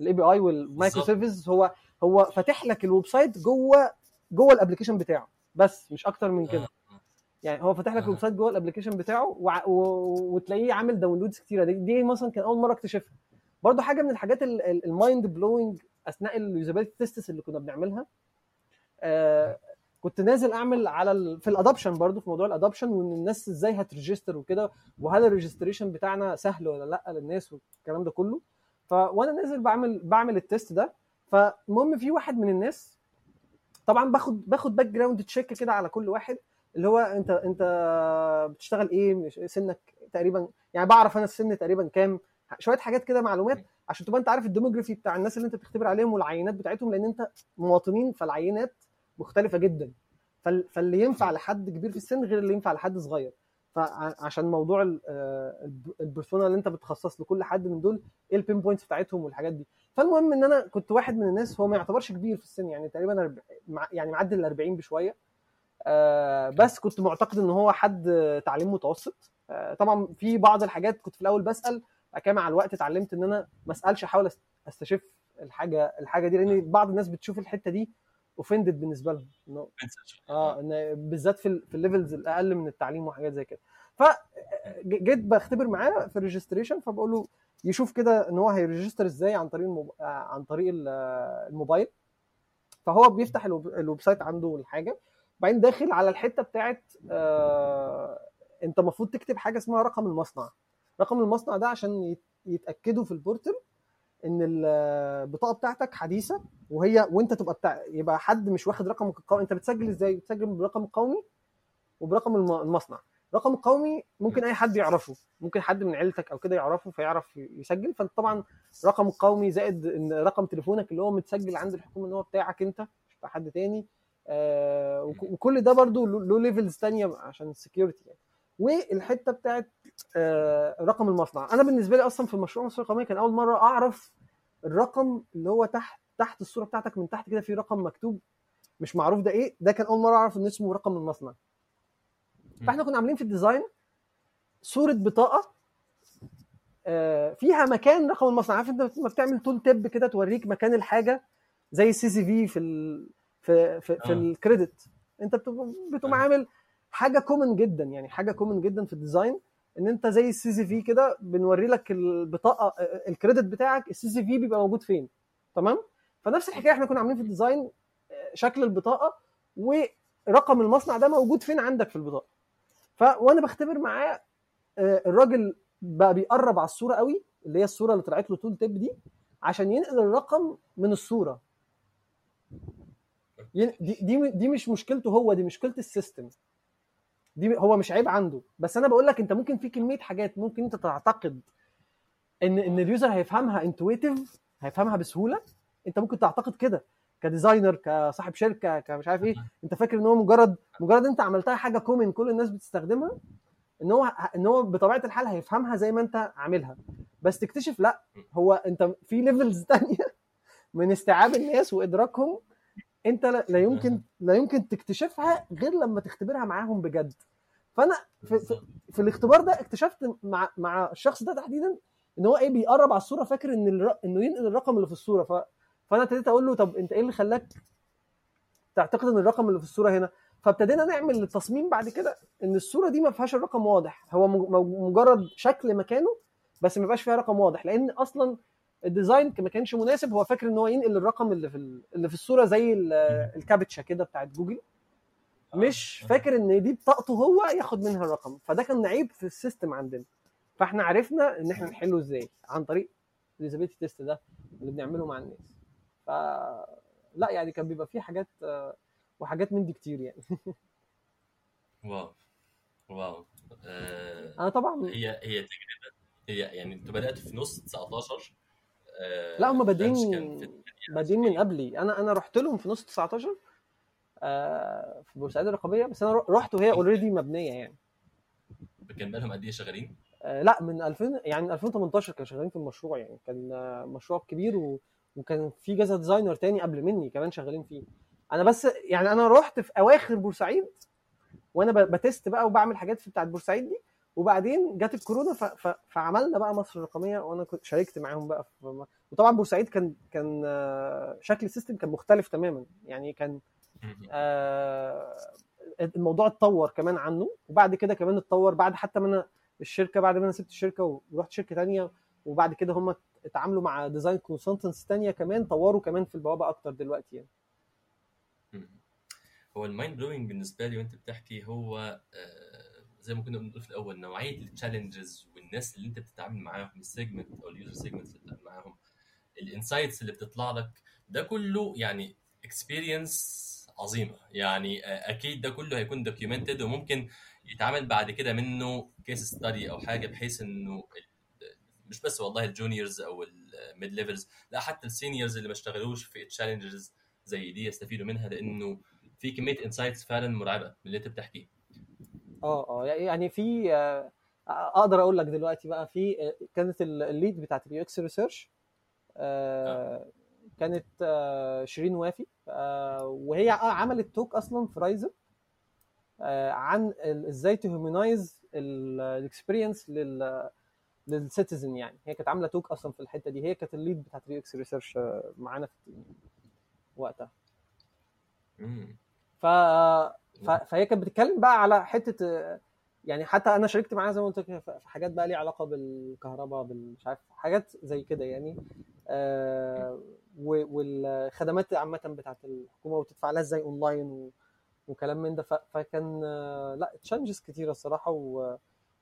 لل API وال micro. service هو هو فاتح لك ال website جوه جوه ال application بتاعه بس مش أكتر من كده آه. يعني هو فاتح لك آه. ال website جوه ال application بتاعه وتلاقيه عامل downloads كتيرة دي, دي مثلا كان أول مرة اكتشفها برضو حاجة من الحاجات ال mind blowing أثناء ال usability tests اللي كنا بنعملها آه كنت نازل أعمل على ال... في ال adoption برضو في موضوع ال adoption وإن الناس إزاي هت register وكده وهل ال registration بتاعنا سهل ولا لأ للناس والكلام ده كله. ف وأنا نازل بعمل بعمل ال test ده. فالمهم في واحد من الناس طبعا باخد باخد background check كده على كل واحد اللي هو أنت أنت بتشتغل إيه؟ سنك تقريبا يعني بعرف أنا السن تقريبا كام؟ شوية حاجات كده معلومات عشان تبقى أنت عارف الديموجرافي بتاع الناس اللي أنت بتختبر عليهم والعينات بتاعتهم لأن أنت مواطنين فالعينات مختلفة جدا. فال- فاللي ينفع لحد كبير في السن غير اللي ينفع لحد صغير. فعشان موضوع آه، ال p- ال persona اللي انت بتخصص لكل حد من دول إيه ال pain points بتاعتهم والحاجات دي. فالمهم إن أنا كنت واحد من الناس هو ما يعتبرش كبير في السن يعني تقريبا يعني معدي ال 40 بشوية. آه، بس كنت معتقد إن هو حد تعليم متوسط. آه، طبعا في بعض الحاجات كنت في الأول بسأل بعد كده مع الوقت اتعلمت إن أنا ما أسألش أحاول أستشف الحاجة الحاجة دي لأن بعض الناس بتشوف الحتة دي offended بالنسبة لهم إنه آه إن بالذات في في ال levels الأقل من التعليم وحاجات زي كده. فجيت بختبر معاه في ال registration فبقول له يشوف كده إن هو هي register إزاي عن طريق الموب... آه، عن طريق آه، الموبايل. فهو بيفتح ال website عنده الحاجة وبعدين داخل على الحتة بتاعت آه أنت المفروض تكتب حاجة اسمها رقم المصنع. رقم المصنع ده عشان يت- يتأكدوا في ال portal إن البطاقة بتاعتك حديثة وهي وأنت تبقى بتاع يبقى حد مش واخد رقمك القومي أنت بتسجل إزاي؟ بتسجل برقم القومي وبرقم الم- المصنع. رقم القومي ممكن أي حد يعرفه. ممكن حد من عيلتك أو كده يعرفه فيعرف يسجل. فأنت طبعا رقم القومي زائد إن رقم تليفونك اللي هو متسجل عند الحكومة إن هو بتاعك أنت مش بتاع حد تاني. آه وك- وكل ده برضو له- levels تانية عشان ال security يعني. والحتة بتاعت رقم المصنع. أنا بالنسبة لي أصلا في مشروع مصر الرقميه كان أول مرة أعرف الرقم اللي هو تحت تحت الصورة بتاعتك من تحت كده في رقم مكتوب مش معروف ده إيه. ده كان أول مرة أعرف إن اسمه رقم المصنع. فإحنا كنا عاملين في ال design صورة بطاقة آه، فيها مكان رقم المصنع. عارف أنت لما بتعمل tooltip كده توريك مكان الحاجة زي ال CCV في ال... في في, في آه. الكريدت أنت بتقوم آه. عامل حاجة common جدا يعني حاجة common جدا في ال design. ان انت زي ال CCV كده بنوري لك البطاقة ال credit بتاعك ال CCV بيبقى موجود فين تمام؟ فنفس الحكاية إحنا كنا عاملين في ال design آه، شكل البطاقة ورقم المصنع ده موجود فين عندك في البطاقة. ف وأنا بختبر معاه آه، الراجل بقى بيقرب على الصورة قوي اللي هي الصورة اللي طلعت له tooltip دي عشان ينقل الرقم من الصورة. دي دي مش مشكلته هو دي مشكلة ال system. دي هو مش عيب عنده. بس أنا بقول لك أنت ممكن في كمية حاجات ممكن أنت تعتقد إن إن ال user هيفهمها intuitive هيفهمها بسهولة. أنت ممكن تعتقد كده ك designer كصاحب شركة كمش عارف إيه. أنت فاكر إن هو مجرد مجرد أنت عملتها حاجة common كل الناس بتستخدمها إن هو إن هو بطبيعة الحال هيفهمها زي ما أنت عاملها. بس تكتشف لأ هو أنت في levels تانية من استيعاب الناس وإدراكهم انت لا يمكن لا يمكن تكتشفها غير لما تختبرها معاهم بجد. فانا في, في, في الاختبار ده اكتشفت مع مع الشخص ده تحديدا إن هو إيه بيقرب على الصورة فاكر إن الر... إنه ينقل الرقم اللي في الصورة. ف... فأنا ابتديت أقول له طب أنت إيه اللي خلاك تعتقد إن الرقم اللي في الصورة هنا؟ فابتدينا نعمل التصميم بعد كده إن الصورة دي ما فيهاش الرقم واضح. هو مجرد شكل مكانه بس ما يبقاش فيها رقم واضح. لأن أصلا ال design ما كانش مناسب هو فاكر إن هو ينقل الرقم اللي في اللي في الصورة زي الكابتشا كده بتاعت جوجل. مش فاكر إن دي بطاقته هو ياخد منها الرقم فده كان عيب في ال system عندنا. فإحنا عرفنا إن إحنا نحله إزاي عن طريق ال usability test ده اللي بنعمله مع الناس. ف لا يعني كان بيبقى فيه حاجات وحاجات من دي كتير يعني. wow wow. آه أنا طبعا هي هي تجربة هي يعني أنتوا بداتوا في نص 19 آه لا هم بادئين بادئين من قبلي. أنا أنا رحت لهم في نص 19 آه في بورسعيد الرقمية بس أنا رحت وهي already مبنية يعني. كان بقالهم قد إيه شغالين؟ آه لا من 2000 يعني من 2018 كانوا شغالين في المشروع يعني. كان مشروع كبير و... وكان في كذا designer تاني قبل مني كمان شغالين فيه. أنا بس يعني أنا رحت في أواخر بورسعيد وأنا ب test بقى وبعمل حاجات في بتاعت بورسعيد دي. وبعدين جت الكورونا ف... ف... فعملنا بقى مصر الرقمية وأنا كنت شاركت معاهم بقى في... وطبعا بورسعيد كان كان شكل ال system كان مختلف تماما. يعني كان آه الموضوع اتطور كمان عنه. وبعد كده كمان اتطور بعد حتى ما أنا الشركة بعد ما أنا سبت الشركة ورحت شركة ثانية وبعد كده هم اتعاملوا مع design consultants ثانية كمان طوروا كمان في البوابة أكتر دلوقتي يعني. هو ال mind blowing بالنسبة لي وأنت بتحكي هو آه زي ما كنا بنقول في الأول نوعية ال challenges والناس اللي أنت بتتعامل معاهم ال segment أو ال user segments اللي بتتعامل معاهم ال insights اللي بتطلع لك ده كله يعني experience عظيمة. يعني أكيد ده كله هيكون documented وممكن يتعمل بعد كده منه case study أو حاجة بحيث إنه مش بس والله ال juniors أو ال mid levels لا حتى ال seniors اللي ما اشتغلوش في challenges زي دي يستفيدوا منها لأنه في كمية insights فعلا مرعبة من اللي أنت بتحكيه. آه آه. يعني في أقدر أقول لك دلوقتي بقى في كانت ال lead بتاعت ال UX research كانت شيرين وافي وهي عملت talk أصلا في RiseUp عن إزاي ت humanize ال experience لل لل citizen يعني. هي كانت عاملة talk أصلا في الحتة دي. هي كانت ال lead بتاعت ال UX research معانا في وقتها. ف... ف... فهي كانت بتتكلم بقى على حتة يعني حتى أنا شاركت معاها زي ما قلت لك في حاجات بقى ليها علاقة بالكهرباء مش عارف حاجات زي كده يعني آه والخدمات عامة بتاعت الحكومة وتدفع لها إزاي أونلاين. وكلام من ده. فكان لأ challenges كتيرة الصراحة.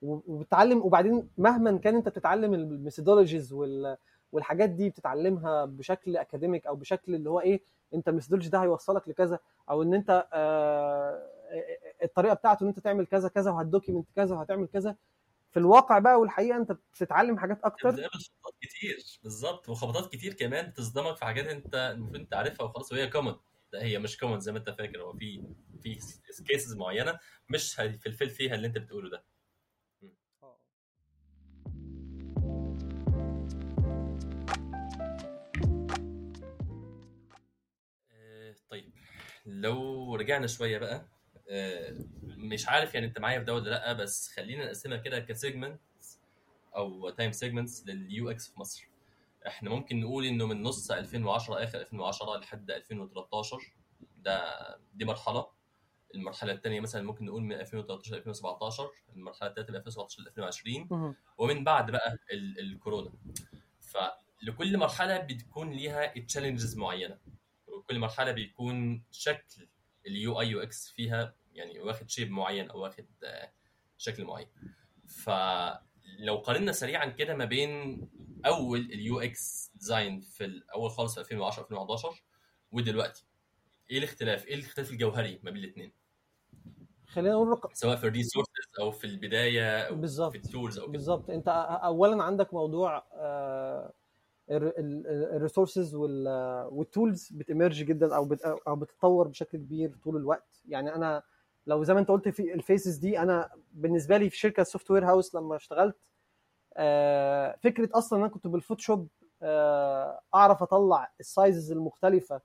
وبتتعلم وبعدين مهما كان أنت بتتعلم ال methodologies وال... والحاجات دي بتتعلمها بشكل academic أو بشكل اللي هو إيه انت ال methodology ده هيوصلك لكذا أو ان انت آه الطريقة بتاعته ان انت تعمل كذا كذا وهت document كذا وهتعمل كذا. في الواقع بقى والحقيقة انت بتتعلم حاجات أكتر. خبطات كتير. بالظبط. وخبطات كتير كمان تصدمك في حاجات انت المفروض انت عارفها وخلاص وهي common لا هي مش common زي ما انت فاكر. هو في في cases معينة مش هي fulfill فيها اللي انت بتقوله ده. لو رجعنا شوية بقى مش عارف يعني انت معايا في ده ولا لأ بس خلينا نقسمها كده ك segment أو time segments لل UX في مصر. إحنا ممكن نقول إنه من نص 2010 آخر 2010 لحد 2013 ده دي مرحلة. المرحلة الثانية مثلا ممكن نقول من 2013 ل 2017 المرحلة الثالثه من 2017 ل 2020 ومن بعد بقى ال الكورونا. فلكل مرحلة بتكون ليها challenges معينة. وكل مرحلة بيكون شكل اليو اي يو إكس فيها يعني واخد شيب معين أو واخد شكل معين. فلو قارنا سريعا كده ما بين أول اليو إكس ديزاين في الأول خالص في 2010 2011 ودلوقتي. إيه الاختلاف؟ إيه الاختلاف الجوهري ما بين الاثنين خلينا نقول رقم سواء في الريسورسز أو في البداية أو بالظبط. في التولز أو بالظبط. أنت اولا عندك موضوع آه الريسورسز والتولز بتمرج جدا أو أو بتتطور بشكل كبير طول الوقت. يعني أنا لو زي ما أنت قلت في الفيسز دي أنا بالنسبة لي في شركة سوفت وير هاوس لما اشتغلت فكرة أصلا أنا كنت بالفوتوشوب أعرف أطلع السايزز المختلفة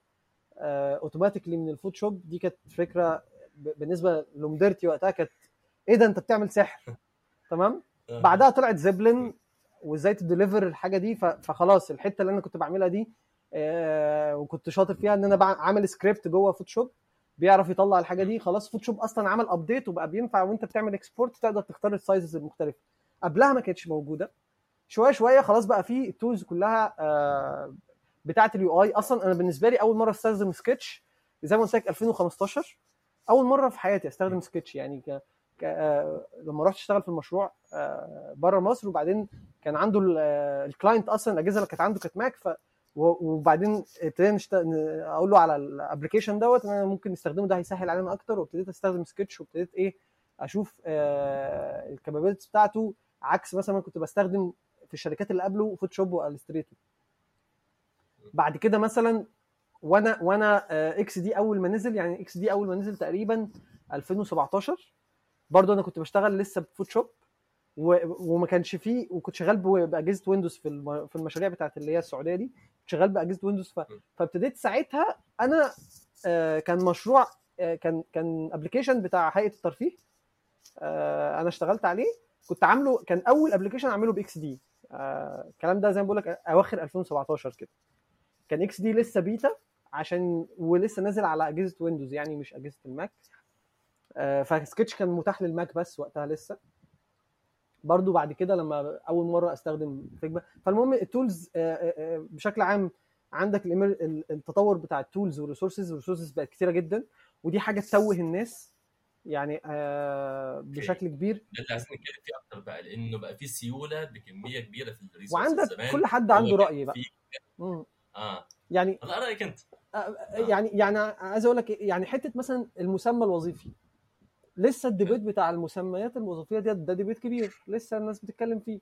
اوتوماتيكلي من الفوتوشوب دي كانت فكرة بالنسبة لمديرتي وقتها كانت إيه ده أنت بتعمل سحر؟ تمام؟ آه. بعدها طلعت زبلن وازاي تديليفر الحاجة دي فخلاص الحتة اللي أنا كنت بعملها دي آه، وكنت شاطر فيها إن أنا عامل سكريبت جوه فوتوشوب بيعرف يطلع الحاجة دي خلاص فوتوشوب أصلا عمل ابديت وبقى بينفع وأنت بتعمل اكسبورت تقدر تختار السايزز المختلفة. قبلها ما كانتش موجودة. شوية شوية خلاص بقى في التولز كلها آه، بتاعه اليو اي أصلا أنا بالنسبة لي أول مرة أستخدم سكتش زي ما قلت لك 2015 أول مرة في حياتي أستخدم سكتش يعني لما رحت اشتغل في المشروع بره مصر وبعدين كان عنده آه، الكلاينت أصلا الاجهزة اللي كانت عنده كانت ماك ف وبعدين ابتدينا أقول له على الابلكيشن دوت إن أنا ممكن نستخدمه ده هيسهل علينا أكتر وابتديت أستخدم سكتش وابتديت إيه أشوف الكابابيلتيز بتاعته عكس مثلا كنت بستخدم في الشركات اللي قبله فوتوشوب والستريتور بعد كده مثلا وأنا وأنا إكس دي أول ما نزل يعني إكس دي أول ما نزل تقريبا 2017 برضه أنا كنت بشتغل لسه بفوتوشوب و- وما كانش فيه وكنت شغال بأجهزة ويندوز في الم- في المشاريع بتاعت اللي هي السعودية دي كنت شغال بأجهزة ويندوز ف... فابتديت ساعتها أنا آه، كان مشروع آه، كان كان ابلكيشن بتاع هيئة الترفيه آه، أنا اشتغلت عليه كنت عامله كان أول ابلكيشن أعمله بإكس دي الكلام ده زي ما بقول لك اواخر 2017 كده. كان إكس دي لسه بيتا عشان ولسه نازل على أجهزة ويندوز يعني مش أجهزة الماك. آه، فسكتش كان متاح للماك بس وقتها لسه. برضو بعد كده لما أول مرة أستخدم فيجما فالمهم التولز آه، آه، آه، بشكل عام عندك التطور بتاع التولز والريسورسز الريسورسز بقت كتيرة جدا ودي حاجة تتوه الناس يعني آه، بشكل كبير. ده اللي عايزين نتكلم فيه أكتر بقى لأنه بقى في سيولة بكمية كبيرة في الريسورسز وعندك زمان. كل حد عنده رأي بقى. آه. يعني رأيك أنت. آه، يعني يعني عايز أقول لك يعني حتة مثلا المسمى الوظيفي. لسه الديبيت بتاع المسميات الوظيفيه دي ده ديبيت كبير لسه الناس بتتكلم فيه.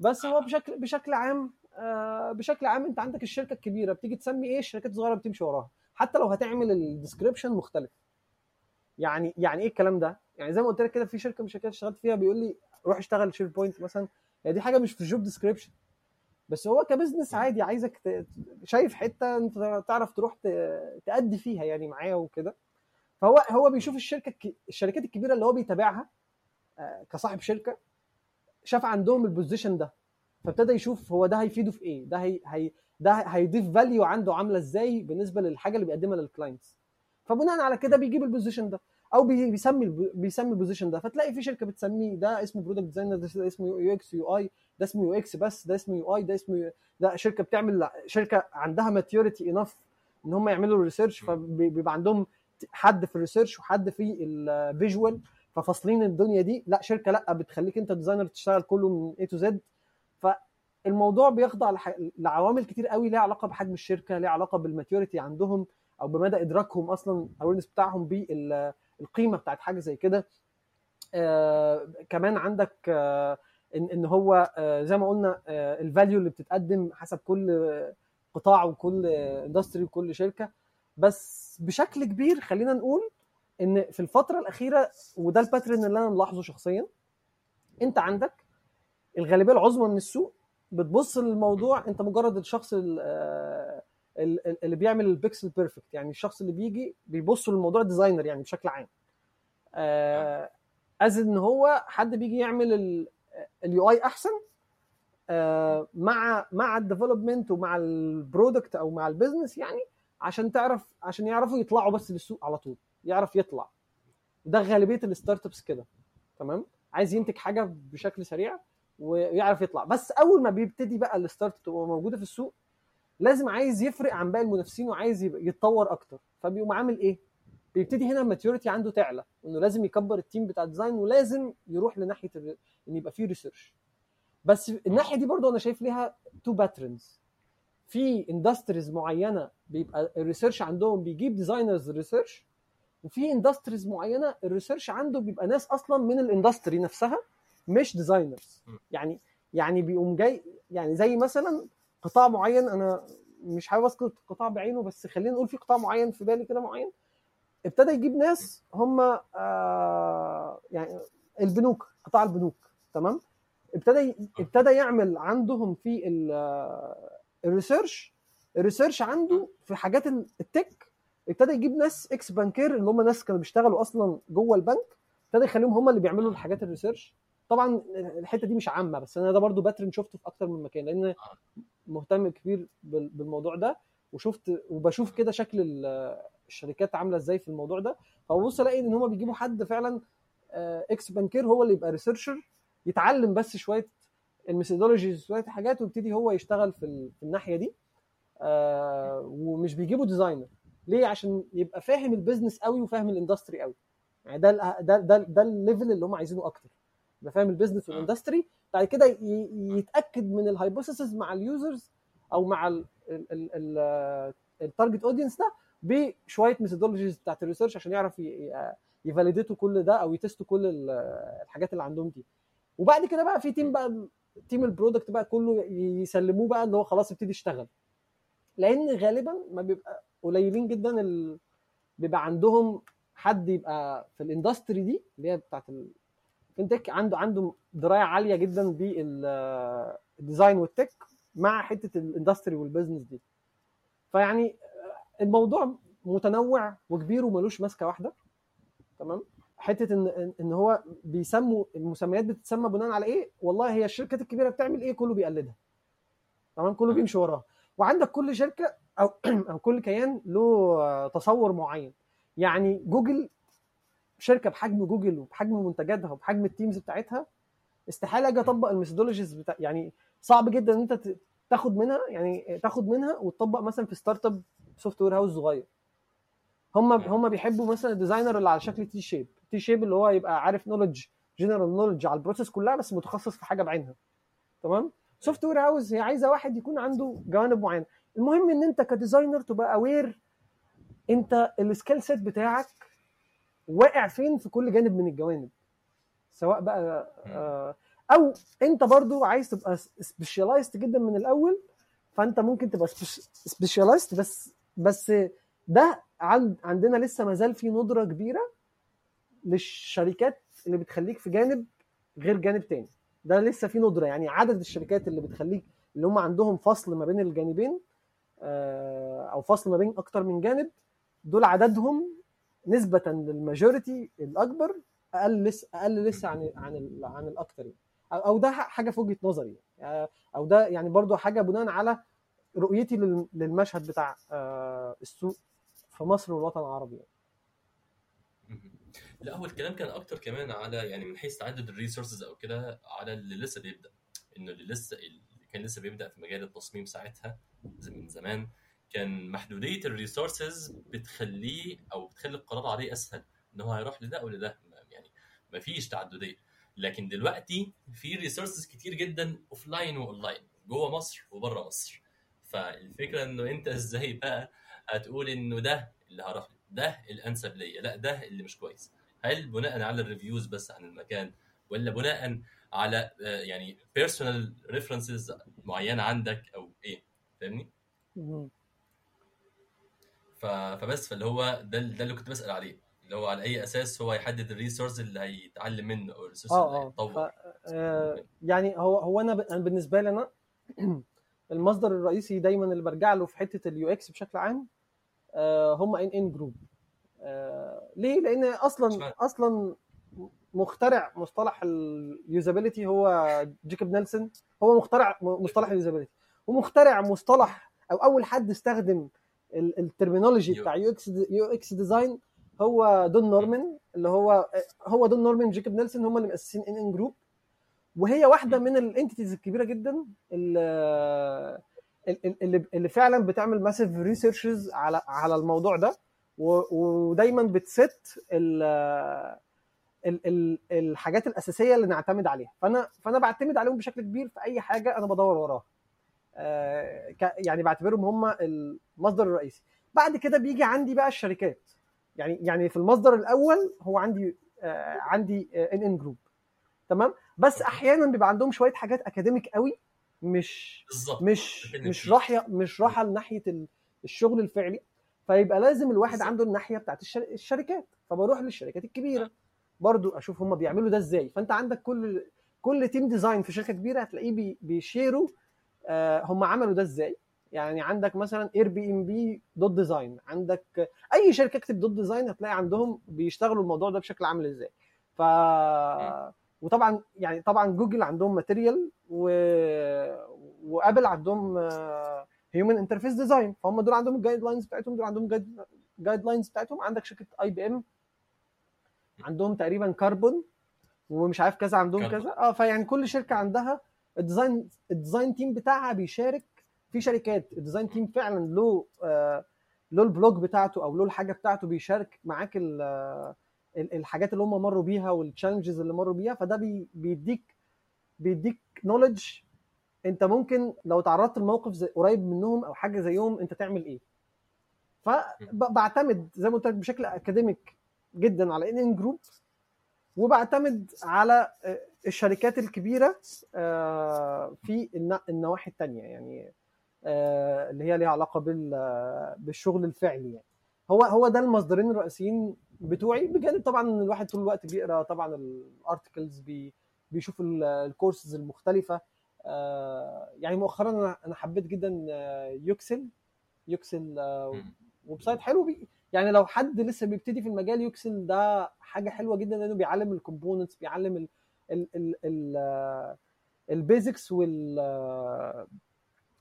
بس هو بشكل بشكل عام آه، بشكل عام انت عندك الشركة الكبيرة بتيجي تسمي إيه؟ الشركات الصغيره بتمشي وراها. حتى لو هتعمل الديسكربشن مختلف. يعني يعني إيه الكلام ده؟ يعني زي ما قلت لك كده في شركة من الشركات اشتغلت فيها بيقول لي روح اشتغل شير بوينت مثلا. هي دي حاجة مش في الجوب ديسكريبشن بس هو كبزنس عادي عايزك ت... شايف حتة انت تعرف تروح ت... تأدي فيها يعني معاه وكده. فهو هو بيشوف الشركة. الشركات الكبيرة اللي هو بيتابعها آه، كصاحب شركة شاف عندهم البوزيشن ده فابتدى يشوف هو ده هيفيده في إيه ده هي... هي... ده هيضيف فاليو عنده عاملة إزاي بالنسبة للحاجة اللي بيقدمها للكلاينتس فبناء على كده بيجيب البوزيشن ده أو بي- بيسمي بيسمي البوزيشن ده فتلاقي في شركة بتسميه ده اسمه برودكت ديزاينر ده اسمه يو إكس يو آي ده اسمه يو إكس بس ده اسمه يو آي ده اسمه ده شركة بتعمل شركة عندها ماتيوريتي انف إن هم يعملوا ريسيرش فبيبقى عندهم حد في الريسيرش وحد في الفيجوال ففاصلين الدنيا دي لا شركة لا بتخليك انت ديزاينر تشتغل كله من اي تو زد فالموضوع بيخضع لعوامل كتير قوي ليها علاقة بحجم الشركة ليها علاقة بالماتيوريتي عندهم أو بمدى إدراكهم أصلا الاويرنس بتاعهم بالقيمه بتاعت حاجة زي كده. آه كمان عندك آه ان إن هو آه زي ما قلنا آه الفاليو اللي بتتقدم حسب كل قطاع وكل اندستري وكل شركة. بس بشكل كبير خلينا نقول إن في الفترة الأخيرة وده الباترن اللي أنا ملاحظه شخصيا أنت عندك الغالبية العظمى من السوق بتبص للموضوع أنت مجرد الشخص ال- آه، ال- ال- اللي بيعمل البيكسل بيرفكت يعني الشخص اللي بيجي بيبص للموضوع ديزاينر يعني بشكل عام. از إن هو حد بيجي يعمل اليو اي أحسن آه، مع مع الديفلوبمنت ومع البرودكت أو مع البيزنس يعني عشان تعرف عشان يعرفوا يطلعوا بس للسوق على طول. يعرف يطلع. ده غالبية الستارت ابس كده. تمام؟ عايز ينتج حاجة بشكل سريع ويعرف يطلع. بس أول ما بيبتدي بقى الستارت تبقى موجودة في السوق لازم عايز يفرق عن باقي المنافسين وعايز يتطور أكتر. فبيقوم عامل إيه؟ بيبتدي هنا الماتيوريتي عنده تعلى إنه لازم يكبر التيم بتاع الديزاين ولازم يروح لناحية إن يبقى فيه ريسيرش بس الناحية دي برضو أنا شايف ليها تو باترنز في اندستريز معينة بيبقى الريسيرش عندهم بيجيب ديزاينرز ريسيرش وفي اندستريز معينة الريسيرش عنده بيبقى ناس أصلا من الاندستري نفسها مش ديزاينرز يعني يعني بيقوم جاي يعني زي مثلا قطاع معين أنا مش حابب أذكر قطاع بعينه بس خلينا نقول في قطاع معين في بالي كده معين ابتدى يجيب ناس هم آه يعني البنوك قطاع البنوك تمام؟ ابتدى ابتدى يعمل عندهم في ال- آه، ال research ال research عنده في حاجات ال- التك ابتدى يجيب ناس ex-banker اللي هم ناس كانوا بيشتغلوا أصلا جوه البنك ابتدى يخليهم هم اللي بيعملوا الحاجات ال research. طبعا الحتة دي مش عامة بس أنا ده برضو pattern شفته في أكتر من مكان لأن مهتم كبير بال- بالموضوع ده وشفت وبشوف كده شكل ال- الشركات عاملة إزاي في الموضوع ده. فببص ألاقي إن هم بيجيبوا حد فعلا آه، ex-banker هو اللي يبقى researcher يتعلم بس شوية ال methodologies شوية حاجات ويبتدي هو يشتغل في ال- في الناحية دي. آه، ومش بيجيبوا designer ليه؟ عشان يبقى فاهم ال business قوي وفاهم ال industry قوي. يعني ده ده ده, ده ال level اللي هم عايزينه أكتر. يبقى فاهم ال business آه. وال industry بعد كده ي- يتأكد من ال hypothesis مع ال users أو مع ال target audience ده بشوية methodologies بتاعت ال research عشان يعرف ي validate وا كل ده أو ي test وا كل ال- الحاجات اللي عندهم دي. وبعد كده بقى في team بقى team ال product بقى كله يسلموه بقى ان هو خلاص يبتدي يشتغل. لأن غالبا ما بيبقى قليلين جدا ال... بيبقى عندهم حد يبقى في ال industry دي اللي هي بتاعت ال fintech عنده عنده دراية عالية جدا بال design وال tech مع حتة ال industry وال business دي. فيعني الموضوع متنوع وكبير وملوش ماسكة واحدة. تمام؟ حتة ان ان هو بيسموا المسميات بتتسمى بناء على إيه؟ والله هي الشركات الكبيرة بتعمل إيه؟ كله بيقلدها. تمام؟ كله بيمشي وراها. وعندك كل شركة أو أو كل كيان له تصور معين. يعني جوجل شركة بحجم جوجل وبحجم منتجاتها وبحجم ال teams بتاعتها استحالة أجي أطبق ال methodologies بتاع يعني صعب جدا إن أنت تاخد منها يعني تاخد منها وتطبق مثلا في startup software house صغير. هم هم بيحبوا مثلا ال designer اللي على شكل T-shape T-shape اللي هو يبقى عارف knowledge general knowledge على ال process كلها بس متخصص في حاجة بعينها. تمام؟ software house هي عايزة واحد يكون عنده جوانب معينة. المهم إن أنت ك designer تبقى aware أنت ال skill set بتاعك واقع فين في كل جانب من الجوانب. سواء بقى آه، أو أنت برضو عايز تبقى specialized جدا من الأول فأنت ممكن تبقى specialized بس بس ده عند عندنا لسه ما زال في ندرة كبيرة للشركات اللي بتخليك في جانب غير جانب تاني ده لسه في ندرة يعني عدد الشركات اللي بتخليك اللي هم عندهم فصل ما بين الجانبين آه، أو فصل ما بين أكتر من جانب دول عددهم نسبة للماجوريتي الأكبر أقل لسه أقل لسه عن عن عن الأكتر يعني أو ده حاجة في وجهة نظري يعني. أو ده يعني برضو حاجة بناء على رؤيتي لل- للمشهد بتاع آه، السوق في مصر والوطن العربي يعني. لا هو الكلام كان أكتر كمان على يعني من حيث تعدد ال resources أو كده على اللي لسه بيبدأ. إنه اللي لسه اللي كان لسه بيبدأ في مجال التصميم ساعتها من زمان. كان محدودية ال resources بتخليه أو بتخلي القرار عليه أسهل إن هو هيروح لده أو لده. يعني ما فيش تعددية. لكن دلوقتي في resources كتير جدا offline و online جوه مصر وبره مصر. فالفكرة إنه أنت إزاي بقى هتقول إنه ده اللي هروح له ده الأنسب ليا لا ده اللي مش كويس. هل بناء على ال reviews بس عن المكان ولا بناء على آه، يعني personal references معينة عندك أو إيه؟ فاهمني؟ فبس فاللي هو ده ده اللي كنت بسأل عليه اللي هو على أي أساس هو يحدد ال resource اللي هيتعلم منه أو ال resource اللي آه ف هيتطور. آه، يعني هو هو أنا بالنسبة لي أنا المصدر الرئيسي دايما اللي برجع له في حتة ال UX بشكل عام آه، هم NN Group ليه؟ لأن أصلا؟ أصلا مخترع مصطلح ال usability هو جيكوب نيلسون هو مخترع مصطلح ال usability ومخترع مصطلح أو أول حد استخدم ال- terminology. بتاع UX UX design هو دون نورمان اللي هو هو دون نورمان جيكوب نيلسون هم اللي مؤسسين NN Group وهي واحدة من ال entities الكبيرة جدا اللي اللي اللي فعلا بتعمل massive researches على على الموضوع ده ودايما ب test ال ال ال الحاجات الأساسية اللي نعتمد عليها. فأنا فأنا بعتمد عليهم بشكل كبير في أي حاجة أنا بدور وراها. آه، يعني بعتبرهم هم المصدر الرئيسي. بعد كده بيجي عندي بقى الشركات. يعني يعني في المصدر الأول هو عندي آه، عندي NN Group تمام؟ بس أحيانا بيبقى عندهم شوية حاجات academic قوي مش بالظبط. مش مش. راحية مش راحة لناحية ال- الشغل الفعلي. فيبقى لازم الواحد بالظبط. عنده الناحية بتاعت الشر- الشركات. فبروح للشركات الكبيرة. برضو أشوف هم بيعملوا ده إزاي. فأنت عندك كل كل team design في شركة كبيرة هتلاقيه بي- بي share وا آه، هم عملوا ده إزاي. يعني عندك مثلا Airbnb dot design عندك أي شركة اكتب dot design هتلاقي عندهم بيشتغلوا الموضوع ده بشكل عامل إزاي. ف وطبعا يعني طبعا جوجل عندهم Material و... و Apple عندهم human interface design فهم دول عندهم ال guidelines بتاعتهم دول عندهم guidelines بتاعتهم. عندك شركة IBM عندهم تقريبا كربون ومش عارف كذا عندهم. كذا. آه فيعني كل شركة عندها ال design ال design team بتاعها بيشارك في شركات. ال design team فعلا له آه له ال blog بتاعته أو له الحاجة بتاعته بيشارك معاك آه، ال- الحاجات اللي هم مروا بيها وال challenges اللي مروا بيها. فده بي بيديك بيديك knowledge انت ممكن لو تعرضت لموقف قريب منهم أو حاجة زيهم انت تعمل إيه؟ فبعتمد زي ما قلت لك بشكل academic جدا على NN Group وبعتمد على آه، الشركات الكبيرة آه، في النواحي التانية يعني آه، اللي هي ليها علاقة بال- بالشغل الفعلي يعني. هو هو ده المصدرين الرئيسيين بتوعي بجانب طبعا الواحد طول الوقت بيقرأ طبعا ال articles بي بيشوف ال- الكورسز المختلفة. آه، يعني مؤخرا أنا حبيت جدا آه، Uxcel. Uxcel آه،. website حلو. بي يعني لو حد لسه بيبتدي في المجال Uxcel ده حاجة حلوة جدا لأنه بيعلم ال components بيعلم ال ال ال ال ال basics وال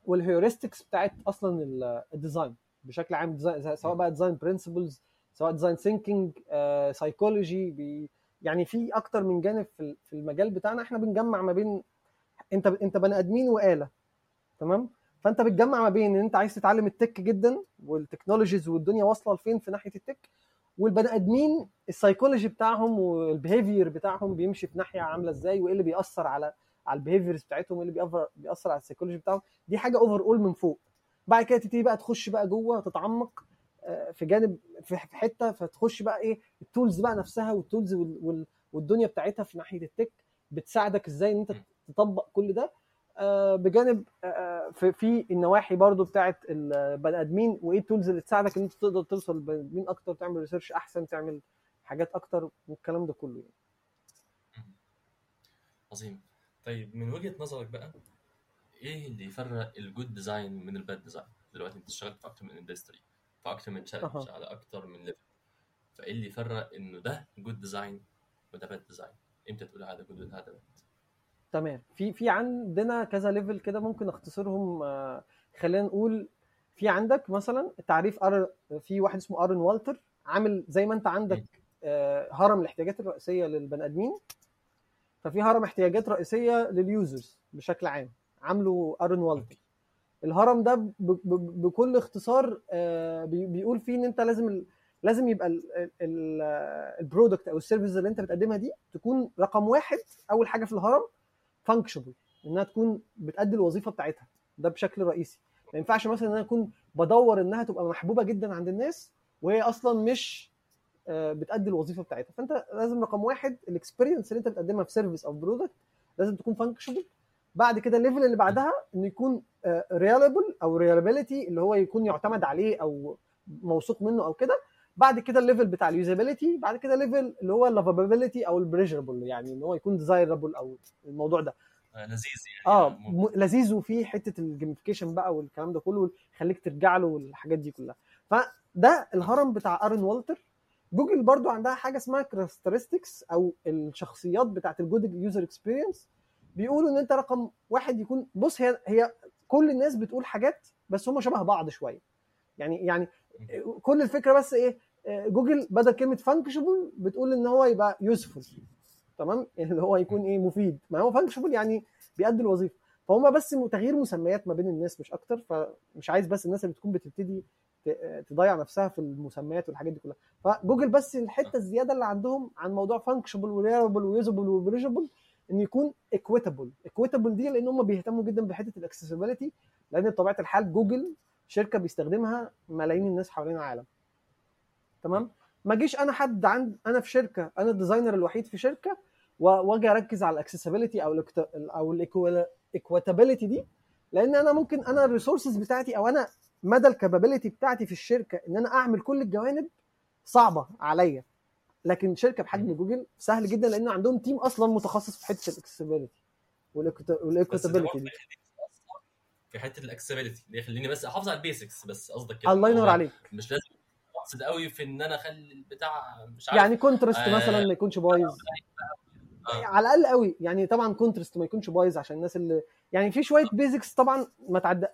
وال heuristics بتاعت أصلا ال- ال design بشكل عام. design سواء بقى design principles سواء design thinking psychology يعني في أكتر من جانب في المجال بتاعنا إحنا بنجمع ما بين أنت أنت بني آدمين وآلة تمام؟ فأنت بتجمع ما بين إن أنت عايز تتعلم ال tech جدا وال technologies والدنيا واصلة لفين في ناحية ال tech والبني آدمين السايكولوجي بتاعهم وال behavior بتاعهم بيمشي في ناحية عاملة إزاي وإيه اللي بيأثر على على ال behaviors بتاعتهم وإيه اللي بيأثر على السايكولوجي بتاعهم دي حاجة overall من فوق. بعد كده تبتدي بقى تخش بقى جوه تتعمق في جانب في حتة فتخش بقى إيه ال tools بقى نفسها وال tools وال- وال- والدنيا بتاعتها في ناحية ال tech بتساعدك إزاي إن أنت تطبق كل ده. آه، بجانب آه، في في النواحي برضو بتاعت البني آدمين وإيه ال tools اللي تساعدك إن أنت تقدر توصل للبني آدمين أكتر تعمل research أحسن تعمل حاجات أكتر والكلام ده كله يعني. عظيم. طيب من وجهة نظرك بقى إيه اللي يفرق ال good design من ال bad design دلوقتي أنت اشتغلت في أكتر من industry في أكتر من challenge. على أكتر من level فايه اللي يفرق إنه ده good design وده bad design إمتى تقول هذا good وهذا bad تمام. في في عندنا كذا level كده ممكن اختصرهم آه، خلينا نقول في عندك مثلا تعريف أر... في واحد اسمه Aarron Walter عامل زي ما أنت عندك آه، هرم الاحتياجات الرئيسية للبني آدمين. ففي هرم احتياجات رئيسية لل users بشكل عام. عامله Aarron Walter الهرم ده. بكل اختصار آه، بي- بيقول فيه إن أنت لازم. لازم يبقى ال product أو ال service اللي أنت بتقدمها دي تكون رقم واحد أول حاجة في الهرم functionable إنها تكون بتأدي الوظيفة بتاعتها ده بشكل رئيسي ما ينفعش مثلا إن أنا أكون بدور إنها تبقى محبوبة جدا عند الناس وهي أصلا مش آه، بتأدي الوظيفة بتاعتها فأنت لازم رقم واحد ال experience اللي أنت بتقدمها في service أو product لازم تكون functionable بعد كده ال level اللي بعدها إنه يكون reliable أو reliability اللي هو يكون يعتمد عليه أو موثوق منه أو كده. بعد كده ال level بتاع ال usability بعد كده level اللي هو ال lovability أو ال pleasurable يعني إن هو يكون desirable أو الموضوع ده. آه لذيذ يعني. آه ممكن. م- لذيذ وفيه حتة ال gamification بقى والكلام ده كله يخليك ترجع له والحاجات دي كلها. فده الهرم بتاع Aarron Walter Google برضو عندها حاجة اسمها characteristics أو الشخصيات بتاعت ال good user experience بيقولوا إن أنت رقم واحد يكون بص هي هي كل الناس بتقول حاجات بس هم شبه بعض شوية. يعني يعني كل الفكرة بس إيه؟ آه، جوجل بدل كلمة functionable بتقول إن هو يبقى useful تمام؟ اللي هو يكون إيه؟ مفيد. ما هو functionable يعني بيأدي الوظيفة. فهم بس تغيير مسميات ما بين الناس مش أكتر. فمش عايز بس الناس اللي بتكون بتبتدي ت- تضيع نفسها في المسميات والحاجات دي كلها. فجوجل بس الحتة الزيادة اللي عندهم عن موضوع functionable و reliable و usable و pleasurable ان يكون equitable equitable دي لأن هم بيهتموا جدا بحتة ال accessibility لأن بطبيعه الحال جوجل شركة بيستخدمها ملايين الناس حوالين العالم. تمام؟ ما جيش أنا حد عند أنا في شركة أنا ال designer الوحيد في شركة وأجي أركز على ال accessibility أو أو ال equitability دي لأن أنا ممكن أنا ال resources بتاعتي أو أنا مدى ال capability بتاعتي في الشركة إن أنا أعمل كل الجوانب صعبة عليا. لكن شركة بحجم جوجل سهل جدا لأن عندهم team أصلا متخصص في حتة ال accessibility برضه دي. في حتة ال accessibility اللي يخليني بس أحافظ على ال basics بس قصدك كده. الله ينور عليك. مش لازم advanced قوي في إن أنا أخلي البتاع مش عارف. يعني contrast آه. مثلا ما يكونش بايظ. آه. على الأقل قوي. يعني طبعا contrast ما يكونش بايظ عشان الناس اللي يعني في شوية basics طبعا ما تعدى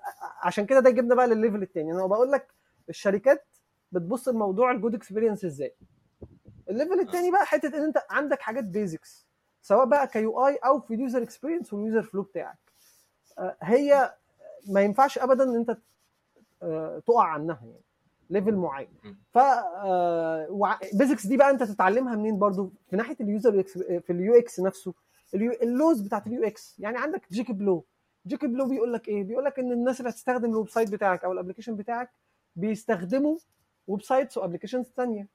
عشان كده ده جبنا بقى للل level الثاني أنا بقول لك الشركات بتبص لموضوع ال good experience إزاي. ال level الثاني بقى حتة إن أنت عندك حاجات basics سواء بقى UI أو في ال user experience وال user flow بتاعك. آه، هي ما ينفعش ابدا إن أنت آه، تقع عنها يعني level معين. ف basics دي بقى أنت تتعلمها منين برضو؟ في ناحية ال user في ال UX نفسه. ال laws بتاعت ال UX يعني عندك Jakob's Law Jakob's Law بيقول لك إيه؟ بيقول لك إن الناس اللي هتستخدم ال website بتاعك أو ال application بتاعك بيستخدموا websites و applications ثانية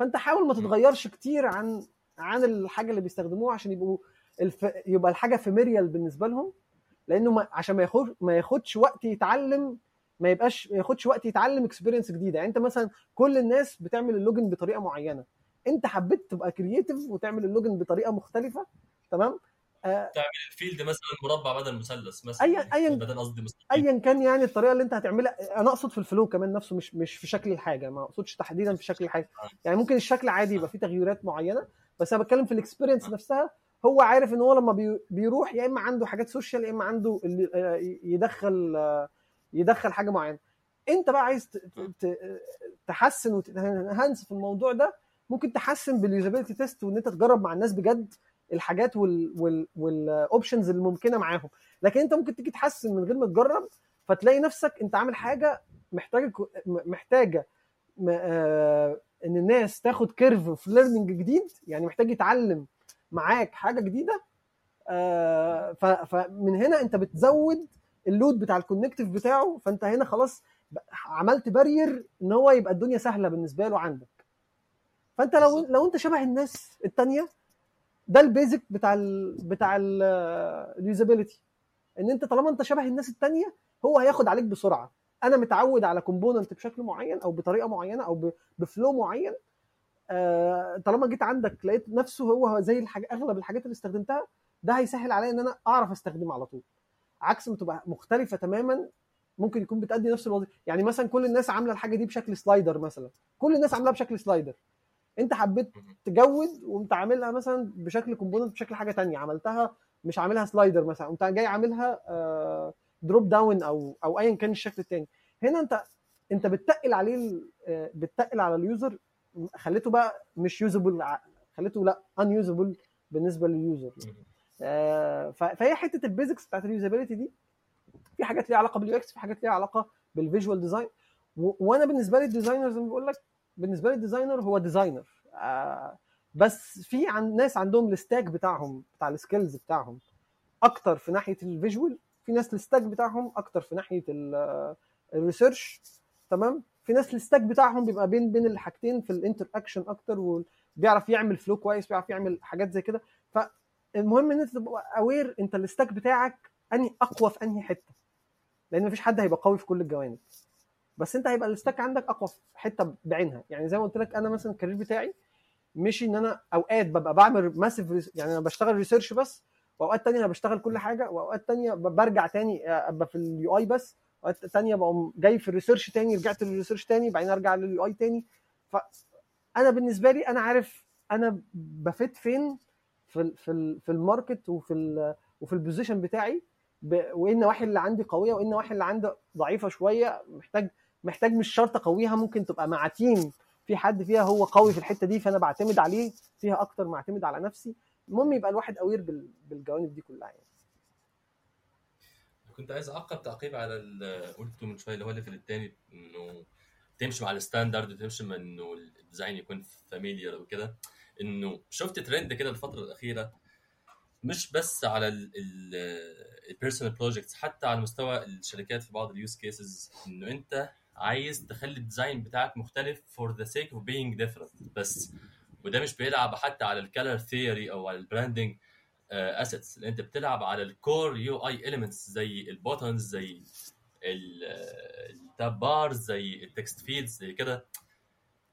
فانت حاول ما تتغيرش كتير عن عن الحاجة اللي بيستخدموها عشان يبقوا الف... يبقى الحاجة familiar بالنسبة لهم. لأنه ما... عشان ما ياخد ما ياخدش وقت يتعلم ما يبقاش ما ياخدش وقت يتعلم experience جديدة. يعني انت مثلا كل الناس بتعمل ال login بطريقة معينة. انت حبيت تبقى creative وتعمل ال login بطريقة مختلفة تمام؟ آه ال field مثلا مربع بدل مثلث مثلا أيا- أيا- بدل قصدي ايا كان يعني الطريقة اللي أنت هتعملها أنا أقصد في ال flow كمان نفسه مش مش في شكل الحاجة ما أقصدش تحديدا في شكل الحاجة. يعني ممكن الشكل عادي يبقى فيه تغييرات معينة بس أنا بتكلم في ال experience نفسها. هو عارف إن هو لما بي- بيروح يا إما عنده حاجات social يا إما عنده اللي آه، يدخل آه، يدخل حاجة معينة. أنت بقى عايز تحسن وت enhance في الموضوع ده. ممكن تحسن بال usability test وإن أنت تجرب مع الناس بجد. الحاجات وال وال وال options الممكنه معاهم لكن انت ممكن تيجي تحسن من غير ما تجرب فتلاقي نفسك انت عامل حاجة محتاجة محتاجة آه، ان الناس تاخد curve في learning جديد يعني محتاج يتعلم معاك حاجة جديدة آه، فمن هنا انت بتزود ال load بتاع ال cognitive بتاعه فانت هنا خلاص عملت barrier ان هو يبقى الدنيا سهلة بالنسبة له عندك فانت لو. لو انت شبه الناس التانية ده ال basic بتاع ال بتاع ال usability إن أنت طالما أنت شبه الناس التانية هو هياخد عليك بسرعة. أنا متعود على component بشكل معين أو بطريقة معينة أو ب flow معين. آه، طالما جيت عندك لقيت نفسه هو زي الحاجة أغلب الحاجات اللي استخدمتها ده هيسهل عليا إن أنا أعرف استخدمه على طول. عكس ما تبقى مختلفة تماما ممكن يكون بتأدي نفس الوظيفه يعني مثلا كل الناس عاملة الحاجة دي بشكل slider مثلا. كل الناس عاملاها بشكل slider انت حبيت تجود وانت عاملها مثلا بشكل component بشكل حاجة تانية عملتها مش عاملها slider مثلا انت جاي عاملها drop down أو أو ايا كان الشكل التاني. هنا أنت أنت بتتقل عليه آه، بتتقل على ال user خليته بقى مش usable خليته لا unusable بالنسبة لل user. آه، فهي حتة ال basics بتاعت ال usability دي في حاجات ليها علاقة بال UX في حاجات ليها علاقة بال visual design وأنا بالنسبة لي ال designer زي ما بقول لك بالنسبة لي ال designer هو designer آه، بس في عن ناس عندهم ال stack بتاعهم بتاع ال skills بتاعهم أكتر في ناحية ال visual في ناس ال stack بتاعهم أكتر في ناحية ال research تمام؟ في ناس ال stack بتاعهم بيبقى بين بين الحاجتين في ال interaction أكتر وبيعرف يعمل flow كويس بيعرف يعمل حاجات زي كده. فالمهم إن أنت تبقى aware أنت ال stack بتاعك أنهي أقوى في أنهي حتة. لأن مفيش حد هيبقى قوي في كل الجوانب. بس انت هيبقى ال stack عندك اقوى في حتة بعينها. يعني زي ما قلت لك أنا مثلا ال career بتاعي مش ان أنا اوقات ببقى بعمل massive يعني أنا بشتغل research بس واوقات تانية أنا بشتغل كل حاجة واوقات تانية برجع تاني ابقى في ال UI بس اوقات تانية بقوم جاي في ال research تاني رجعت لل research تاني بعدين ارجع لل UI تاني. فانا بالنسبة لي أنا عارف أنا ب fit فين في في في ال market وفي ال وفي ال position بتاعي وايه النواحي اللي عندي قوية وايه النواحي اللي عندي ضعيفة شوية محتاج محتاج مش شرط اقويها ممكن تبقى مع team في حد فيها هو قوي في الحتة دي فأنا بعتمد عليه فيها أكتر ما أعتمد على نفسي. المهم يبقى الواحد aware بال- بالجوانب دي كلها يعني. كنت عايز أعقب تعقيب على اللي قلته من شوية اللي هو ال level الثاني إنه تمشي مع ال standard وتمشي مع إنه ال design يكون familiar وكده. إنه شفت ترند كده الفترة الأخيرة مش بس على ال personal projects حتى على مستوى الشركات في بعض ال use cases إنه أنت عايز تخلي ال design بتاعك مختلف for the sake of being different بس وده مش بيلعب حتى على ال color theory أو على ال branding assets اللي أنت بتلعب على ال core UI elements زي ال buttons زي ال tab bars زي ال text fields زي كده.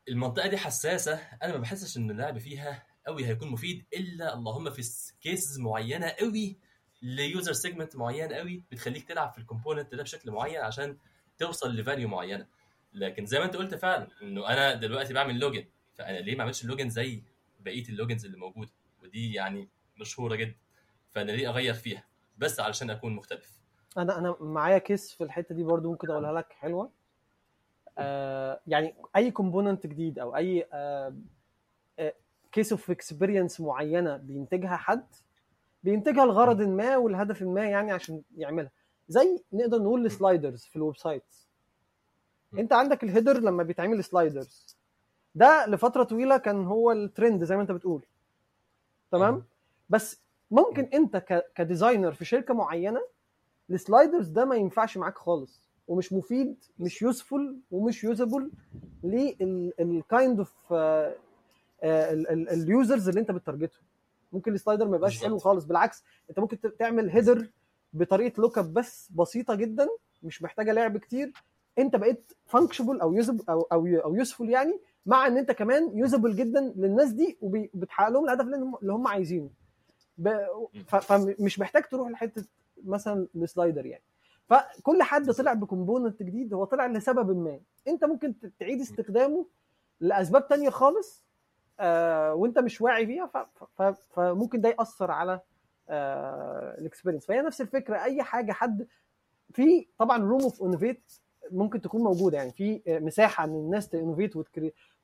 المنطقة دي حساسة. أنا ما بحسش إن اللعب فيها قوي هيكون مفيد إلا اللهم في cases معينة قوي ل user segment معين قوي بتخليك تلعب في ال component ده بشكل معين عشان توصل ل value معينة. لكن زي ما انت قلت فعلا إنه أنا دلوقتي بعمل login فأنا ليه ما اعملش login زي بقية ال logins اللي موجودة؟ ودي يعني مشهورة جدا فأنا ليه أغير فيها؟ بس علشان أكون مختلف. أنا أنا معايا case في الحتة دي برضو ممكن أقولها لك حلوة. آه يعني أي component جديد أو أي case of experience معينة بينتجها حد بينتجها لغرض ما والهدف ما يعني عشان يعملها. زي نقدر نقول ال sliders في ال website انت عندك ال header لما بيتعمل sliders ده لفترة طويلة كان هو الترند زي ما انت بتقول. تمام؟ بس ممكن انت ك designer في شركة معينة ال sliders ده ما ينفعش معاك خالص. ومش مفيد مش useful ومش usable لل kind of ال users اللي انت بت target ـه ممكن ال slider ما يبقاش حلو خالص. بالعكس انت ممكن تعمل header بطريقة look up بس بسيطة جدا مش محتاجة لعب كتير. أنت بقيت functional أو usab أو أو أو useful يعني مع إن أنت كمان usable جدا للناس دي وبتحقق لهم الهدف اللي هم عايزينه. فمش محتاج تروح لحتة مثلا ال slider يعني. فكل حد طلع ب component جديد هو طلع لسبب ما. أنت ممكن تعيد استخدامه لأسباب تانية خالص آه وأنت مش واعي فيها فممكن ده يأثر على ال experience فهي نفس الفكرة. أي حاجة حد في طبعا room of innovate ممكن تكون موجودة. يعني في مساحة إن الناس ت innovate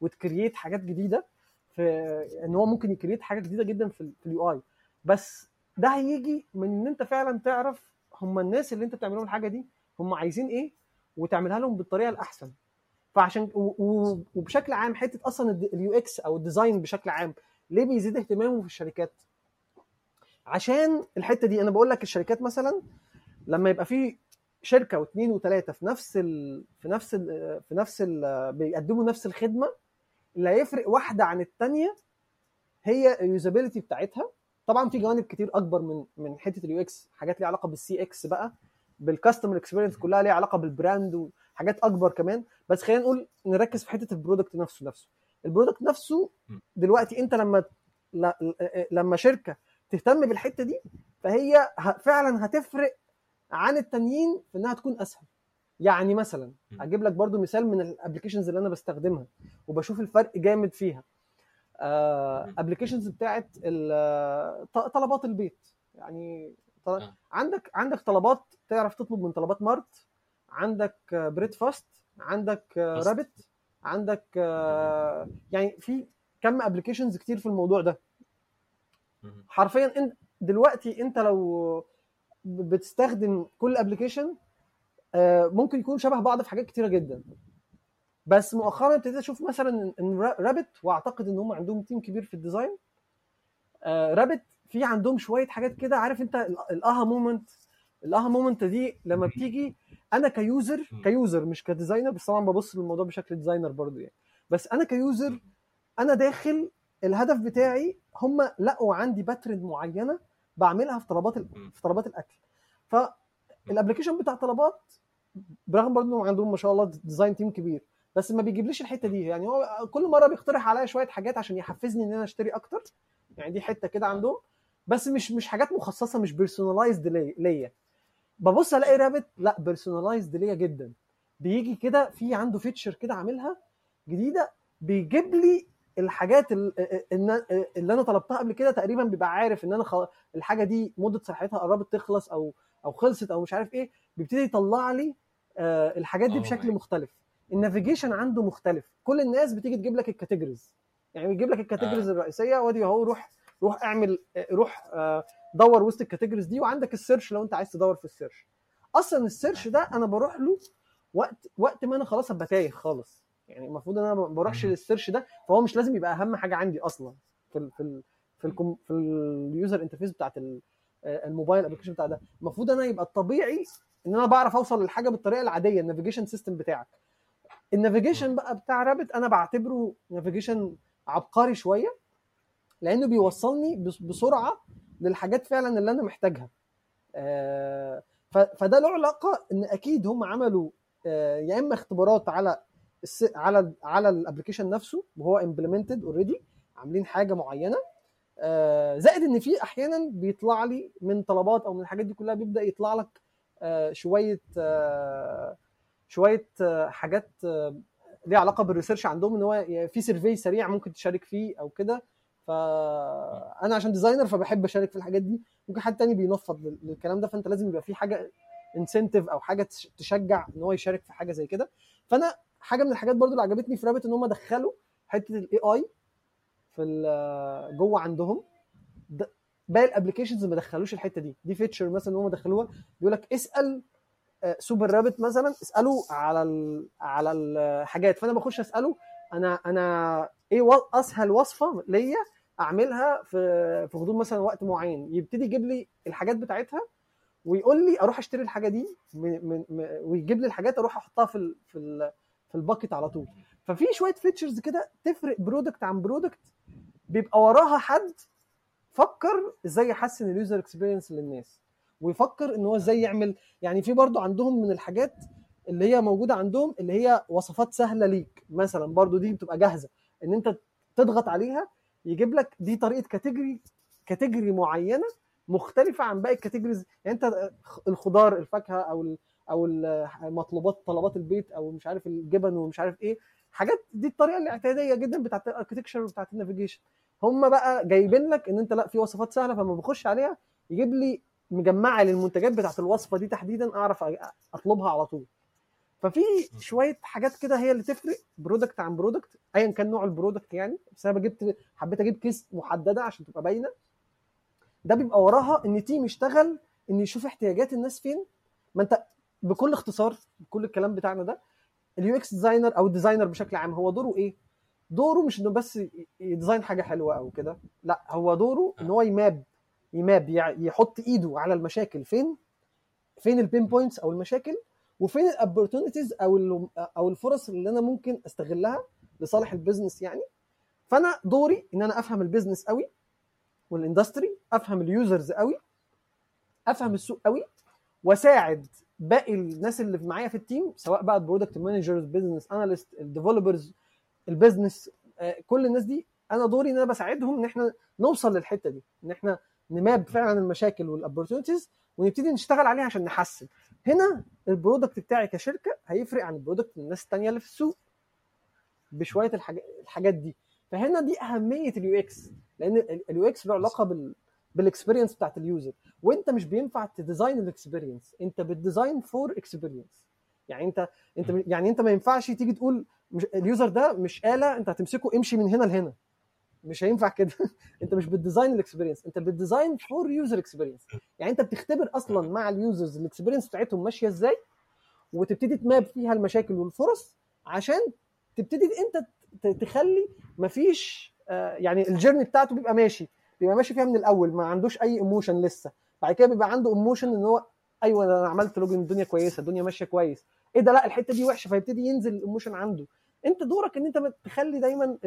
وت create حاجات جديدة. في إن هو ممكن ي create حاجة جديدة جدا في ال UI بس ده هيجي من إن أنت فعلا تعرف هم الناس اللي أنت بتعمل لهم الحاجة دي هم عايزين إيه وتعملها لهم بالطريقة الأحسن. فعشان وبشكل عام حتة أصلا ال UX أو ال design بشكل عام ليه بيزيد اهتمامه في الشركات؟ عشان الحتة دي. أنا بقول لك الشركات مثلا لما يبقى في شركة واثنين وثلاثه في نفس ال في نفس ال في نفس ال بيقدموا نفس الخدمة اللي هيفرق واحدة عن الثانية هي ال usability بتاعتها. طبعا في جوانب كتير أكبر من من حتة ال UX حاجات ليها علاقة بال CX بقى بال customer experience كلها ليها علاقة بال brand وحاجات أكبر كمان. بس خلينا نقول نركز في حتة ال product نفسه نفسه. ال product نفسه دلوقتي أنت لما لما شركة تهتم بالحتة دي فهي فعلا هتفرق عن التانيين في إنها تكون أسهل. يعني مثلا أجيب لك برضو مثال من ال applications اللي أنا بستخدمها وبشوف الفرق جامد فيها. applications بتاعت طلبات البيت. يعني عندك عندك طلبات تعرف تطلب من طلبات Mart عندك Breadfast عندك Rabbit عندك يعني في كم applications كتير في الموضوع ده. حرفيا انت دلوقتي أنت لو بتستخدم كل application ممكن يكون شبه بعض في حاجات كتيرة جدا. بس مؤخرا ابتديت أشوف مثلا إن Rabbit وأعتقد إن هم عندهم team كبير في ال design Rabbit في عندهم شوية حاجات كده عارف أنت ال aha moment ال aha moment دي لما بتيجي أنا ك user ك user مش ك designer بس طبعا ببص للموضوع بشكل designer برضو يعني. بس أنا ك user أنا داخل الهدف بتاعي هم لقوا عندي pattern معينة بعملها في طلبات في طلبات الأكل. فال application بتاع طلبات برغم برضه عندهم ما شاء الله design team كبير بس ما بيجيبليش الحتة دي. يعني هو كل مرة بيقترح عليا شوية حاجات عشان يحفزني إن أنا أشتري أكتر. يعني دي حتة كده عندهم. بس مش مش حاجات مخصصة مش personalized ليا ببص ألاقي Rabbit لا personalized ليا جدا. بيجي كده في عنده feature كده عاملها جديدة بيجيب لي الحاجات اللي أنا طلبتها قبل كده تقريبا بيبقى عارف إن أنا خل... الحاجة دي مدة صلاحيتها قربت تخلص أو أو خلصت أو مش عارف إيه بيبتدي يطلع لي الحاجات دي بشكل مختلف. ال navigation عنده مختلف. كل الناس بتيجي تجيب لك ال categories يعني بيجيب لك ال categories الرئيسية وادي اهو روح روح اعمل روح دور وسط ال categories دي وعندك ال search لو أنت عايز تدور في ال search أصلا ال search ده أنا بروح له وقت وقت ما أنا خلاص أبقى تايه خالص. يعني المفروض إن أنا ما بروحش لل search ده فهو مش لازم يبقى أهم حاجة عندي أصلا في ال في ال في ال في ال user interface بتاعت ال mobile application بتاع ده. المفروض أنا يبقى الطبيعي إن أنا بعرف أوصل للحاجة بالطريقة العادية ال navigation system بتاعك. ال navigation بقى بتاع Rabbit أنا بعتبره navigation عبقري شوية لأنه بيوصلني بسرعة للحاجات فعلا اللي أنا محتاجها. فده له علاقة إن أكيد هم عملوا يا إما اختبارات على على على ال application نفسه وهو implemented already عاملين حاجة معينة. زائد إن في أحيانا بيطلع لي من طلبات أو من الحاجات دي كلها بيبدأ يطلع لك شوية شوية آه، حاجات آه، ليها علاقة بال research عندهم إن هو في survey سريع ممكن تشارك فيه أو كده. فانا عشان designer فبحب أشارك في الحاجات دي. ممكن حد تاني بينفض لل- للكلام ده فأنت لازم يبقى في حاجة incentive أو حاجة تش- تشجع إن هو يشارك في حاجة زي كده. فأنا حاجة من الحاجات برضو اللي عجبتني في Rabbit إن هم دخلوا حتة ال AI في جوه عندهم. ده- باقي ال applications ما دخلوش الحتة دي. دي feature مثلا هم دخلوها بيقول لك اسأل آه، Super Rabbit مثلا اساله على على الحاجات فأنا بخش أسأله أنا أنا إيه أسهل وصفة ليا أعملها في في غضون مثلا وقت معين. يبتدي يجيب لي الحاجات بتاعتها ويقول لي أروح أشتري الحاجة دي من من ويجيب لي الحاجات أروح أحطها في ال في ال في ال bucket على طول. ففي شوية features كده تفرق product عن product بيبقى وراها حد فكر إزاي يحسن ال user experience للناس ويفكر إن هو إزاي يعمل. يعني في برضو عندهم من الحاجات اللي هي موجودة عندهم اللي هي وصفات سهلة ليك. مثلا برضو دي بتبقى جاهزة. إن أنت تضغط عليها يجيب لك دي طريقة category category معينة مختلفة عن باقي ال categories يعني أنت الخضار الفاكهة أو أو المطلوبات طلبات البيت أو مش عارف الجبن ومش عارف إيه. حاجات دي الطريقة الاعتيادية جدا بتاعت ال architecture وبتاعت ال navigation هم بقى جايبين لك إن أنت لأ في وصفات سهلة فلما بخش عليها يجيب لي مجمعة للمنتجات بتاعت الوصفة دي تحديدا أعرف أطلبها على طول. ففي شوية حاجات كده هي اللي تفرق product عن product ايا كان نوع ال product يعني. بس أنا جبت حبيت أجيب case محددة عشان تبقى باينة. ده بيبقى وراها إن team يشتغل إن يشوف احتياجات الناس فين. ما أنت بكل اختصار بكل الكلام بتاعنا ده ال UX designer أو ال designer بشكل عام هو دوره إيه؟ دوره مش إنه بس ي design حاجة حلوة أو كده لأ هو دوره إن هو ي map ي map يحط إيده على المشاكل فين؟ فين ال pain points أو المشاكل؟ وفين ال opportunities أو أو الفرص اللي أنا ممكن أستغلها لصالح ال business يعني؟ فأنا دوري إن أنا أفهم ال business قوي وال industry أفهم ال users قوي أفهم السوق قوي وأساعد باقي الناس اللي معايا في ال team سواء بقى ال product managers business analyst ال developers ال business كل الناس دي أنا دوري إن أنا بساعدهم إن إحنا نوصل للحتة دي إن إحنا ن map فعلا المشاكل وال opportunities ونبتدي نشتغل عليها عشان نحسن. هنا ال product بتاعي كشركة هيفرق عن ال product الناس الثانية اللي في السوق بشوية الحاجات دي. فهنا دي أهمية اليو إكس لأن اليو إكس له علاقة بال experience بتاعت ال user. وانت مش بينفع ت design ال experience. انت بت design for experience. يعني انت انت يعني انت ما ينفعش تيجي تقول مش ال user ده مش آلة انت هتمسكه امشي من هنا لهنا. مش هينفع كده. انت مش بت design ال experience. انت بت design for user experience. يعني انت بتختبر أصلا مع ال users ال experience بتاعتهم ماشية إزاي وتبتدي ت map فيها المشاكل والفرص عشان تبتدي انت تخلي مفيش آه يعني ال journey بتاعته بيبقى ماشي. بيبقى ماشي فيها من الأول ما عندوش أي emotion لسه. بعد كده بيبقى عنده emotion إن هو أيوه أنا عملت login الدنيا كويسة الدنيا ماشية كويس. إيه ده؟ لا الحتة دي وحشة فيبتدي ينزل ال emotion عنده. أنت دورك إن أنت تخلي دايما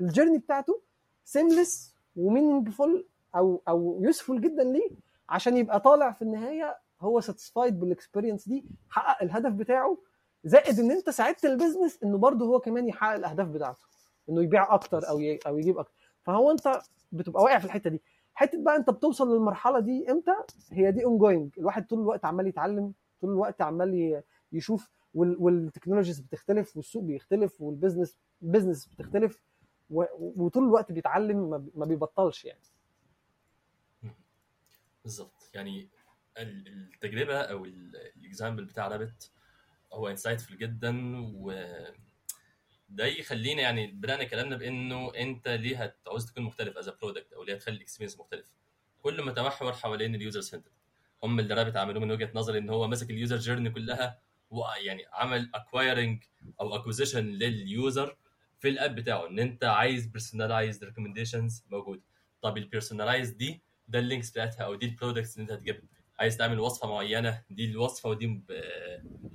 ال journey بتاعته seamless و meaningful أو أو useful جدا ليه عشان يبقى طالع في النهاية هو satisfied بال experience دي حقق الهدف بتاعه زائد إن أنت ساعدت ال business إنه برضه هو كمان يحقق الأهداف بتاعته. إنه يبيع أكتر أو أو يجيب أكتر. فهو انت بتبقى واقع في الحتة دي. حتة بقى انت بتوصل للمرحلة دي إمتى؟ هي دي ongoing الواحد طول الوقت عمال يتعلم طول الوقت عمال يشوف وال technologies بتختلف والسوق بيختلف وال business business بتختلف وطول الوقت بيتعلم ما بيبطلش يعني. بالظبط. يعني التجربة أو ال example بتاع رابت هو insightful جدا و ده يخلينا يعني بدانا كلامنا بإنه أنت ليه هتعوز تكون مختلف as product أو ليه هتخلي ال experience مختلف؟ كل متمحور حوالين ال user center هم اللي رابت عملوه من وجهة نظري إن هو مسك ال user journey كلها ويعني عمل acquiring أو acquisition لل user في ال app بتاعه إن أنت عايز personalized recommendations موجود. طب ال personalized دي ده ال links بتاعتها أو دي ال products اللي أنت هتجيبها. عايز تعمل وصفة معينة دي الوصفة ودي ب...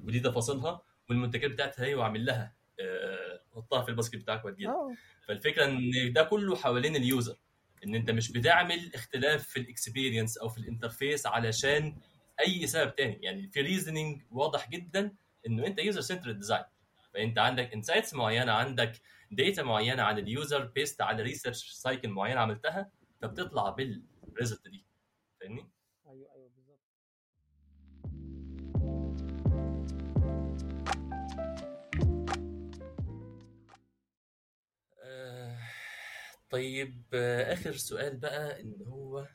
ودي تفاصيلها والمنتجات بتاعتها هي وعامل لها حطها في ال basket بتاعك وتجيلها فالفكرة إن ده كله حوالين ال user. إن أنت مش بتعمل اختلاف في ال experience أو في ال interface علشان أي سبب تاني. يعني في reasoning واضح جدا إنه أنت user center design فأنت عندك insights معينة عندك data معينة عن ال user based على research cycle معينة عملتها فبتطلع بال result دي. فاهمني؟ طيب آه، آخر سؤال بقى إن هو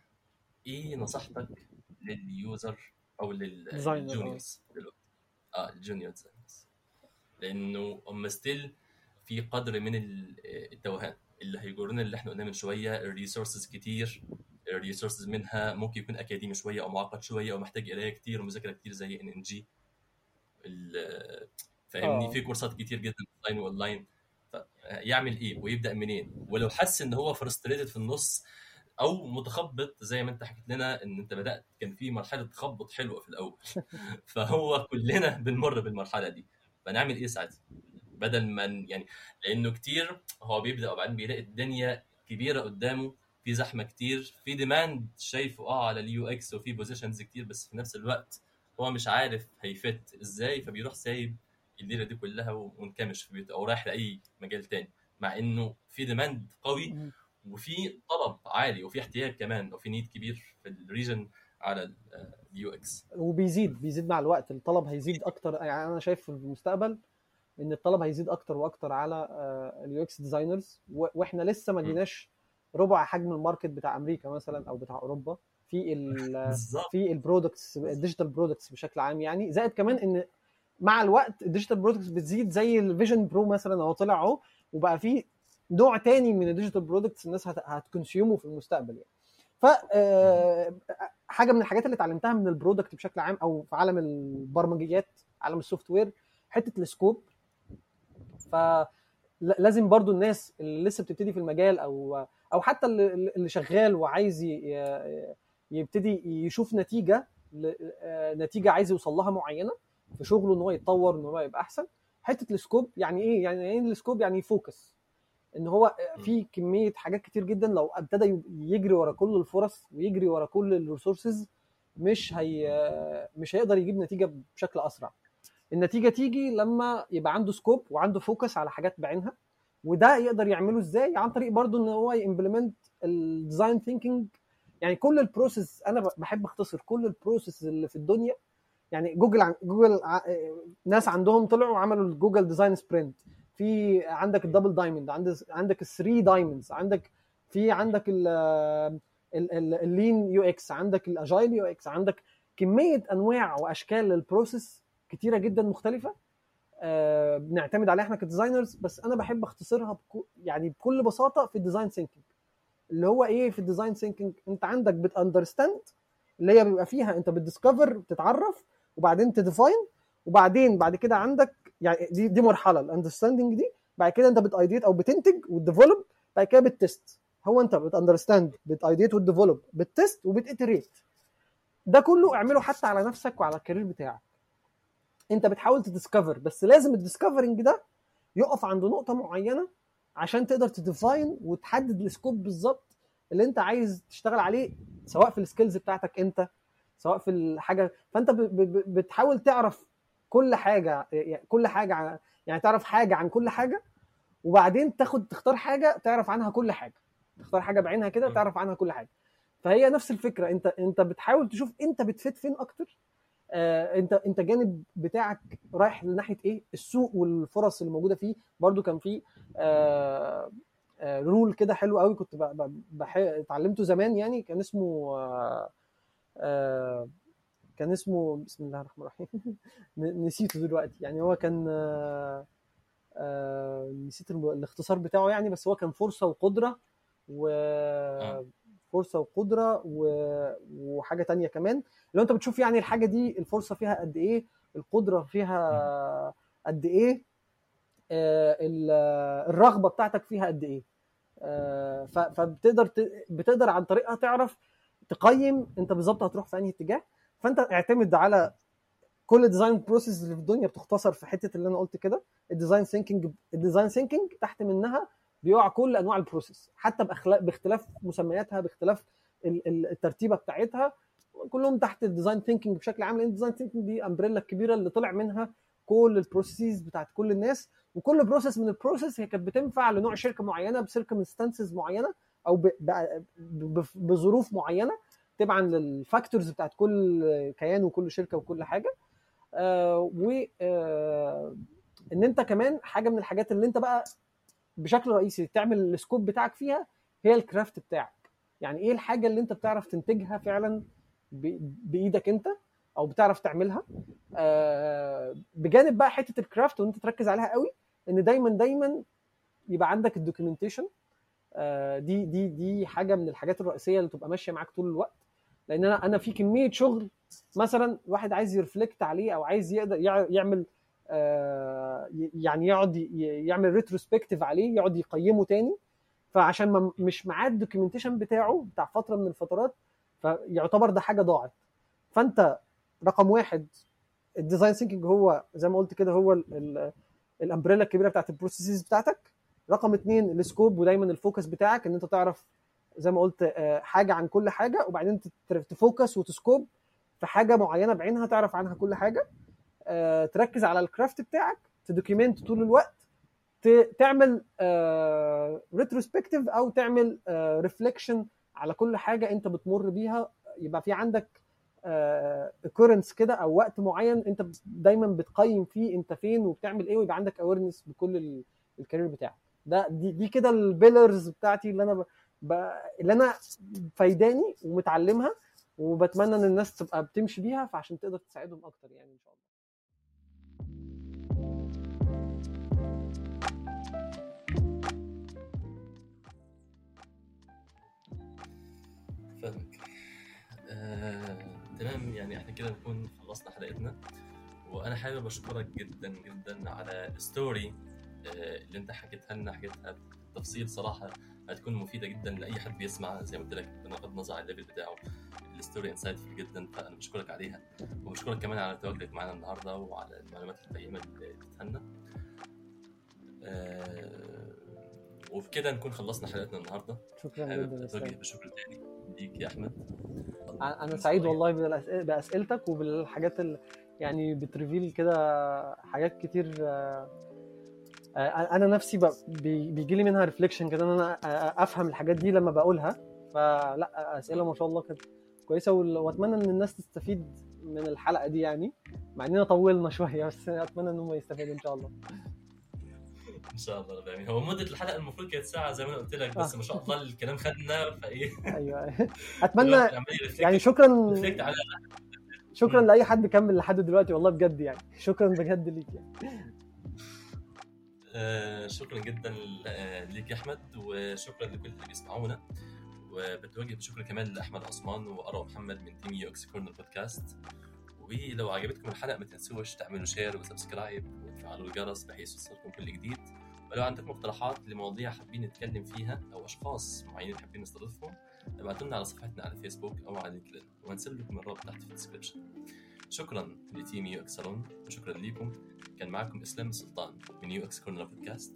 إيه نصيحتك لل user آه. لل juniors دلوقتي؟ آه ال junior designers لأنه هم still في قدر من ال- التوهان. اللي هيجرنا اللي إحنا قلناه من شوية ال resources كتير. ال resources منها ممكن يكون اكاديمي شوية أو معقد شوية أو محتاج قرايه كتير ومذاكرة كتير زي NNG. فاهمني؟ آه. في كورسات كتير جدا online و online يعمل إيه ويبدأ منين. ولو حس إن هو frustrated في النص أو متخبط زي ما أنت حكيت لنا إن أنت بدأت كان في مرحلة تخبط حلوة في الأول. فهو كلنا بنمر بالمرحلة دي. فنعمل إيه ساعتها؟ بدل ما يعني لأنه كتير هو بيبدأ وبعدين بيلاقي الدنيا كبيرة قدامه في زحمة كتير في demand شايفه آه على ال UX وفي positions كتير بس في نفس الوقت هو مش عارف هي fit إزاي فبيروح سايب الليلة دي كلها ومنكمش في بيته أو رايح لأي مجال تاني مع إنه في demand قوي. وفي طلب عالي وفي احتياج كمان وفي need كبير في ال region على ال U X وبيزيد بيزيد مع الوقت الطلب هيزيد أكتر يعني أنا شايف في المستقبل إن الطلب هيزيد أكتر وأكتر على ال UX designers وإحنا لسه ما. جيناش ربع حجم ال market بتاع أمريكا مثلا أو بتاع أوروبا في ال في ال products ال digital products بشكل عام يعني زائد كمان إن مع الوقت ال digital products بتزيد زي ال Vision Pro مثلا هو طلع أهو وبقى في نوع تاني من ال digital products الناس هت- هت consume ه في المستقبل يعني. ف آه، حاجة من الحاجات اللي اتعلمتها من ال product بشكل عام أو في عالم البرمجيات عالم ال software حتة ال scope فلازم برضو الناس اللي لسه بتبتدي في المجال أو أو حتى اللي شغال وعايز يبتدي يشوف نتيجة آه، نتيجة عايز يوصل لها معينة. في شغله إن هو يتطور إن هو يبقى أحسن. حتة ال scope يعني إيه؟ يعني إيه ال scope؟ يعني focus إن هو في كمية حاجات كتير جدا لو ابتدى يجري ورا كل الفرص ويجري ورا كل ال resources مش هي مش هيقدر يجيب نتيجة بشكل أسرع. النتيجة تيجي لما يبقى عنده scope وعنده focus على حاجات بعينها وده يقدر يعمله إزاي؟ عن طريق برضو إن هو ي implement ال design thinking يعني كل ال process أنا بحب أختصر كل ال process اللي في الدنيا يعني جوجل جوجل ع- ناس عندهم طلعوا وعملوا ال Google design sprint. في عندك ال double diamond عندك عندك ال three diamonds عندك في عندك ال lean UX عندك ال agile UX عندك كمية أنواع وأشكال لل process كتيرة جدا مختلفة. آه، بنعتمد عليها إحنا ك designers بس أنا بحب أختصرها بكو يعني بكل بساطة في ال design thinking اللي هو إيه في ال design thinking أنت عندك بت understand اللي هي بيبقى فيها أنت بت discover بتتعرف وبعدين ت define وبعدين بعد كده عندك يعني دي دي مرحلة ال understanding دي. بعد كده انت بت ideate أو بتنتج وت develop بعد كده ب test هو انت بتاندرستاند بتأيديت وتديفلوب بتست وبتيتريت ده كله اعمله حتى على نفسك وعلى ال career بتاعك. انت بتحاول ت discover بس لازم ال discovering ده يقف عند نقطة معينة عشان تقدر ت define وتحدد ال scope بالظبط اللي انت عايز تشتغل عليه سواء في ال skills بتاعتك انت سواء في الحاجة فأنت ب- ب- بتحاول تعرف كل حاجة كل حاجة عن- يعني تعرف حاجة عن كل حاجة وبعدين تاخد تختار حاجة تعرف عنها كل حاجة. تختار حاجة بعينها كده. تعرف عنها كل حاجة. فهي نفس الفكرة أنت أنت بتحاول تشوف أنت بتفيد فين أكتر؟ آه أنت أنت جانب بتاعك رايح لناحية إيه؟ السوق والفرص اللي موجودة فيه. برضو كان في آه آه رول كده حلو قوي كنت اتعلمته زمان يعني كان اسمه آه كان اسمه بسم الله الرحمن الرحيم. نسيته دلوقتي. يعني هو كان آه آه نسيت الاختصار بتاعه يعني بس هو كان فرصة وقدرة و فرصة وقدرة و... وحاجة تانية كمان. لو انت بتشوف يعني الحاجة دي الفرصة فيها قد إيه القدرة فيها قد إيه آه، ال- الرغبة بتاعتك فيها قد إيه. آه، فبتقدر. بتقدر عن طريقها تعرف تقيم انت بالظبط هتروح في انهي اتجاه فانت اعتمد على كل design process اللي في الدنيا بتختصر في حتة اللي أنا قلت كده. ال design thinking ال design thinking تحت منها بيقع كل أنواع ال process حتى باختلاف مسمياتها باختلاف ال- ال- الترتيبة بتاعتها كلهم تحت ال design thinking بشكل عام لأن ال design thinking دي umbrella الكبيره اللي طلع منها كل ال process بتاعت كل الناس وكل process من ال process هي كانت بتنفع لنوع شركة معينة ب circumstances معينة. أو بظروف معينة تبعا لل factors بتاعت كل كيان وكل شركة وكل حاجة. آه و آه إن أنت كمان حاجة من الحاجات اللي أنت بقى بشكل رئيسي تعمل ال scope بتاعك فيها هي ال craft بتاعك. يعني إيه الحاجة اللي أنت بتعرف تنتجها فعلا بإيدك أنت أو بتعرف تعملها؟ آه، بجانب بقى حتة ال craft وأنت تركز عليها قوي إن دايما دايما يبقى عندك ال documentation دي دي دي حاجة من الحاجات الرئيسية اللي تبقى ماشية معاك طول الوقت. لأن أنا أنا في كمية شغل مثلا واحد عايز ي reflect عليه أو عايز يقدر يع- يعمل آه، يعني يقعد يعمل retrospective عليه يقعد يقيمه تاني. فعشان ما مش معاه ال documentation بتاعه بتاع فترة من الفترات فيعتبر ده حاجة ضاعت. فأنت رقم واحد ال design thinking هو زي ما قلت كده هو ال- ال- ال umbrella الكبيرة بتاعت ال processes بتاعتك. رقم اتنين ال scope ودايما ال focus بتاعك إن أنت تعرف زي ما قلت آه، حاجة عن كل حاجة وبعدين ت focus وت scope في حاجة معينة بعينها تعرف عنها كل حاجة. آه، تركز على ال craft بتاعك ت document طول الوقت تعمل retrospective أو تعمل reflection على كل حاجة أنت بتمر بيها. يبقى في عندك occurrence كده أو وقت معين أنت دايما بتقيم فيه أنت فين وبتعمل إيه ويبقى عندك awareness بكل ال- ال career بتاعك. ده دي, دي كده ال pillars بتاعتي اللي أنا ب... ب... اللي أنا فايداني ومتعلمها وبتمنى إن الناس تبقى بتمشي بيها فعشان تقدر تساعدهم أكتر يعني إن شاء الله. آه، تمام. يعني إحنا كده نكون خلصنا حلقتنا وأنا حابب أشكرك جدا جدا على ال story آه، اللي انت حكيتها لنا حكيتها بتفصيل صراحة هتكون مفيدة جدا لأي حد بيسمع زي ما قلت لك بغض النظر عن ال level بتاعه. ال story insightful جدا فأنا بشكرك عليها. وبشكرك كمان على تواجدك معنا النهارده وعلى المعلومات القيمة اللي اديتها آه، وبكده نكون خلصنا حلقتنا النهارده. شكرا حابب جدا اتوجه بشكر تاني ليك يا أحمد. أنا سعيد والله بأسئلتك وبالحاجات اللي يعني بت reveal كده حاجات كتير آه، آه، أنا نفسي بيجي لي منها reflection كده إن أنا آه، أفهم الحاجات دي لما بقولها. فلا أسئلة ما شاء الله كانت كويسة وأتمنى إن الناس تستفيد من الحلقة دي يعني مع إننا طولنا شوية بس أتمنى إن هم يستفيدوا إن شاء الله. إن شاء الله العالمين هو مدة الحلقة المفروض كانت ساعة زي ما أنا قلت لك بس آه. ما شاء الله الكلام خدنا فإيه. أيوه. أتمنى يعني شكرا شكرا. لأي حد كمل لحد دلوقتي والله بجد يعني. شكرا بجد ليك يعني. آه شكرا جدا آه، ليك يا أحمد وشكرا لكل اللي بيسمعونا. وبتوجه بشكر كمان لأحمد عثمان وارى محمد من team UX Corner Podcast. ولو عجبتكم الحلقة ما تنسوش تعملوا share و subscribe وتفعلوا الجرس بحيث يوصلكم كل جديد. ولو عندكم اقتراحات لمواضيع حابين نتكلم فيها أو أشخاص معينين حابين نستضيفهم ابعتوا لنا على صفحتنا على فيسبوك أو على لينكدين وهنسيب لكم الرابط تحت في ال description شكرا ل team UX Salon وشكرا ليكم. كان معكم إسلام السلطان من UX Corner Podcast.